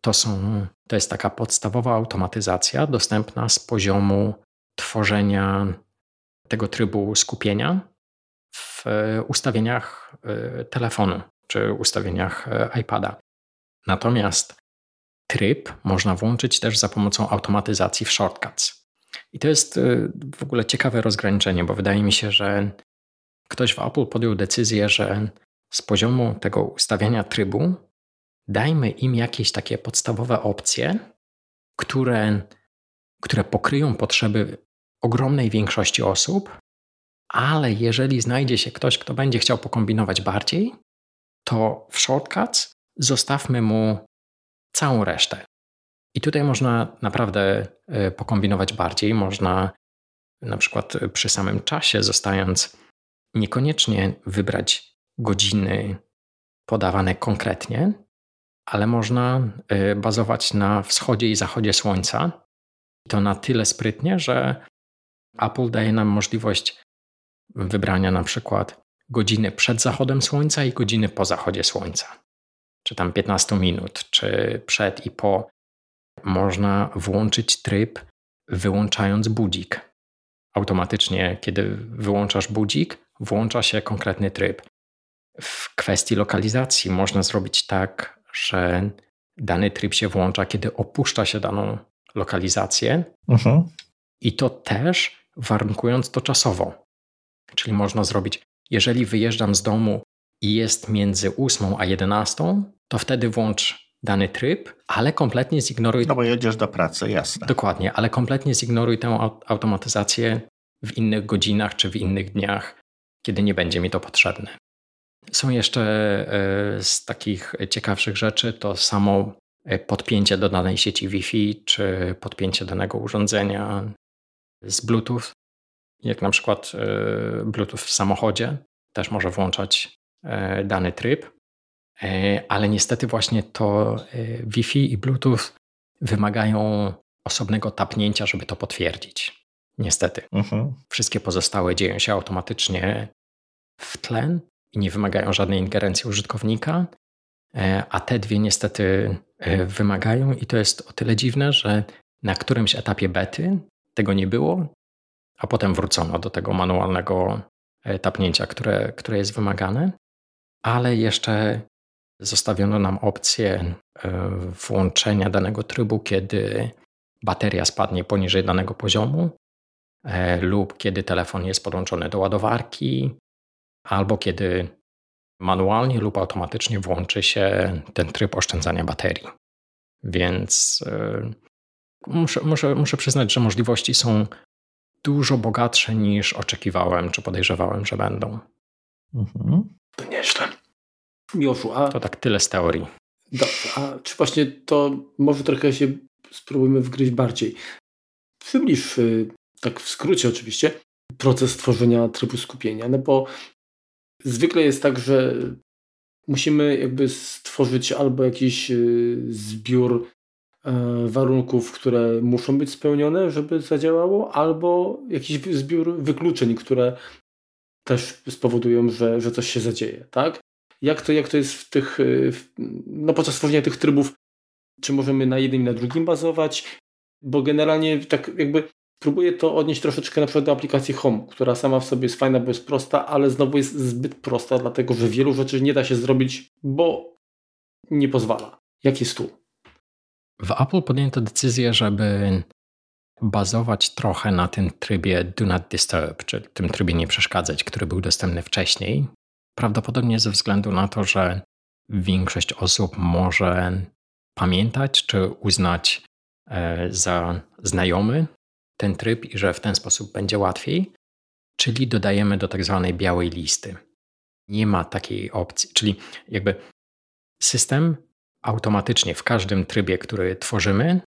S2: to są, to jest taka podstawowa automatyzacja dostępna z poziomu tworzenia tego trybu skupienia w ustawieniach e, telefonu czy ustawieniach e, iPada. Natomiast tryb można włączyć też za pomocą automatyzacji w shortcuts. I to jest e, w ogóle ciekawe rozgraniczenie, bo wydaje mi się, że ktoś w Apple podjął decyzję, że z poziomu tego ustawiania trybu dajmy im jakieś takie podstawowe opcje, które, które pokryją potrzeby ogromnej większości osób, ale jeżeli znajdzie się ktoś, kto będzie chciał pokombinować bardziej, to w shortcuts zostawmy mu całą resztę. I tutaj można naprawdę e, pokombinować bardziej. Można na przykład przy samym czasie, zostając niekoniecznie wybrać godziny podawane konkretnie, ale można e, bazować na wschodzie i zachodzie słońca. To na tyle sprytnie, że Apple daje nam możliwość wybrania na przykład godziny przed zachodem słońca i godziny po zachodzie słońca, czy tam 15 minut, czy przed i po. Można włączyć tryb wyłączając budzik. Automatycznie, kiedy wyłączasz budzik, włącza się konkretny tryb. W kwestii lokalizacji można zrobić tak, że dany tryb się włącza, kiedy opuszcza się daną lokalizację. Uh-huh. I to też warunkując to czasowo. Czyli można zrobić, jeżeli wyjeżdżam z domu i jest między 8 a 11, to wtedy włącz dany tryb, ale kompletnie zignoruj.
S1: No bo jedziesz do pracy, jasne.
S2: Dokładnie, ale kompletnie zignoruj tę automatyzację w innych godzinach czy w innych dniach, kiedy nie będzie mi to potrzebne. Są jeszcze e, z takich ciekawszych rzeczy to samo e, podpięcie do danej sieci Wi-Fi czy podpięcie danego urządzenia z Bluetooth, jak na przykład e, Bluetooth w samochodzie, też może włączać dany tryb, ale niestety właśnie to Wi-Fi i Bluetooth wymagają osobnego tapnięcia, żeby to potwierdzić. Niestety. Uh-huh. Wszystkie pozostałe dzieją się automatycznie w tlen i nie wymagają żadnej ingerencji użytkownika, a te dwie niestety wymagają i to jest o tyle dziwne, że na którymś etapie bety tego nie było, a potem wrócono do tego manualnego tapnięcia, które, które jest wymagane, ale jeszcze zostawiono nam opcję e, włączenia danego trybu, kiedy bateria spadnie poniżej danego poziomu, e, lub kiedy telefon jest podłączony do ładowarki, albo kiedy manualnie lub automatycznie włączy się ten tryb oszczędzania baterii. Więc e, muszę, muszę, muszę przyznać, że możliwości są dużo bogatsze niż oczekiwałem czy podejrzewałem, że będą.
S3: Mhm. To nieźle. Miłoszu, a...
S2: To tak tyle z teorii.
S3: Dobrze, a czy właśnie to może trochę się spróbujmy wgryźć bardziej. Przybliż, y, tak w skrócie oczywiście, proces tworzenia trybu skupienia, no bo zwykle jest tak, że musimy jakby stworzyć albo jakiś y, zbiór e, warunków, które muszą być spełnione, żeby zadziałało, albo jakiś zbiór wykluczeń, które też spowodują, że, że coś się zadzieje, tak? Jak to, jak to jest w tych, y, w, no podczas tworzenia tych trybów, czy możemy na jednym i na drugim bazować, bo generalnie tak jakby próbuję to odnieść troszeczkę na przykład do aplikacji Home, która sama w sobie jest fajna, bo jest prosta, ale znowu jest zbyt prosta, dlatego że wielu rzeczy nie da się zrobić, bo nie pozwala. Jak jest tu?
S2: W Apple podjęto decyzję, żeby bazować trochę na tym trybie Do Not Disturb, czyli tym trybie nie przeszkadzać, który był dostępny wcześniej. Prawdopodobnie ze względu na to, że większość osób może pamiętać czy uznać e, za znajomy ten tryb i że w ten sposób będzie łatwiej, czyli dodajemy do tak zwanej białej listy. Nie ma takiej opcji, czyli jakby system automatycznie w każdym trybie, który tworzymy,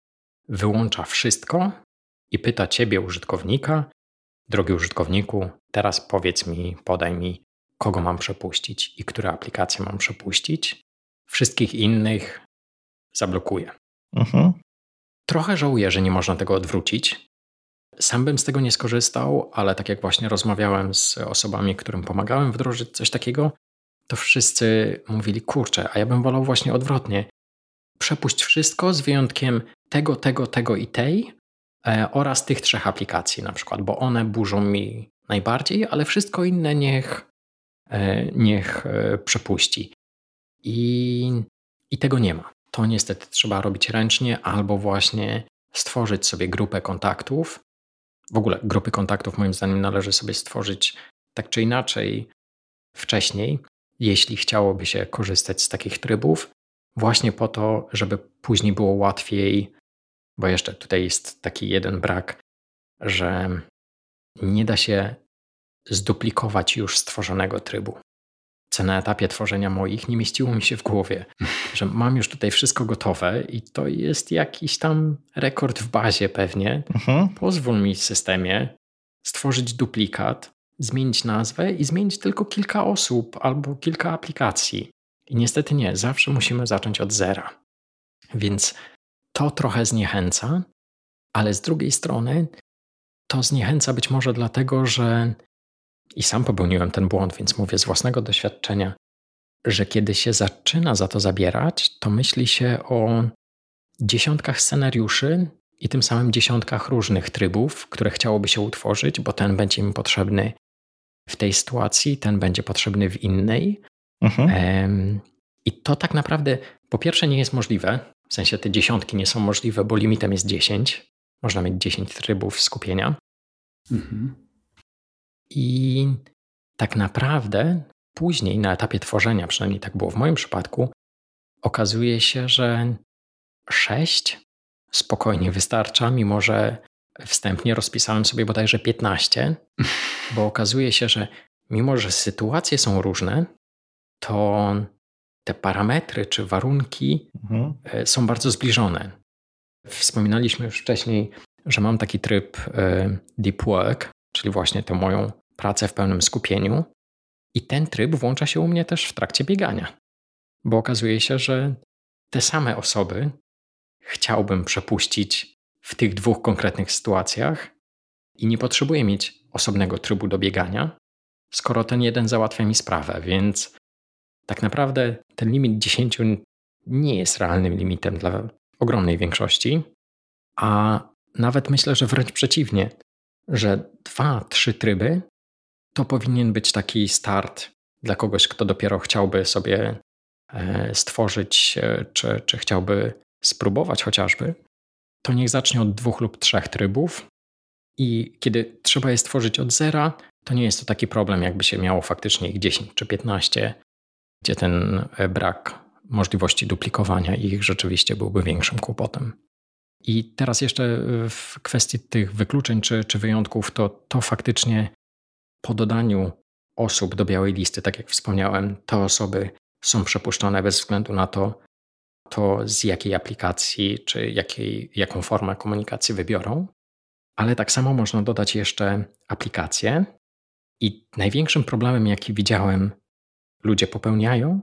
S2: wyłącza wszystko i pyta ciebie, użytkownika, drogi użytkowniku, teraz powiedz mi, podaj mi, kogo mam przepuścić i które aplikacje mam przepuścić. Wszystkich innych zablokuję. Mhm. Trochę żałuję, że nie można tego odwrócić. Sam bym z tego nie skorzystał, ale tak jak właśnie rozmawiałem z osobami, którym pomagałem wdrożyć coś takiego, to wszyscy mówili: Kurczę, a ja bym wolał właśnie odwrotnie. Przepuść wszystko z wyjątkiem tego, tego, tego i tej e, oraz tych trzech aplikacji, na przykład, bo one burzą mi najbardziej, ale wszystko inne niech, niech e, przepuści. I, I tego nie ma. To niestety trzeba robić ręcznie albo właśnie stworzyć sobie grupę kontaktów, w ogóle grupy kontaktów moim zdaniem należy sobie stworzyć tak czy inaczej wcześniej, jeśli chciałoby się korzystać z takich trybów, właśnie po to, żeby później było łatwiej, bo jeszcze tutaj jest taki jeden brak, że nie da się zduplikować już stworzonego trybu co na etapie tworzenia moich nie mieściło mi się w głowie, że mam już tutaj wszystko gotowe i to jest jakiś tam rekord w bazie pewnie. Mhm. Pozwól mi w systemie stworzyć duplikat, zmienić nazwę i zmienić tylko kilka osób albo kilka aplikacji. I niestety nie, zawsze musimy zacząć od zera. Więc to trochę zniechęca, ale z drugiej strony to zniechęca być może dlatego, że i sam popełniłem ten błąd, więc mówię z własnego doświadczenia, że kiedy się zaczyna za to zabierać, to myśli się o dziesiątkach scenariuszy i tym samym dziesiątkach różnych trybów, które chciałoby się utworzyć, bo ten będzie mi potrzebny w tej sytuacji, ten będzie potrzebny w innej. Mhm. I to tak naprawdę po pierwsze nie jest możliwe, w sensie te dziesiątki nie są możliwe, bo limitem jest 10. Można mieć 10 trybów skupienia. Mhm. I tak naprawdę później, na etapie tworzenia, przynajmniej tak było w moim przypadku, okazuje się, że 6 spokojnie wystarcza, mimo że wstępnie rozpisałem sobie bodajże 15, bo okazuje się, że mimo że sytuacje są różne, to te parametry czy warunki mhm. E, są bardzo zbliżone. Wspominaliśmy już wcześniej, że mam taki tryb e, deep work, czyli właśnie tę moją pracę w pełnym skupieniu. I ten tryb włącza się u mnie też w trakcie biegania, bo okazuje się, że te same osoby chciałbym przepuścić w tych dwóch konkretnych sytuacjach i nie potrzebuję mieć osobnego trybu do biegania, skoro ten jeden załatwia mi sprawę, więc tak naprawdę ten limit 10 nie jest realnym limitem dla ogromnej większości, a nawet myślę, że wręcz przeciwnie, że dwa, trzy tryby to powinien być taki start dla kogoś, kto dopiero chciałby sobie e, stworzyć, e, czy, czy chciałby spróbować chociażby. To niech zacznie od dwóch lub trzech trybów. I kiedy trzeba je stworzyć od zera, to nie jest to taki problem, jakby się miało faktycznie ich 10 czy 15, gdzie ten e, brak możliwości duplikowania ich rzeczywiście byłby większym kłopotem. I teraz jeszcze w kwestii tych wykluczeń czy, czy wyjątków, to, to faktycznie po dodaniu osób do białej listy, tak jak wspomniałem, te osoby są przepuszczone bez względu na to, to z jakiej aplikacji czy jakiej, jaką formę komunikacji wybiorą. Ale tak samo można dodać jeszcze aplikacje. I największym problemem, jaki widziałem, ludzie popełniają,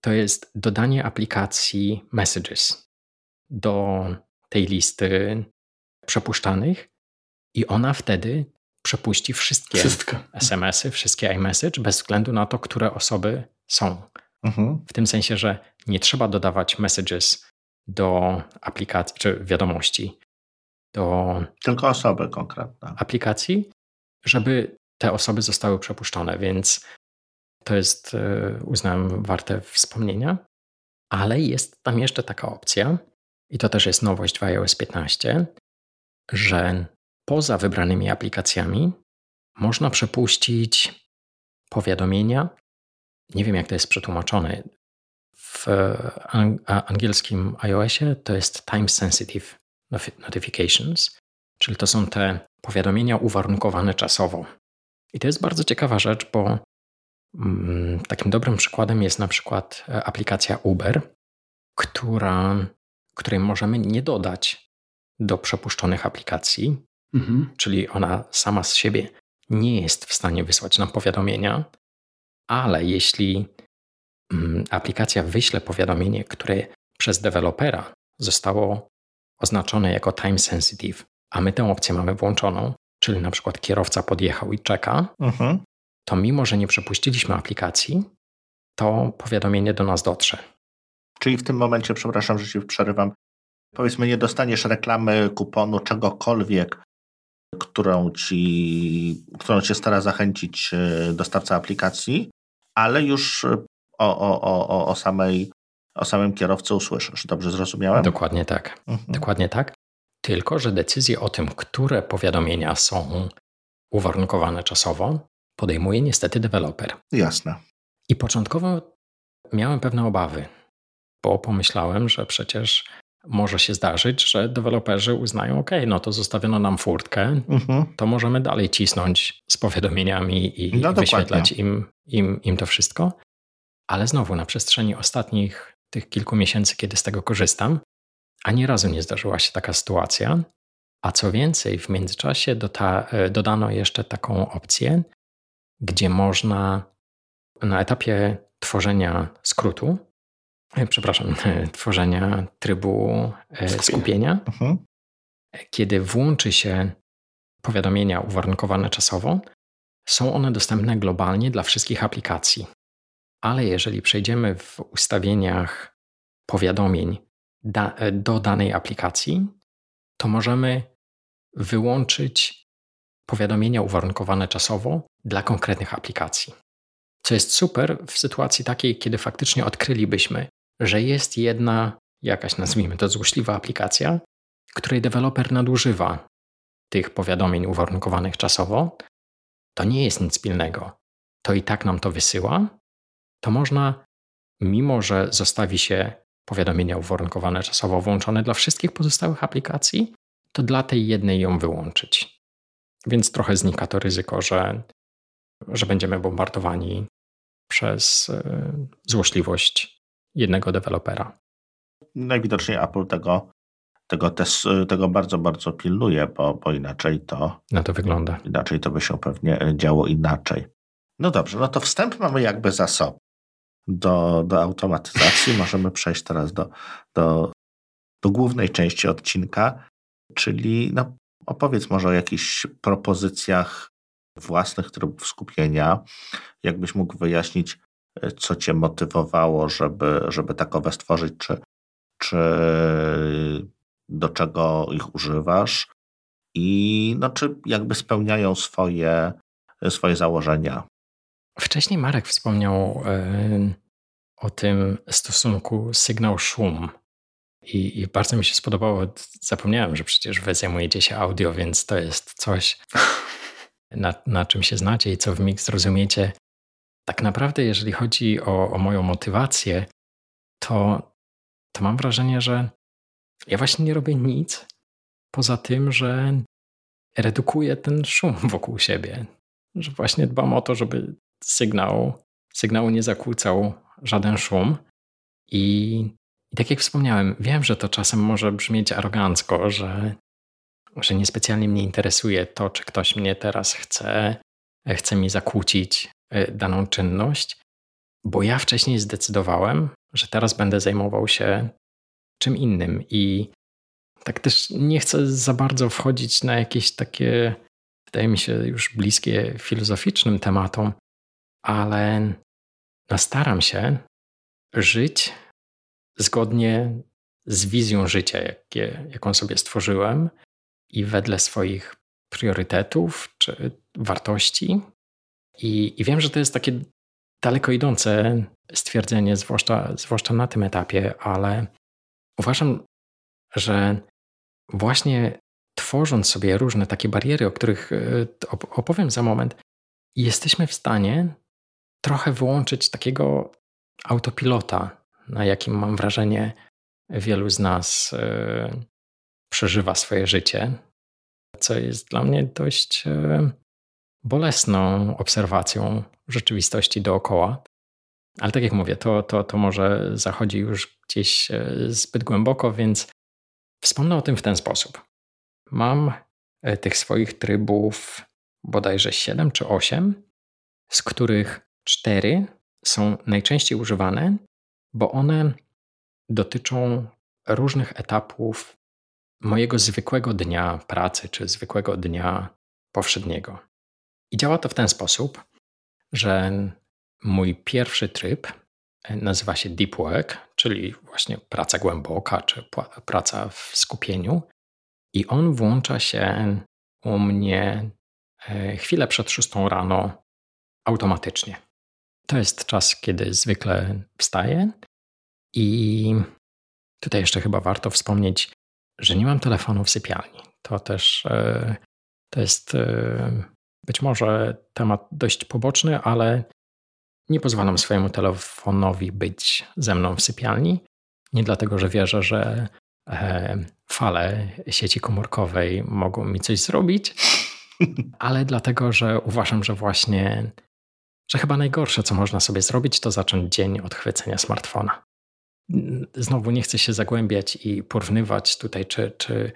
S2: to jest dodanie aplikacji Messages do tej listy przepuszczanych i ona wtedy przepuści wszystkie Wszystko. SMS-y, wszystkie iMessage, bez względu na to, które osoby są. Mhm. W tym sensie, że nie trzeba dodawać messages do aplikacji, czy wiadomości, do.
S1: Tylko osoby konkretne.
S2: Aplikacji, żeby te osoby zostały przepuszczone, więc to jest, e, uznałem, warte wspomnienia. Ale jest tam jeszcze taka opcja, i to też jest nowość w iOS 15, że poza wybranymi aplikacjami można przepuścić powiadomienia. Nie wiem, jak to jest przetłumaczone. W angielskim iOSie to jest time sensitive notifications, czyli to są te powiadomienia uwarunkowane czasowo. I to jest bardzo ciekawa rzecz, bo mm, takim dobrym przykładem jest na przykład e, aplikacja Uber, która, której możemy nie dodać do przepuszczonych aplikacji, mhm. czyli ona sama z siebie nie jest w stanie wysłać nam powiadomienia, ale jeśli mm, aplikacja wyśle powiadomienie, które przez dewelopera zostało oznaczone jako time sensitive, a my tę opcję mamy włączoną, czyli na przykład kierowca podjechał i czeka, mhm. to mimo, że nie przepuściliśmy aplikacji, to powiadomienie do nas dotrze.
S1: Czyli w tym momencie, przepraszam, że ci przerywam, powiedzmy, nie dostaniesz reklamy, kuponu, czegokolwiek, którą, ci, którą cię stara zachęcić e, dostawca aplikacji, ale już o, o, o, o, samej, o samym kierowcy usłyszysz. Dobrze zrozumiałem?
S2: Dokładnie tak. Mhm. Dokładnie tak. Tylko, że decyzje o tym, które powiadomienia są uwarunkowane czasowo, podejmuje niestety deweloper.
S1: Jasne.
S2: I początkowo miałem pewne obawy, bo pomyślałem, że przecież może się zdarzyć, że deweloperzy uznają, OK, no to zostawiono nam furtkę, mhm. to możemy dalej cisnąć z powiadomieniami i no wyświetlać im, im, im to wszystko. Ale znowu na przestrzeni ostatnich tych kilku miesięcy, kiedy z tego korzystam, ani razu nie zdarzyła się taka sytuacja. A co więcej, w międzyczasie dota, e, dodano jeszcze taką opcję, gdzie można na etapie tworzenia skrótu przepraszam, tworzenia trybu e, skupienia. Mhm. Kiedy włączy się powiadomienia uwarunkowane czasowo, są one dostępne globalnie dla wszystkich aplikacji. Ale jeżeli przejdziemy w ustawieniach powiadomień da, e, do danej aplikacji, to możemy wyłączyć powiadomienia uwarunkowane czasowo dla konkretnych aplikacji. Co jest super w sytuacji takiej, kiedy faktycznie odkrylibyśmy, że jest jedna jakaś, nazwijmy to, złośliwa aplikacja, której deweloper nadużywa tych powiadomień uwarunkowanych czasowo, to nie jest nic pilnego. To i tak nam to wysyła. To można, mimo że zostawi się powiadomienia uwarunkowane czasowo włączone dla wszystkich pozostałych aplikacji, to dla tej jednej ją wyłączyć. Więc trochę znika to ryzyko, że, że będziemy bombardowani przez e, złośliwość jednego dewelopera.
S1: Najwidoczniej Apple tego, tego, też, tego bardzo, bardzo pilnuje, bo, bo inaczej to.
S2: Na to wygląda.
S1: Inaczej to by się pewnie działo inaczej. No dobrze, no to wstęp mamy jakby za sobą do, do automatyzacji. Możemy przejść teraz do, do, do głównej części odcinka, czyli no, opowiedz może o jakichś propozycjach własnych trybów skupienia. Jakbyś mógł wyjaśnić, co cię motywowało, żeby, żeby takowe stworzyć, czy, czy do czego ich używasz i no, czy jakby spełniają swoje, swoje założenia.
S2: Wcześniej Marek wspomniał o tym stosunku sygnał-szum. I, I, bardzo mi się spodobało. Zapomniałem, że przecież wy zajmujecie się audio, więc to jest coś, na, na czym się znacie i co w mig zrozumiecie. Tak naprawdę, jeżeli chodzi o, o moją motywację, to, to mam wrażenie, że ja właśnie nie robię nic poza tym, że redukuję ten szum wokół siebie. Że właśnie dbam o to, żeby sygnał, sygnału nie zakłócał żaden szum. I, I tak jak wspomniałem, wiem, że to czasem może brzmieć arogancko, że, że niespecjalnie mnie interesuje to, czy ktoś mnie teraz chce, chce mi zakłócić daną czynność, bo ja wcześniej zdecydowałem, że teraz będę zajmował się czym innym i tak też nie chcę za bardzo wchodzić na jakieś takie, wydaje mi się, już bliskie filozoficznym tematom, ale no staram się żyć zgodnie z wizją życia, jakie, jaką sobie stworzyłem i wedle swoich priorytetów czy wartości. I, I, wiem, że to jest takie daleko idące stwierdzenie, zwłaszcza, zwłaszcza na tym etapie, ale uważam, że właśnie tworząc sobie różne takie bariery, o których e, opowiem za moment, jesteśmy w stanie trochę wyłączyć takiego autopilota, na jakim mam wrażenie wielu z nas e, przeżywa swoje życie, co jest dla mnie dość e, bolesną obserwacją rzeczywistości dookoła. Ale tak jak mówię, to, to, to może zachodzi już gdzieś zbyt głęboko, więc Wspomnę o tym w ten sposób. Mam e, tych swoich trybów bodajże 7 czy 8, z których 4 są najczęściej używane, bo one dotyczą różnych etapów mojego zwykłego dnia pracy czy zwykłego dnia powszedniego. I działa to w ten sposób, że mój pierwszy tryb nazywa się deep work, czyli właśnie praca głęboka czy praca w skupieniu. I on włącza się u mnie e, chwilę przed 6 rano automatycznie. To jest czas, kiedy zwykle wstaję. I tutaj jeszcze chyba warto wspomnieć, że nie mam telefonu w sypialni. To też e, to jest e, być może temat dość poboczny, ale nie pozwalam swojemu telefonowi być ze mną w sypialni. Nie dlatego, że wierzę, że e, fale sieci komórkowej mogą mi coś zrobić, ale dlatego, że uważam, że właśnie, że chyba najgorsze, co można sobie zrobić, to zacząć dzień od chwycenia smartfona. Znowu nie chcę się zagłębiać i porównywać tutaj, czy, czy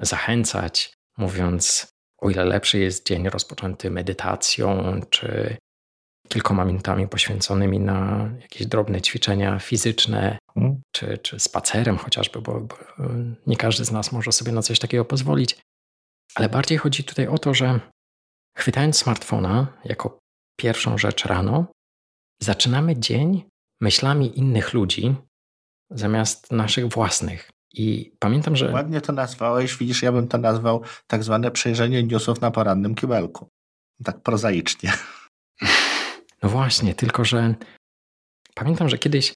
S2: zachęcać, mówiąc, o ile lepszy jest dzień rozpoczęty medytacją, czy kilkoma minutami poświęconymi na jakieś drobne ćwiczenia fizyczne, hmm. czy, czy spacerem chociażby, bo, bo nie każdy z nas może sobie na coś takiego pozwolić. Ale bardziej chodzi tutaj o to, że chwytając smartfona jako pierwszą rzecz rano, zaczynamy dzień myślami innych ludzi zamiast naszych własnych. I pamiętam, że.
S1: Ładnie to nazwałeś, widzisz, ja bym to nazwał tak zwane przejrzenie newsów na porannym kibelku. Tak prozaicznie.
S2: No właśnie, tylko że pamiętam, że kiedyś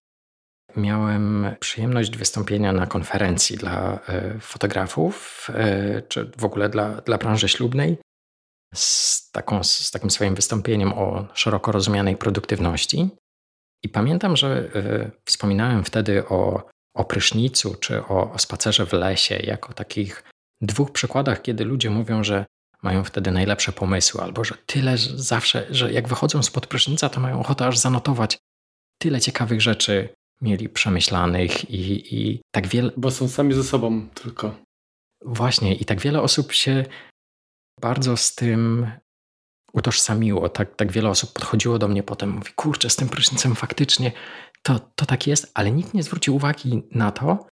S2: miałem przyjemność wystąpienia na konferencji dla e, fotografów, e, czy w ogóle dla, dla branży ślubnej, z, taką, z takim swoim wystąpieniem o szeroko rozumianej produktywności. I pamiętam, że e, wspominałem wtedy o, o prysznicu czy o, o spacerze w lesie, jako takich dwóch przykładach, kiedy ludzie mówią, że mają wtedy najlepsze pomysły, albo że tyle że zawsze, że jak wychodzą spod prysznica, to mają ochotę aż zanotować tyle ciekawych rzeczy mieli przemyślanych i, i tak wiele.
S3: Bo są sami ze sobą tylko.
S2: Właśnie, i tak wiele osób się bardzo z tym utożsamiło. Tak, tak wiele osób podchodziło do mnie potem, mówi, kurczę, z tym prysznicem faktycznie to, to tak jest, ale nikt nie zwrócił uwagi na to,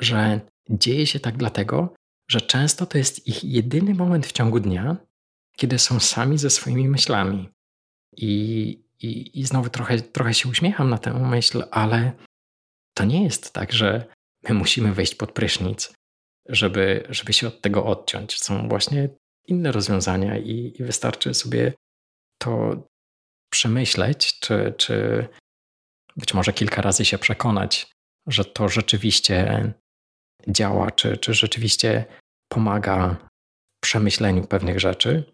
S2: że dzieje się tak dlatego, że często to jest ich jedyny moment w ciągu dnia, kiedy są sami ze swoimi myślami. I, i, i znowu trochę, trochę się uśmiecham na tę myśl, ale to nie jest tak, że my musimy wejść pod prysznic, żeby, żeby się od tego odciąć. Są właśnie inne rozwiązania i, i wystarczy sobie to przemyśleć, czy, czy być może kilka razy się przekonać, że to rzeczywiście działa, czy, czy rzeczywiście pomaga w przemyśleniu pewnych rzeczy,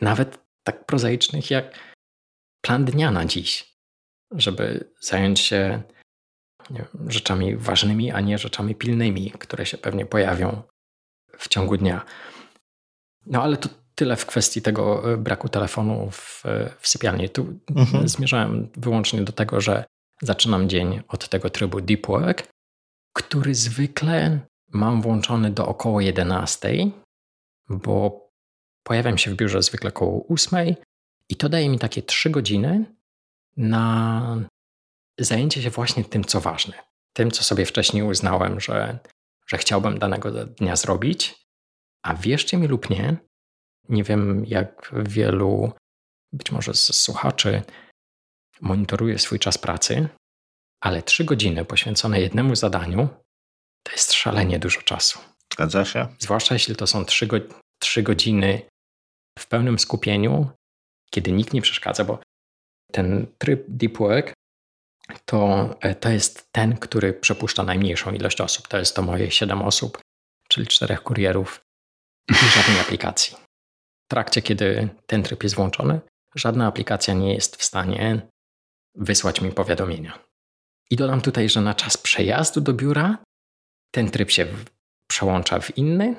S2: nawet tak prozaicznych jak plan dnia na dziś, żeby zająć się rzeczami ważnymi, a nie rzeczami pilnymi, które się pewnie pojawią w ciągu dnia. No ale to tyle w kwestii tego e, braku telefonu w, e, w sypialni. Tu mhm. zmierzałem wyłącznie do tego, że zaczynam dzień od tego trybu deep work, który zwykle mam włączony do około 11, bo pojawiam się w biurze zwykle około 8 i to daje mi takie 3 godziny na zajęcie się właśnie tym, co ważne. Tym, co sobie wcześniej uznałem, że, że chciałbym danego dnia zrobić. A wierzcie mi lub nie, nie wiem jak wielu, być może z słuchaczy, monitoruje swój czas pracy, ale trzy godziny poświęcone jednemu zadaniu to jest szalenie dużo czasu.
S1: Zgadza się.
S2: Zwłaszcza jeśli to są trzy, go, trzy godziny w pełnym skupieniu, kiedy nikt nie przeszkadza, bo ten tryb deep work to, to jest ten, który przepuszcza najmniejszą ilość osób. To jest to moje 7 osób, czyli czterech kurierów żadnej aplikacji. W trakcie, kiedy ten tryb jest włączony, żadna aplikacja nie jest w stanie wysłać mi powiadomienia. I dodam tutaj, że na czas przejazdu do biura ten tryb się przełącza w inny,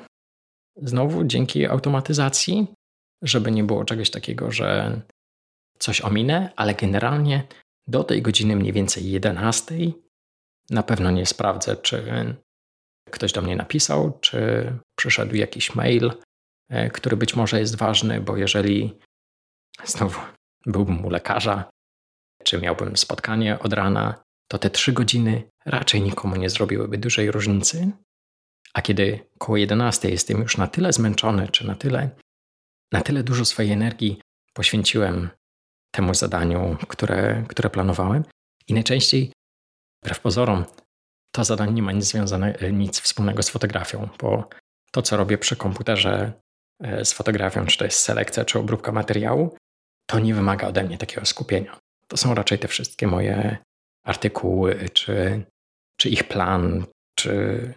S2: znowu dzięki automatyzacji, żeby nie było czegoś takiego, że coś ominę, ale generalnie do tej godziny mniej więcej 11 na pewno nie sprawdzę, czy ktoś do mnie napisał, czy przyszedł jakiś mail, e, który być może jest ważny, bo jeżeli znowu byłbym u lekarza, czy miałbym spotkanie od rana, to te trzy godziny raczej nikomu nie zrobiłyby dużej różnicy. A kiedy koło 11 jestem już na tyle zmęczony, czy na tyle, na tyle dużo swojej energii poświęciłem temu zadaniu, które, które planowałem, i najczęściej, wbrew pozorom, to zadanie nie ma nic, związane, nic wspólnego z fotografią, bo to, co robię przy komputerze e, z fotografią, czy to jest selekcja, czy obróbka materiału, to nie wymaga ode mnie takiego skupienia. To są raczej te wszystkie moje artykuły, czy, czy ich plan, czy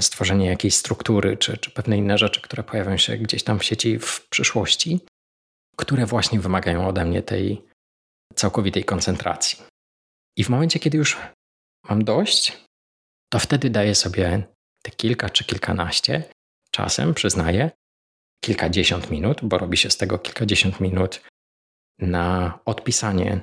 S2: stworzenie jakiejś struktury, czy, czy pewne inne rzeczy, które pojawią się gdzieś tam w sieci w przyszłości, które właśnie wymagają ode mnie tej całkowitej koncentracji. I w momencie, kiedy już mam dość, to wtedy daję sobie te kilka czy kilkanaście, czasem przyznaję, kilkadziesiąt minut, bo robi się z tego kilkadziesiąt minut na odpisanie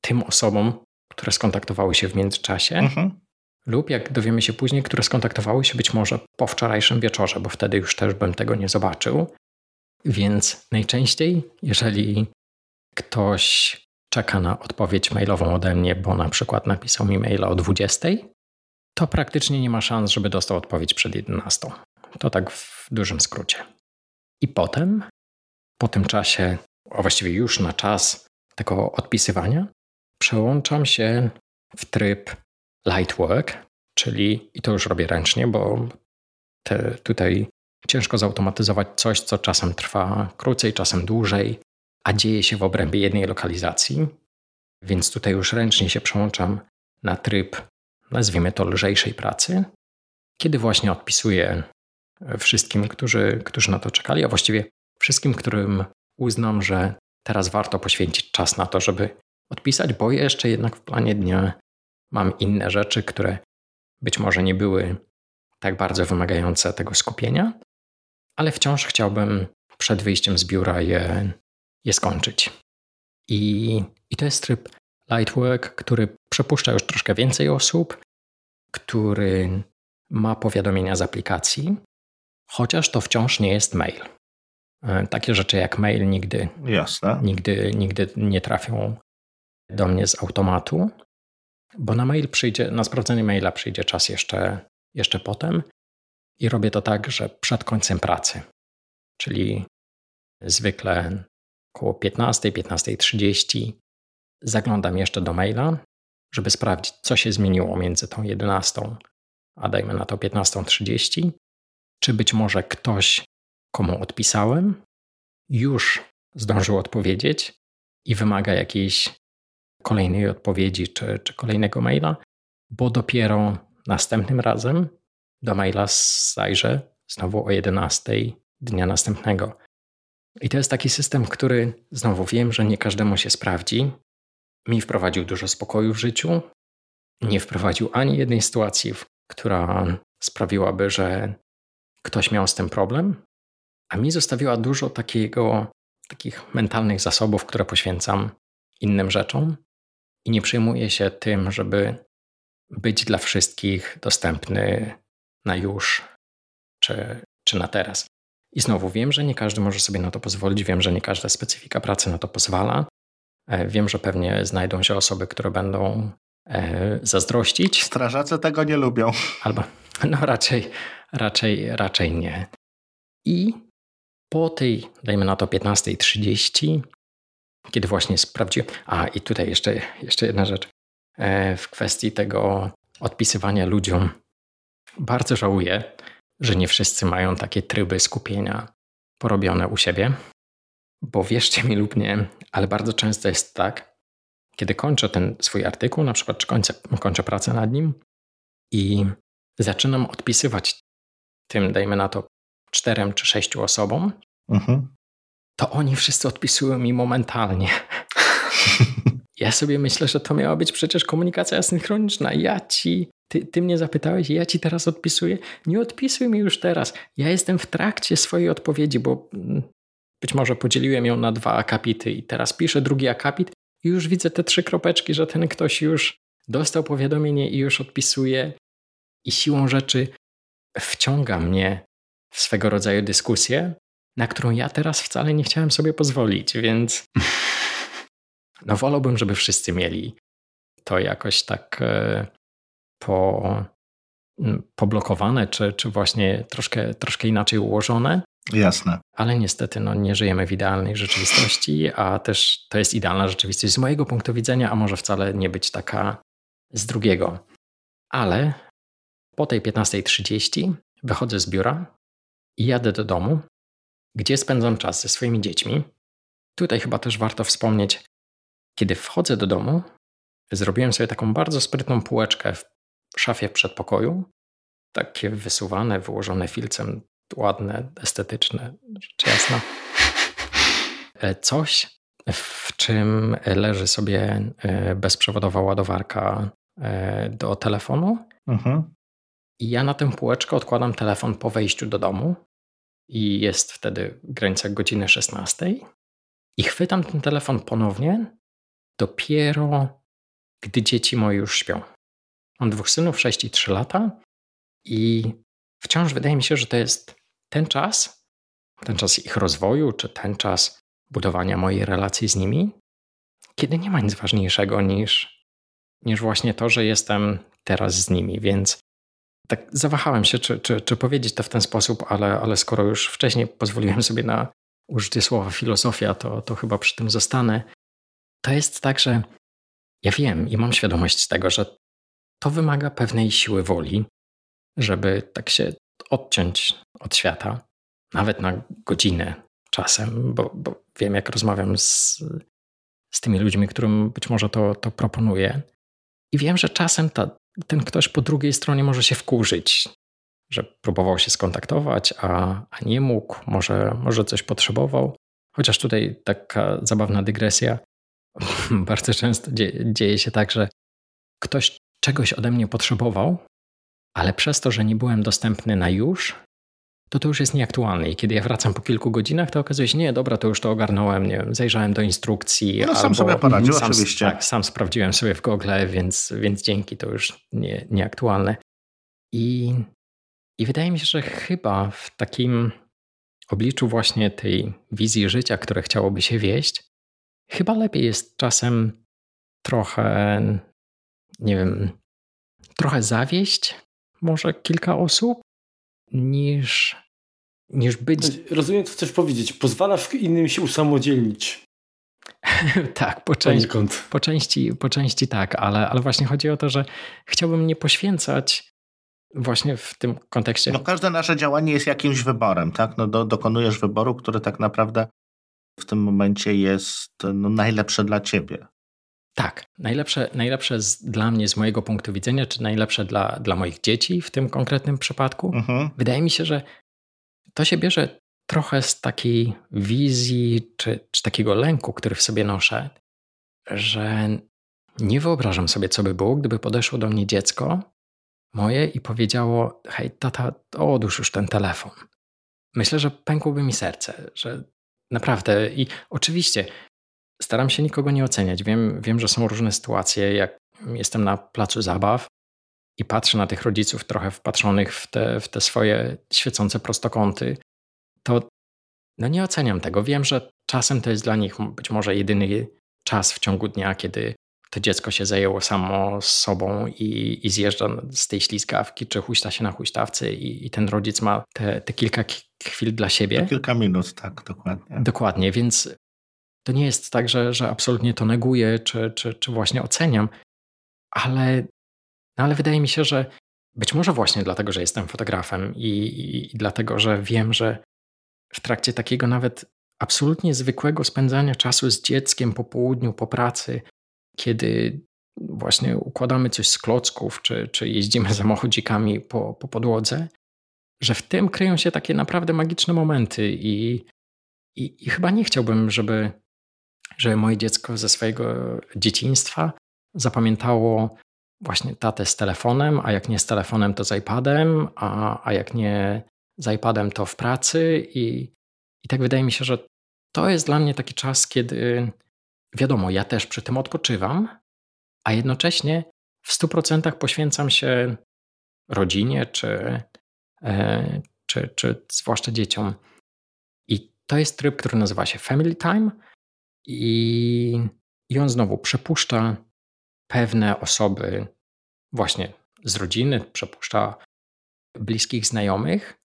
S2: tym osobom, które skontaktowały się w międzyczasie, mhm. lub jak dowiemy się później, które skontaktowały się być może po wczorajszym wieczorze, bo wtedy już też bym tego nie zobaczył. Więc najczęściej, jeżeli ktoś czeka na odpowiedź mailową ode mnie, bo na przykład napisał mi maila o 20, to praktycznie nie ma szans, żeby dostał odpowiedź przed 11. To tak w dużym skrócie. I potem, po tym czasie, a właściwie już na czas tego odpisywania, przełączam się w tryb light work, czyli i to już robię ręcznie, bo te, tutaj ciężko zautomatyzować coś, co czasem trwa krócej, czasem dłużej, a dzieje się w obrębie jednej lokalizacji. Więc tutaj już ręcznie się przełączam na tryb, nazwijmy to lżejszej pracy, kiedy właśnie odpisuję wszystkim, którzy, którzy na to czekali, a właściwie wszystkim, którym uznam, że teraz warto poświęcić czas na to, żeby odpisać, bo jeszcze jednak w planie dnia mam inne rzeczy, które być może nie były tak bardzo wymagające tego skupienia, ale wciąż chciałbym przed wyjściem z biura je, je skończyć. I, I to jest tryb light work, który przepuszcza już troszkę więcej osób, który ma powiadomienia z aplikacji, chociaż to wciąż nie jest mail. E, takie rzeczy jak mail nigdy,
S1: Jasne.
S2: nigdy, nigdy nie trafią do mnie z automatu, bo na mail przyjdzie, na sprawdzenie maila przyjdzie czas jeszcze, jeszcze potem i robię to tak, że przed końcem pracy, czyli zwykle około 15, 15.30 zaglądam jeszcze do maila, żeby sprawdzić, co się zmieniło między tą 11, a dajmy na to 15.30, czy być może ktoś, komu odpisałem, już zdążył odpowiedzieć i wymaga jakiejś kolejnej odpowiedzi czy, czy kolejnego maila, bo dopiero następnym razem do maila zajrzę znowu o 11 dnia następnego. I to jest taki system, który znowu wiem, że nie każdemu się sprawdzi. Mi wprowadził dużo spokoju w życiu. Nie wprowadził ani jednej sytuacji, która sprawiłaby, że ktoś miał z tym problem, a mi zostawiła dużo takiego, takich mentalnych zasobów, które poświęcam innym rzeczom i nie przejmuję się tym, żeby być dla wszystkich dostępny na już czy, czy na teraz. I znowu wiem, że nie każdy może sobie na to pozwolić, wiem, że nie każda specyfika pracy na to pozwala. E, wiem, że pewnie znajdą się osoby, które będą e, zazdrościć.
S1: Strażacy tego nie lubią.
S2: Albo, no raczej, raczej, raczej nie. I po tej, dajmy na to 15.30, kiedy właśnie sprawdziłem. A i tutaj jeszcze, jeszcze jedna rzecz. E, w kwestii tego odpisywania ludziom. Bardzo żałuję, że nie wszyscy mają takie tryby skupienia porobione u siebie, bo wierzcie mi lub nie, ale bardzo często jest tak, kiedy kończę ten swój artykuł, na przykład czy kończę, kończę pracę nad nim i zaczynam odpisywać tym, dajmy na to, czterem czy sześciu osobom, mhm. to oni wszyscy odpisują mi momentalnie. ja sobie myślę, że to miała być przecież komunikacja asynchroniczna. Ja ci, ty, ty mnie zapytałeś, ja ci teraz odpisuję. Nie odpisuj mi już teraz. Ja jestem w trakcie swojej odpowiedzi, bo mm, być może podzieliłem ją na dwa akapity i teraz piszę drugi akapit i już widzę te trzy kropeczki, że ten ktoś już dostał powiadomienie i już odpisuje. I siłą rzeczy wciąga mnie w swego rodzaju dyskusję, na którą ja teraz wcale nie chciałem sobie pozwolić, więc no wolałbym, żeby wszyscy mieli to jakoś tak e, po, poblokowane, czy, czy właśnie troszkę, troszkę inaczej ułożone.
S1: Jasne.
S2: Ale niestety no, nie żyjemy w idealnej rzeczywistości, a też to jest idealna rzeczywistość z mojego punktu widzenia, a może wcale nie być taka z drugiego. Ale po tej 15.30 wychodzę z biura i jadę do domu, gdzie spędzam czas ze swoimi dziećmi. Tutaj chyba też warto wspomnieć, kiedy wchodzę do domu, zrobiłem sobie taką bardzo sprytną półeczkę w szafie w przedpokoju. Takie wysuwane, wyłożone filcem, ładne, estetyczne, rzecz jasna. E, coś, w czym leży sobie e, bezprzewodowa ładowarka e, do telefonu. Mhm. I ja na tę półeczkę odkładam telefon po wejściu do domu i jest wtedy w granicach godziny 16. I chwytam ten telefon ponownie dopiero, gdy dzieci moje już śpią. Mam dwóch synów, 6 i 3 lata i wciąż wydaje mi się, że to jest ten czas, ten czas ich rozwoju, czy ten czas budowania mojej relacji z nimi, kiedy nie ma nic ważniejszego niż, niż właśnie to, że jestem teraz z nimi, więc tak zawahałem się, czy, czy, czy powiedzieć to w ten sposób, ale, ale skoro już wcześniej pozwoliłem sobie na użycie słowa filozofia, to, to chyba przy tym zostanę. To jest tak, że ja wiem i mam świadomość tego, że to wymaga pewnej siły woli, żeby tak się odciąć od świata, nawet na godzinę czasem, bo, bo wiem, jak rozmawiam z, z tymi ludźmi, którym być może to, to proponuję. I wiem, że czasem ta, ten ktoś po drugiej stronie może się wkurzyć, że próbował się skontaktować, a, a nie mógł, może, może coś potrzebował. Chociaż tutaj taka zabawna dygresja. Bardzo często dzieje się tak, że ktoś czegoś ode mnie potrzebował, ale przez to, że nie byłem dostępny na już, to to już jest nieaktualne. I kiedy ja wracam po kilku godzinach, to okazuje się, nie, dobra, to już to ogarnąłem, nie wiem, zajrzałem do instrukcji.
S1: No sam sobie poradził, sam, oczywiście.
S2: Tak, sam sprawdziłem sobie w Google, więc, więc dzięki, to już nie, nieaktualne. I, I wydaje mi się, że chyba w takim obliczu właśnie tej wizji życia, które chciałoby się wieść, chyba lepiej jest czasem trochę, nie wiem, trochę zawieść może kilka osób, niż, niż być.
S3: Rozumiem, co chcesz powiedzieć. Pozwalasz innym się usamodzielnić.
S2: tak, po części, po, części, po części tak, ale, ale właśnie chodzi o to, że chciałbym nie poświęcać właśnie w tym kontekście.
S1: No każde nasze działanie jest jakimś wyborem, tak? No do, dokonujesz wyboru, który tak naprawdę w tym momencie jest no, najlepsze dla ciebie.
S2: Tak, najlepsze, najlepsze z, dla mnie z mojego punktu widzenia, czy najlepsze dla, dla moich dzieci w tym konkretnym przypadku. Mhm. Wydaje mi się, że to się bierze trochę z takiej wizji, czy, czy takiego lęku, który w sobie noszę, że nie wyobrażam sobie, co by było, gdyby podeszło do mnie dziecko moje i powiedziało: Hej, tata, odłóż już ten telefon. Myślę, że pękłoby mi serce, że naprawdę. I oczywiście staram się nikogo nie oceniać. Wiem, wiem, że są różne sytuacje, jak jestem na placu zabaw i patrzę na tych rodziców trochę wpatrzonych w te, w te swoje świecące prostokąty, to no nie oceniam tego. Wiem, że czasem to jest dla nich być może jedyny czas w ciągu dnia, kiedy to dziecko się zajęło samo z sobą i, i zjeżdża z tej ślizgawki, czy huśta się na huśtawce i, i ten rodzic ma te, te kilka chwil dla siebie. To
S1: kilka minut, tak, dokładnie.
S2: Dokładnie, więc to nie jest tak, że, że absolutnie to neguję, czy, czy, czy właśnie oceniam, ale, no ale wydaje mi się, że być może właśnie dlatego, że jestem fotografem i, i, dlatego, że wiem, że w trakcie takiego nawet absolutnie zwykłego spędzania czasu z dzieckiem po południu, po pracy, kiedy właśnie układamy coś z klocków, czy, czy jeździmy samochodzikami po, po podłodze, że w tym kryją się takie naprawdę magiczne momenty i, i, i chyba nie chciałbym, żeby, żeby moje dziecko ze swojego dzieciństwa zapamiętało właśnie tatę z telefonem, a jak nie z telefonem, to z iPadem, a, a jak nie z iPadem, to w pracy i, i tak wydaje mi się, że to jest dla mnie taki czas, kiedy wiadomo, ja też przy tym odpoczywam, a jednocześnie w 100% poświęcam się rodzinie czy, e, czy, czy zwłaszcza dzieciom. I to jest tryb, który nazywa się Family Time i, i on znowu przepuszcza pewne osoby właśnie z rodziny, przepuszcza bliskich znajomych,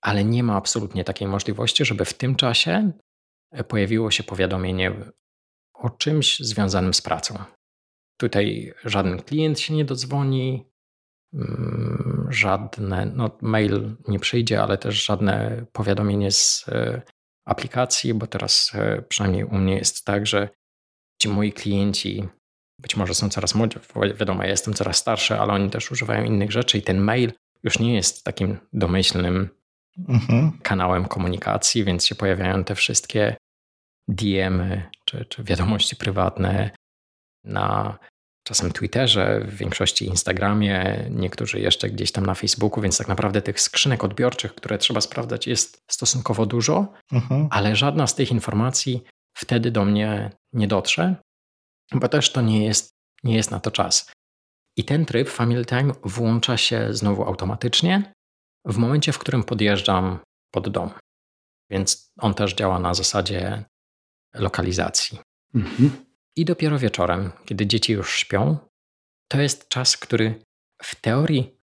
S2: ale nie ma absolutnie takiej możliwości, żeby w tym czasie pojawiło się powiadomienie o czymś związanym z pracą. Tutaj żaden klient się nie dodzwoni, mm, żadne, no mail nie przyjdzie, ale też żadne powiadomienie z aplikacji, bo teraz e, przynajmniej u mnie jest tak, że ci moi klienci być może są coraz młodsi, wiadomo, ja jestem coraz starszy, ale oni też używają innych rzeczy i ten mail już nie jest takim domyślnym mhm. kanałem komunikacji, więc się pojawiają te wszystkie DM-y czy, czy wiadomości prywatne na czasem Twitterze, w większości Instagramie, niektórzy jeszcze gdzieś tam na Facebooku, więc tak naprawdę tych skrzynek odbiorczych, które trzeba sprawdzać, jest stosunkowo dużo, mhm. ale żadna z tych informacji wtedy do mnie nie dotrze, bo też to nie jest, nie jest na to czas. I ten tryb Family Time włącza się znowu automatycznie w momencie, w którym podjeżdżam pod dom. Więc on też działa na zasadzie lokalizacji. Mhm. I dopiero wieczorem, kiedy dzieci już śpią, to jest czas, który w teorii,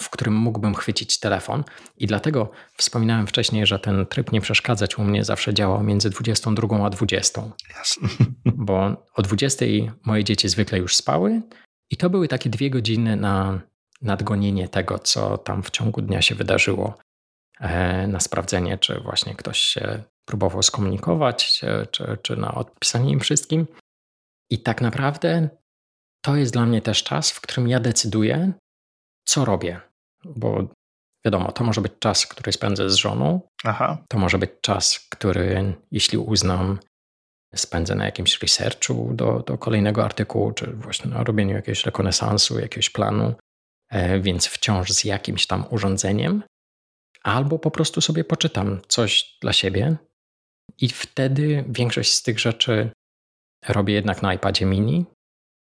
S2: w którym mógłbym chwycić telefon, i dlatego wspominałem wcześniej, że ten tryb nie przeszkadzać u mnie zawsze działał między 22 a 20. Jasne. Bo o 20 moje dzieci zwykle już spały, i to były takie dwie godziny na nadgonienie tego, co tam w ciągu dnia się wydarzyło, e, na sprawdzenie, czy właśnie ktoś się próbował skomunikować, czy, czy na odpisanie im wszystkim. I tak naprawdę to jest dla mnie też czas, w którym ja decyduję, co robię. Bo wiadomo, to może być czas, który spędzę z żoną. Aha. To może być czas, który, jeśli uznam, spędzę na jakimś researchu do, do kolejnego artykułu, czy właśnie na robieniu jakiegoś rekonesansu, jakiegoś planu, e, więc wciąż z jakimś tam urządzeniem. Albo po prostu sobie poczytam coś dla siebie, i wtedy większość z tych rzeczy robię jednak na iPadzie mini.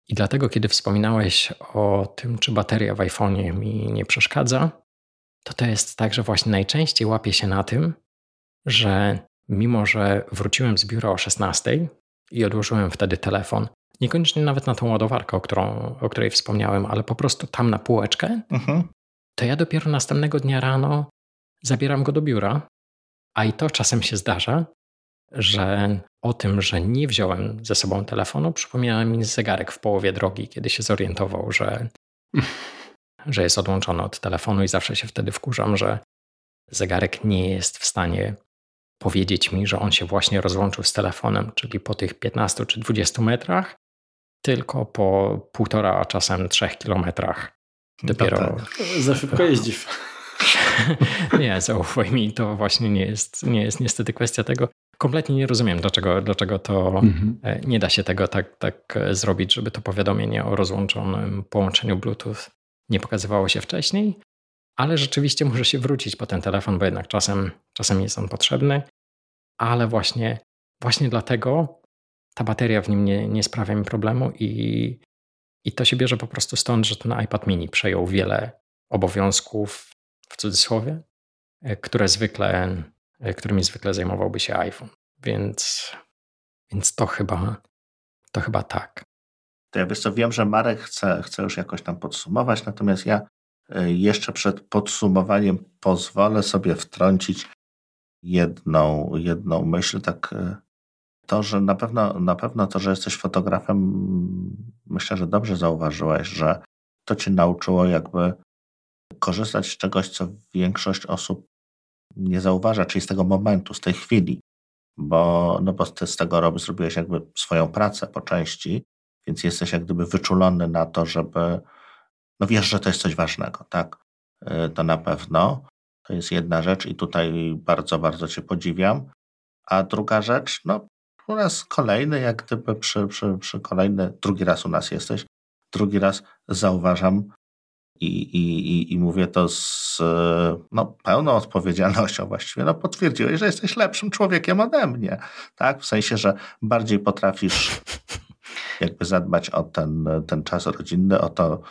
S2: I dlatego, kiedy wspominałeś o tym, czy bateria w iPhone'ie mi nie przeszkadza, to to jest tak, że właśnie najczęściej łapię się na tym, że mimo, że wróciłem z biura o 16 i odłożyłem wtedy telefon, niekoniecznie nawet na tą ładowarkę, o, którą, o której wspomniałem, ale po prostu tam na półeczkę, mhm. to ja dopiero następnego dnia rano zabieram go do biura, a i to czasem się zdarza, że o tym, że nie wziąłem ze sobą telefonu, przypomniał mi zegarek w połowie drogi, kiedy się zorientował, że, że jest odłączony od telefonu i zawsze się wtedy wkurzam, że zegarek nie jest w stanie powiedzieć mi, że on się właśnie rozłączył z telefonem, czyli po tych 15 czy 20 metrach, tylko po półtora, a czasem trzech kilometrach. No Dopiero. No tak.
S3: Za szybko jeździsz.
S2: nie, zaufaj mi, to właśnie nie jest, nie jest niestety kwestia tego. Kompletnie nie rozumiem, dlaczego, dlaczego to mhm. E, nie da się tego tak, tak e, zrobić, żeby to powiadomienie o rozłączonym połączeniu Bluetooth nie pokazywało się wcześniej, ale rzeczywiście może się wrócić po ten telefon, bo jednak czasem, czasem jest on potrzebny, ale właśnie, właśnie dlatego ta bateria w nim nie, nie sprawia mi problemu i, i to się bierze po prostu stąd, że ten iPad mini przejął wiele obowiązków, w cudzysłowie, e, które zwykle, którymi zwykle zajmowałby się iPhone. Więc, więc to chyba to chyba tak.
S1: To ja wiesz co, wiem, że Marek chce, chce już jakoś tam podsumować, natomiast ja e, jeszcze przed podsumowaniem pozwolę sobie wtrącić jedną, jedną myśl, tak to, że na pewno, na pewno to, że jesteś fotografem, myślę, że dobrze zauważyłeś, że to cię nauczyło jakby korzystać z czegoś, co większość osób nie zauważa, czyli z tego momentu, z tej chwili, bo, no bo ty z tego robisz, zrobiłeś jakby swoją pracę po części, więc jesteś jak gdyby wyczulony na to, żeby, no wiesz, że to jest coś ważnego, tak? Y, to na pewno. To jest jedna rzecz i tutaj bardzo, bardzo cię podziwiam. A druga rzecz, no u nas kolejny, jak gdyby przy, przy, przy kolejny, drugi raz u nas jesteś, drugi raz zauważam i, i, i mówię to z no, pełną odpowiedzialnością właściwie, no potwierdziłeś, że jesteś lepszym człowiekiem ode mnie, tak? W sensie, że bardziej potrafisz jakby zadbać o ten, ten czas rodzinny, o to,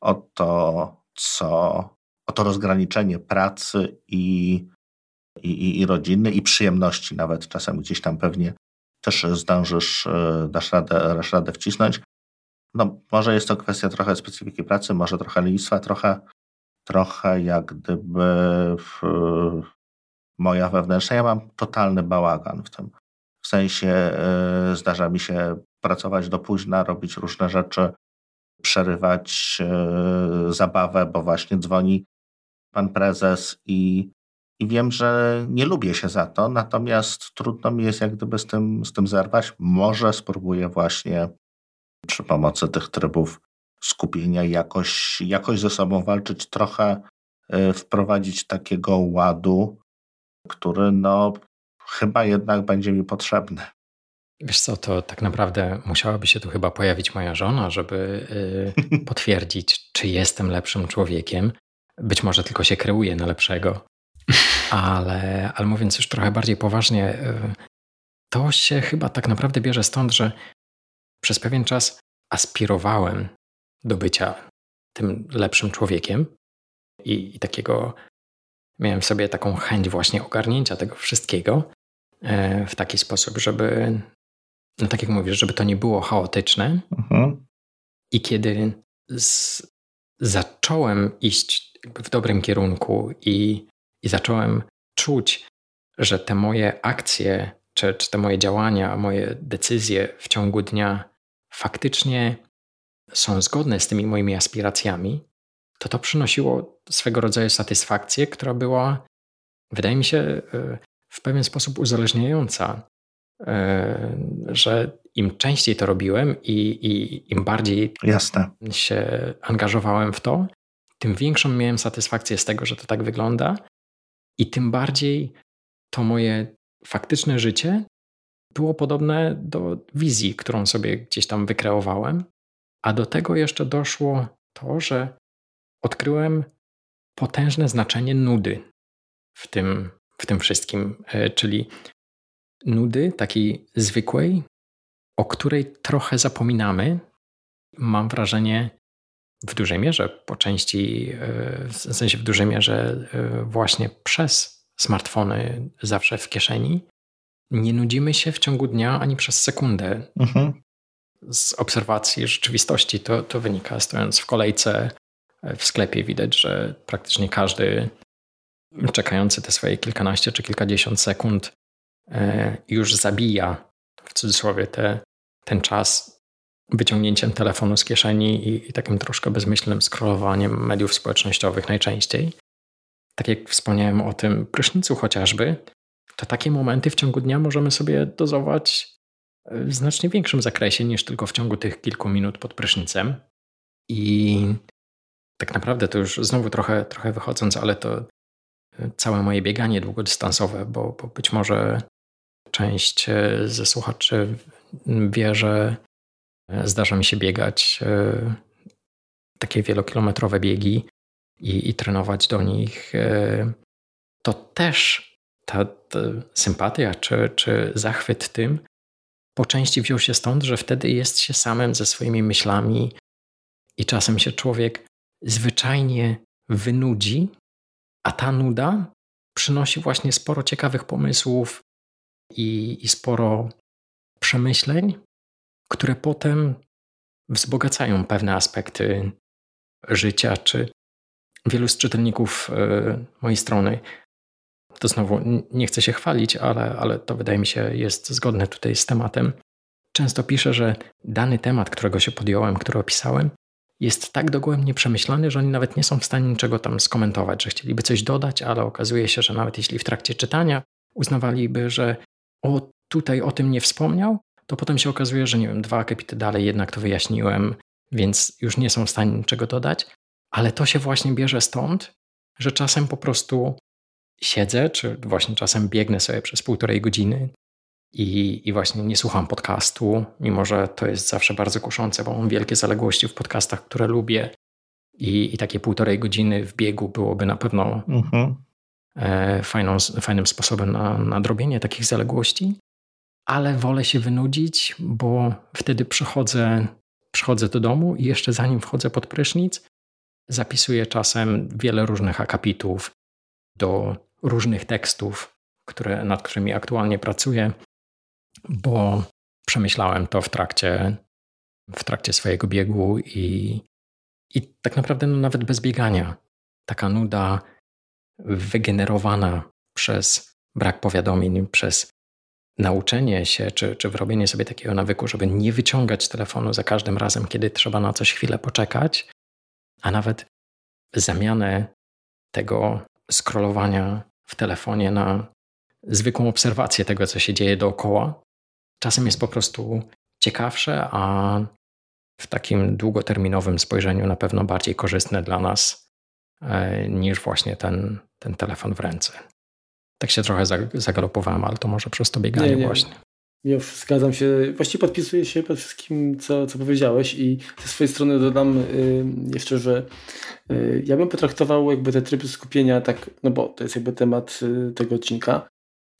S1: o to, co, o to rozgraniczenie pracy i, i, i rodziny i przyjemności nawet czasem gdzieś tam pewnie też zdążysz, dasz radę, dasz radę wcisnąć. No, może jest to kwestia trochę specyfiki pracy, może trochę lenistwa, trochę, trochę jak gdyby w, moja wewnętrzna. Ja mam totalny bałagan w tym. W sensie y, zdarza mi się pracować do późna, robić różne rzeczy, przerywać y, zabawę, bo właśnie dzwoni pan prezes i, i wiem, że nie lubię się za to, natomiast trudno mi jest jak gdyby z tym, z tym zerwać. Może spróbuję właśnie przy pomocy tych trybów skupienia jakoś, jakoś ze sobą walczyć, trochę y, wprowadzić takiego ładu, który no chyba jednak będzie mi potrzebny.
S2: Wiesz co, to tak naprawdę musiałaby się tu chyba pojawić moja żona, żeby yy, potwierdzić, czy jestem lepszym człowiekiem. Być może tylko się kreuję na lepszego. Ale, ale mówiąc już trochę bardziej poważnie, yy, to się chyba tak naprawdę bierze stąd, że przez pewien czas aspirowałem do bycia tym lepszym człowiekiem i, i takiego miałem w sobie taką chęć właśnie ogarnięcia tego wszystkiego e, w taki sposób, żeby, no tak jak mówisz, żeby to nie było chaotyczne. Mhm. I kiedy z, zacząłem iść w dobrym kierunku i, i zacząłem czuć, że te moje akcje, czy, czy te moje działania, moje decyzje w ciągu dnia faktycznie są zgodne z tymi moimi aspiracjami, to to przynosiło swego rodzaju satysfakcję, która była, wydaje mi się, e, w pewien sposób uzależniająca. E, że im częściej to robiłem i, i im bardziej
S1: Jasne.
S2: się angażowałem w to, tym większą miałem satysfakcję z tego, że to tak wygląda, i tym bardziej to moje faktyczne życie było podobne do wizji, którą sobie gdzieś tam wykreowałem, a do tego jeszcze doszło to, że odkryłem potężne znaczenie nudy w tym, w tym wszystkim, e, czyli nudy takiej zwykłej, o której trochę zapominamy. Mam wrażenie, w dużej mierze, po części, e, w sensie w dużej mierze, e, właśnie przez smartfony zawsze w kieszeni, nie nudzimy się w ciągu dnia ani przez sekundę. Mhm. Z obserwacji rzeczywistości to, to wynika. Stojąc w kolejce w sklepie, widać, że praktycznie każdy czekający te swoje kilkanaście czy kilkadziesiąt sekund e, już zabija w cudzysłowie te, ten czas wyciągnięciem telefonu z kieszeni i, i takim troszkę bezmyślnym scrollowaniem mediów społecznościowych najczęściej. Tak jak wspomniałem o tym prysznicu chociażby, to takie momenty w ciągu dnia możemy sobie dozować w znacznie większym zakresie niż tylko w ciągu tych kilku minut pod prysznicem. I tak naprawdę to już znowu trochę, trochę wychodząc, ale to całe moje bieganie długodystansowe, bo, bo być może część e, ze słuchaczy wie, że e, zdarza mi się biegać e, takie wielokilometrowe biegi i, i trenować do nich, to też ta, ta sympatia czy, czy zachwyt tym po części wziął się stąd, że wtedy jest się samym ze swoimi myślami i czasem się człowiek zwyczajnie wynudzi, a ta nuda przynosi właśnie sporo ciekawych pomysłów i, i sporo przemyśleń, które potem wzbogacają pewne aspekty życia, czy wielu z czytelników y, mojej strony. To znowu nie chcę się chwalić, ale, ale to wydaje mi się jest zgodne tutaj z tematem. Często piszę, że dany temat, którego się podjąłem, który opisałem, jest tak dogłębnie przemyślany, że oni nawet nie są w stanie niczego tam skomentować, że chcieliby coś dodać, ale okazuje się, że nawet jeśli w trakcie czytania uznawaliby, że o, tutaj o tym nie wspomniał, to potem się okazuje, że nie wiem, dwa akapity dalej jednak to wyjaśniłem, więc już nie są w stanie niczego dodać, ale to się właśnie bierze stąd, że czasem po prostu siedzę, czy właśnie czasem biegnę sobie przez półtorej godziny i, I właśnie nie słucham podcastu, mimo że to jest zawsze bardzo kuszące, bo mam wielkie zaległości w podcastach, które lubię. I, i takie półtorej godziny w biegu byłoby na pewno mhm. e, fajną, fajnym sposobem na nadrobienie takich zaległości. Ale wolę się wynudzić, bo wtedy przychodzę, przychodzę do domu i jeszcze zanim wchodzę pod prysznic, zapisuję czasem wiele różnych akapitów do różnych tekstów, które, nad którymi aktualnie pracuję bo przemyślałem to w trakcie, w trakcie swojego biegu i, i tak naprawdę no nawet bez biegania. Taka nuda wygenerowana przez brak powiadomień, przez nauczenie się, czy, czy wyrobienie sobie takiego nawyku, żeby nie wyciągać telefonu za każdym razem, kiedy trzeba na coś chwilę poczekać, a nawet zamianę tego scrollowania w telefonie na zwykłą obserwację tego, co się dzieje dookoła, czasem jest po prostu ciekawsze, a w takim długoterminowym spojrzeniu na pewno bardziej korzystne dla nas e, niż właśnie ten, ten telefon w ręce. Tak się trochę zagalopowałem, ale to może przez to bieganie nie, nie. właśnie.
S3: Ja zgadzam się. Właściwie podpisuję się pod wszystkim, co, co powiedziałeś i ze swojej strony dodam y, jeszcze, że y, ja bym potraktował jakby te tryby skupienia tak, no bo to jest jakby temat y, tego odcinka,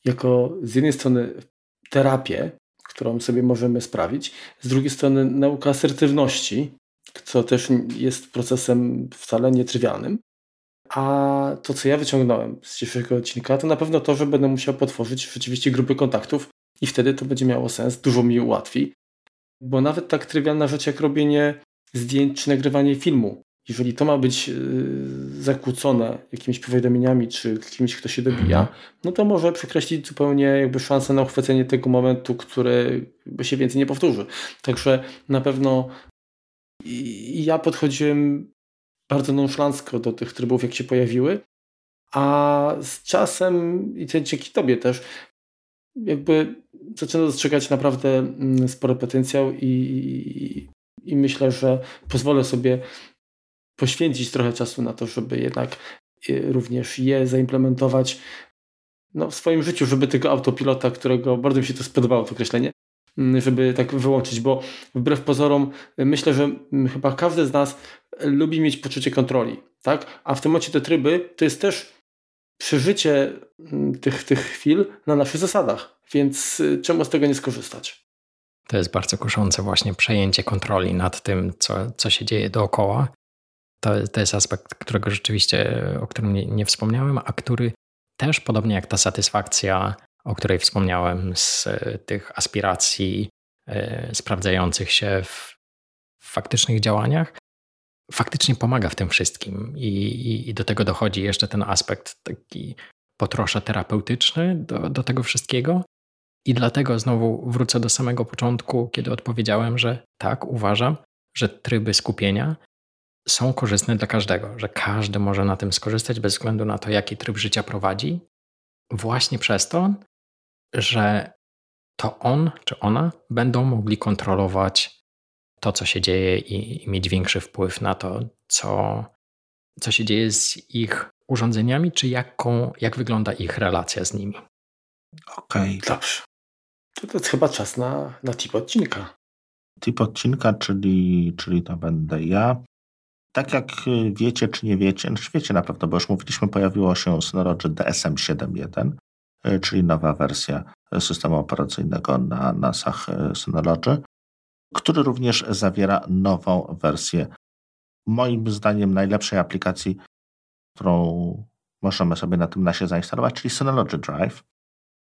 S3: jako z jednej strony terapię, którą sobie możemy sprawić. Z drugiej strony nauka asertywności, co też jest procesem wcale nietrywialnym. A to, co ja wyciągnąłem z dzisiejszego odcinka, to na pewno to, że będę musiał potworzyć rzeczywiście grupy kontaktów i wtedy to będzie miało sens, dużo mi ułatwi. Bo nawet tak trywialna rzecz jak robienie zdjęć czy nagrywanie filmu jeżeli to ma być y, zakłócone jakimiś powiadomieniami, czy kimś, kto się dobija, mhm. no to może przekreślić zupełnie jakby szansę na uchwycenie tego momentu, który się więcej nie powtórzy. Także na pewno ja podchodziłem bardzo nonszalancko do tych trybów, jak się pojawiły, a z czasem, i to dzięki Tobie też, jakby zaczynam dostrzegać naprawdę mm, spory potencjał i, i myślę, że pozwolę sobie poświęcić trochę czasu na to, żeby jednak y, również je zaimplementować no, w swoim życiu, żeby tego autopilota, którego bardzo mi się to spodobało, to określenie, mm, żeby tak wyłączyć, bo wbrew pozorom y, myślę, że mm, chyba każdy z nas lubi mieć poczucie kontroli, tak? A w tym momencie te tryby to jest też przeżycie mm, tych, tych chwil na naszych zasadach, więc y, czemu z tego nie skorzystać?
S2: To jest bardzo kuszące właśnie przejęcie kontroli nad tym, co, co się dzieje dookoła to, to jest aspekt, którego rzeczywiście, o którym nie, nie wspomniałem, a który też, podobnie jak ta satysfakcja, o której wspomniałem, z e, tych aspiracji e, sprawdzających się w faktycznych działaniach, faktycznie pomaga w tym wszystkim. I, i, I, do tego dochodzi jeszcze ten aspekt taki po trosze terapeutyczny do, do tego wszystkiego. I dlatego znowu wrócę do samego początku, kiedy odpowiedziałem, że tak, uważam, że tryby skupienia są korzystne dla każdego, że każdy może na tym skorzystać bez względu na to, jaki tryb życia prowadzi. właśnie przez to, że to on czy ona będą mogli kontrolować to, co się dzieje i, i mieć większy wpływ na to, co, co się dzieje z ich urządzeniami, czy jaką, jak wygląda ich relacja z nimi.
S1: Okej.
S3: Okay. Dobrze. To, to jest chyba czas na, na tip odcinka.
S1: Tip odcinka, czyli, czyli to będę ja. Tak jak wiecie, czy nie wiecie, znaczy wiecie na pewno, bo już mówiliśmy, pojawiło się Synology DSM 7.1, y, czyli nowa wersja systemu operacyjnego na NASach Synology, który również zawiera nową wersję, moim zdaniem najlepszej aplikacji, którą możemy sobie na tym NASie zainstalować, czyli Synology Drive,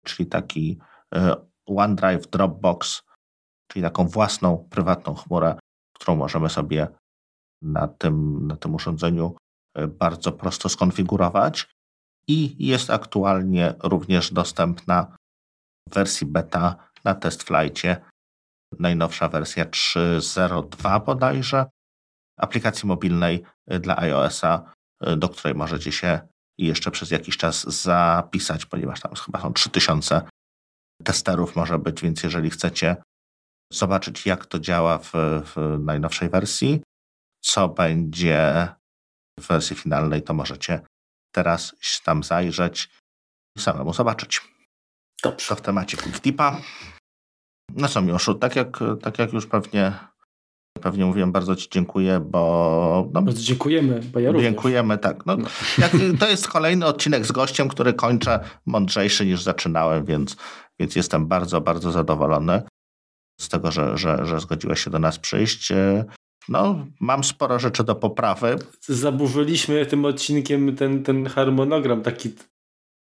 S1: czyli taki y, OneDrive Dropbox, czyli taką własną, prywatną chmurę, którą możemy sobie na tym, na tym urządzeniu y, bardzo prosto skonfigurować i jest aktualnie również dostępna w wersji beta na test flightie. Najnowsza wersja 3.02 bodajże aplikacji mobilnej dla iOS-a, do której możecie się jeszcze przez jakiś czas zapisać, ponieważ tam chyba są 3000 testerów może być, więc jeżeli chcecie zobaczyć, jak to działa w, w najnowszej wersji, co będzie w wersji finalnej, to możecie teraz tam zajrzeć i samemu zobaczyć.
S3: Dobrze.
S1: To w temacie ClickTipa. No co Miłoszu, tak jak, tak jak już pewnie pewnie mówiłem, bardzo Ci dziękuję, bo...
S3: No, bardzo dziękujemy, bo ja również.
S1: Dziękujemy, tak. No, jak, to jest kolejny odcinek z gościem, który kończę mądrzejszy niż zaczynałem, więc, więc jestem bardzo, bardzo zadowolony z tego, że, że, że zgodziłeś się do nas przyjść. No, mam sporo rzeczy do poprawy.
S3: Zaburzyliśmy tym odcinkiem ten, ten harmonogram taki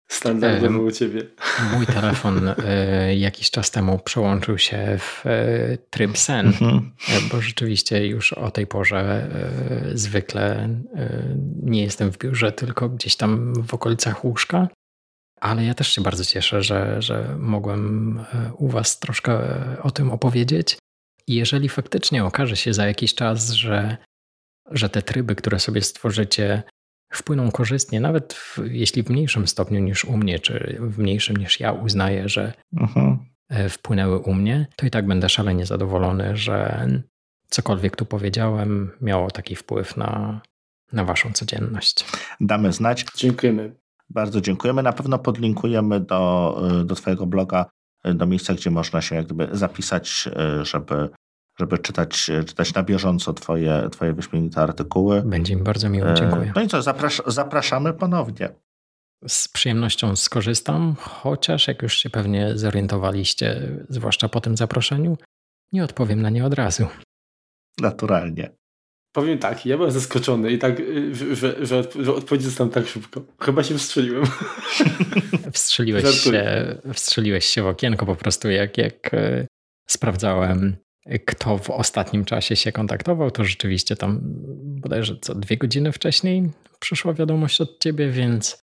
S3: standardowy u ciebie.
S2: Mój telefon e, jakiś czas temu przełączył się w e, tryb sen, mhm. e, bo rzeczywiście już o tej porze zwykle nie jestem w biurze, tylko gdzieś tam w okolicach łóżka. Ale ja też się bardzo cieszę, że, że mogłem u Was troszkę o tym opowiedzieć. I jeżeli faktycznie okaże się za jakiś czas, że, że te tryby, które sobie stworzycie, wpłyną korzystnie, nawet w, jeśli w mniejszym stopniu niż u mnie, czy w mniejszym niż ja uznaję, że mhm. E, wpłynęły u mnie, to i tak będę szalenie zadowolony, że cokolwiek tu powiedziałem miało taki wpływ na, na Waszą codzienność.
S1: Damy znać.
S3: Dziękujemy.
S1: Bardzo dziękujemy. Na pewno podlinkujemy do, e, do Twojego bloga, e, do miejsca, gdzie można się jak gdyby zapisać, żeby żeby czytać, czytać na bieżąco twoje, twoje wyśmienite artykuły.
S2: Będzie mi bardzo miło, dziękuję.
S1: No i co, zaprasz zapraszamy ponownie.
S2: Z przyjemnością skorzystam, chociaż jak już się pewnie zorientowaliście, zwłaszcza po tym zaproszeniu, nie odpowiem na nie od razu.
S1: Naturalnie.
S3: Powiem tak, ja byłem zaskoczony i tak, y, że, że, że odpowiedź tak szybko. Chyba się wstrzeliłem.
S2: Wstrzeliłeś się, wstrzeliłeś się w okienko po prostu, jak, jak y, sprawdzałem kto w ostatnim czasie się kontaktował, to rzeczywiście tam bodajże co dwie godziny wcześniej przyszła wiadomość od ciebie, więc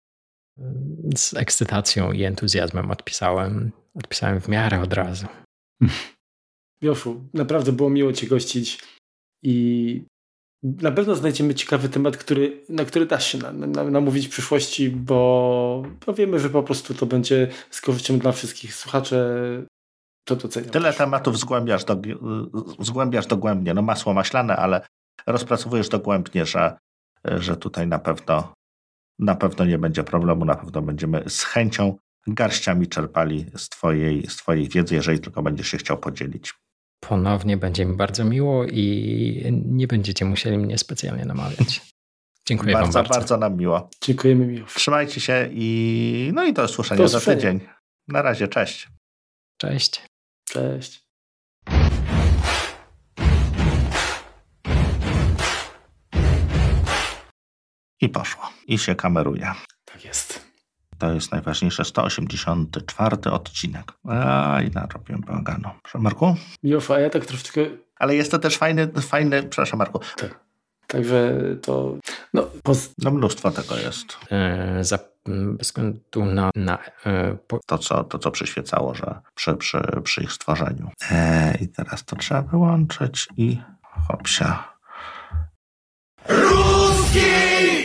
S2: mm, z ekscytacją i entuzjazmem odpisałem, odpisałem w miarę od razu.
S3: Joszu, naprawdę było miło cię gościć i na pewno znajdziemy ciekawy temat, który, na który da się namówić w przyszłości, bo, bo wiemy, że po prostu to będzie z korzyścią dla wszystkich. Słuchacze to doceniam.
S1: Tyle też. tematów zgłębiasz, do, zgłębiasz dogłębnie. No masło maślane, ale rozpracowujesz dogłębnie, że, że tutaj na pewno, na pewno nie będzie problemu, na pewno będziemy z chęcią garściami czerpali z twojej, z twojej wiedzy, jeżeli tylko będziesz się chciał podzielić.
S2: Ponownie będzie mi bardzo miło i nie będziecie musieli mnie specjalnie namawiać. Dziękuję
S1: bardzo,
S2: wam bardzo.
S1: Bardzo nam miło.
S3: Dziękujemy miło.
S1: Trzymajcie się i no i do usłyszenia do za tydzień. Na razie, cześć.
S2: Cześć.
S3: Cześć.
S1: I poszło. I się kameruje.
S3: Tak jest.
S1: To jest najważniejsze 184 odcinek. Aj, narobiłem bałaganu. Proszę Marku?
S3: Miłof, a ja tak troszeczkę...
S1: Ale jest to też fajny, fajny przepraszam Marku.
S3: Tak. Także to... No, poz...
S1: no mnóstwo tego jest.
S2: Yy, za bez względu na, na
S1: e, po... to, co, to, co przyświecało, że przy, przy, przy ich stworzeniu. E, I teraz to trzeba wyłączyć i hopsia. Ruski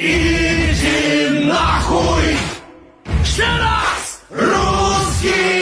S1: idzie na chuj! Jeszcze raz! Chuj!